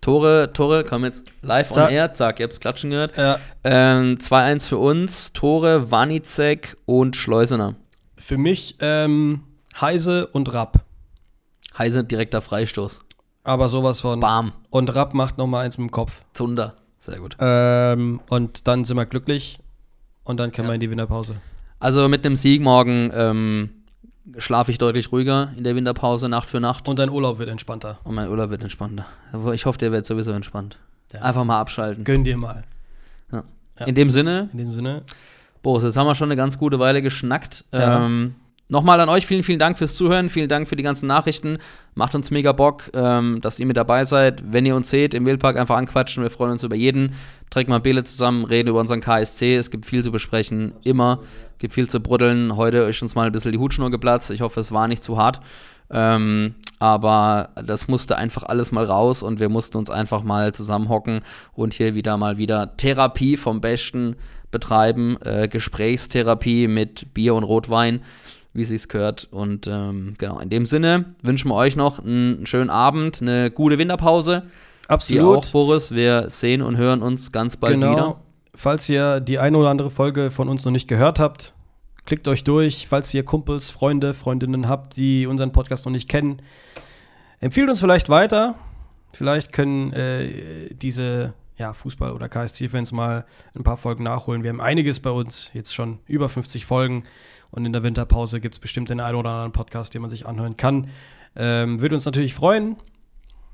Tore, Tore, komm jetzt live zack. on air, zack, ihr habt's klatschen gehört. Ja. Ähm, 2-1 für uns, Tore, Wanizek und Schleusener. Für mich ähm, Heise und Rapp. Heise direkter Freistoß. Aber sowas von. Bam. Und Rapp macht noch mal eins mit dem Kopf. Zunder. Sehr gut. Ähm, und dann sind wir glücklich. Und dann können ja. wir in die Winterpause. Also mit einem Sieg morgen ähm, schlafe ich deutlich ruhiger in der Winterpause, Nacht für Nacht. Und dein Urlaub wird entspannter. Und mein Urlaub wird entspannter. Ich hoffe, der wird sowieso entspannt. Ja. Einfach mal abschalten. Gönn dir mal. Ja. In dem Sinne. In dem Sinne. Boris, jetzt haben wir schon eine ganz gute Weile geschnackt. Ähm, Nochmal an euch vielen, vielen Dank fürs Zuhören, vielen Dank für die ganzen Nachrichten. Macht uns mega Bock, ähm, dass ihr mit dabei seid. Wenn ihr uns seht im Wildpark, einfach anquatschen. Wir freuen uns über jeden. Trinken mal Bele zusammen, reden über unseren KSC. Es gibt viel zu besprechen, immer. Gibt viel zu bruddeln. Heute ist uns mal ein bisschen die Hutschnur geplatzt. Ich hoffe, es war nicht zu hart. Ähm, aber das musste einfach alles mal raus und wir mussten uns einfach mal zusammenhocken und hier wieder mal wieder Therapie vom Besten betreiben. Äh, Gesprächstherapie mit Bier und Rotwein wie sie es gehört. Und ähm, genau, in dem Sinne wünschen wir euch noch einen schönen Abend, eine gute Winterpause. Absolut. Dir auch, Boris. Wir sehen und hören uns ganz bald genau. wieder. Falls ihr die eine oder andere Folge von uns noch nicht gehört habt, klickt euch durch. Falls ihr Kumpels, Freunde, Freundinnen habt, die unseren Podcast noch nicht kennen, empfiehlt uns vielleicht weiter. Vielleicht können äh, diese ja, Fußball- oder KSC-Fans mal ein paar Folgen nachholen. Wir haben einiges bei uns, jetzt schon über 50 Folgen. Und in der Winterpause gibt es bestimmt den einen oder anderen Podcast, den man sich anhören kann. Ähm, würde uns natürlich freuen.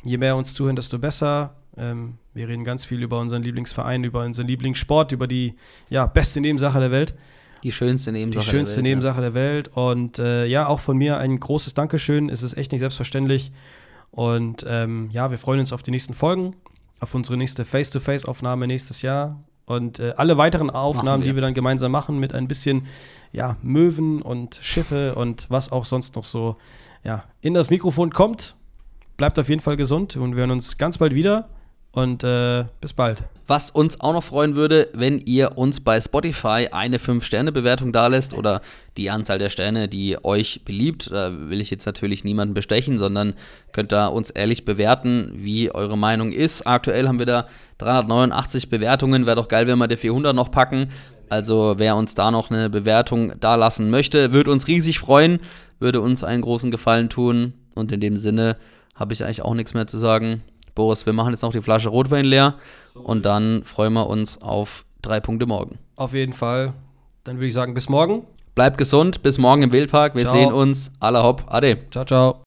Je mehr uns zuhören, desto besser. Ähm, wir reden ganz viel über unseren Lieblingsverein, über unseren Lieblingssport, über die ja, beste Nebensache der Welt. Die schönste Nebensache Die schönste der Welt, Nebensache ja. der Welt. Und äh, ja, auch von mir ein großes Dankeschön. Es ist echt nicht selbstverständlich. Und ähm, ja, wir freuen uns auf die nächsten Folgen, auf unsere nächste Face-to-Face-Aufnahme nächstes Jahr. Und äh, alle weiteren Aufnahmen, wir. die wir dann gemeinsam machen, mit ein bisschen ja, Möwen und Schiffe und was auch sonst noch so ja, in das Mikrofon kommt. Bleibt auf jeden Fall gesund und wir hören uns ganz bald wieder. Und äh, bis bald. Was uns auch noch freuen würde, wenn ihr uns bei Spotify eine 5-Sterne-Bewertung dalässt oder die Anzahl der Sterne, die euch beliebt. Da will ich jetzt natürlich niemanden bestechen, sondern könnt da uns ehrlich bewerten, wie eure Meinung ist. Aktuell haben wir da 389 Bewertungen. Wäre doch geil, wenn wir die 400 noch packen. Also wer uns da noch eine Bewertung dalassen möchte, würde uns riesig freuen, würde uns einen großen Gefallen tun. Und in dem Sinne habe ich eigentlich auch nichts mehr zu sagen. Boris, wir machen jetzt noch die Flasche Rotwein leer und dann freuen wir uns auf drei Punkte morgen. Auf jeden Fall. Dann würde ich sagen, bis morgen. Bleibt gesund, bis morgen im Wildpark. Wir Ciao. sehen uns. Aller hopp, ade. Ciao, ciao.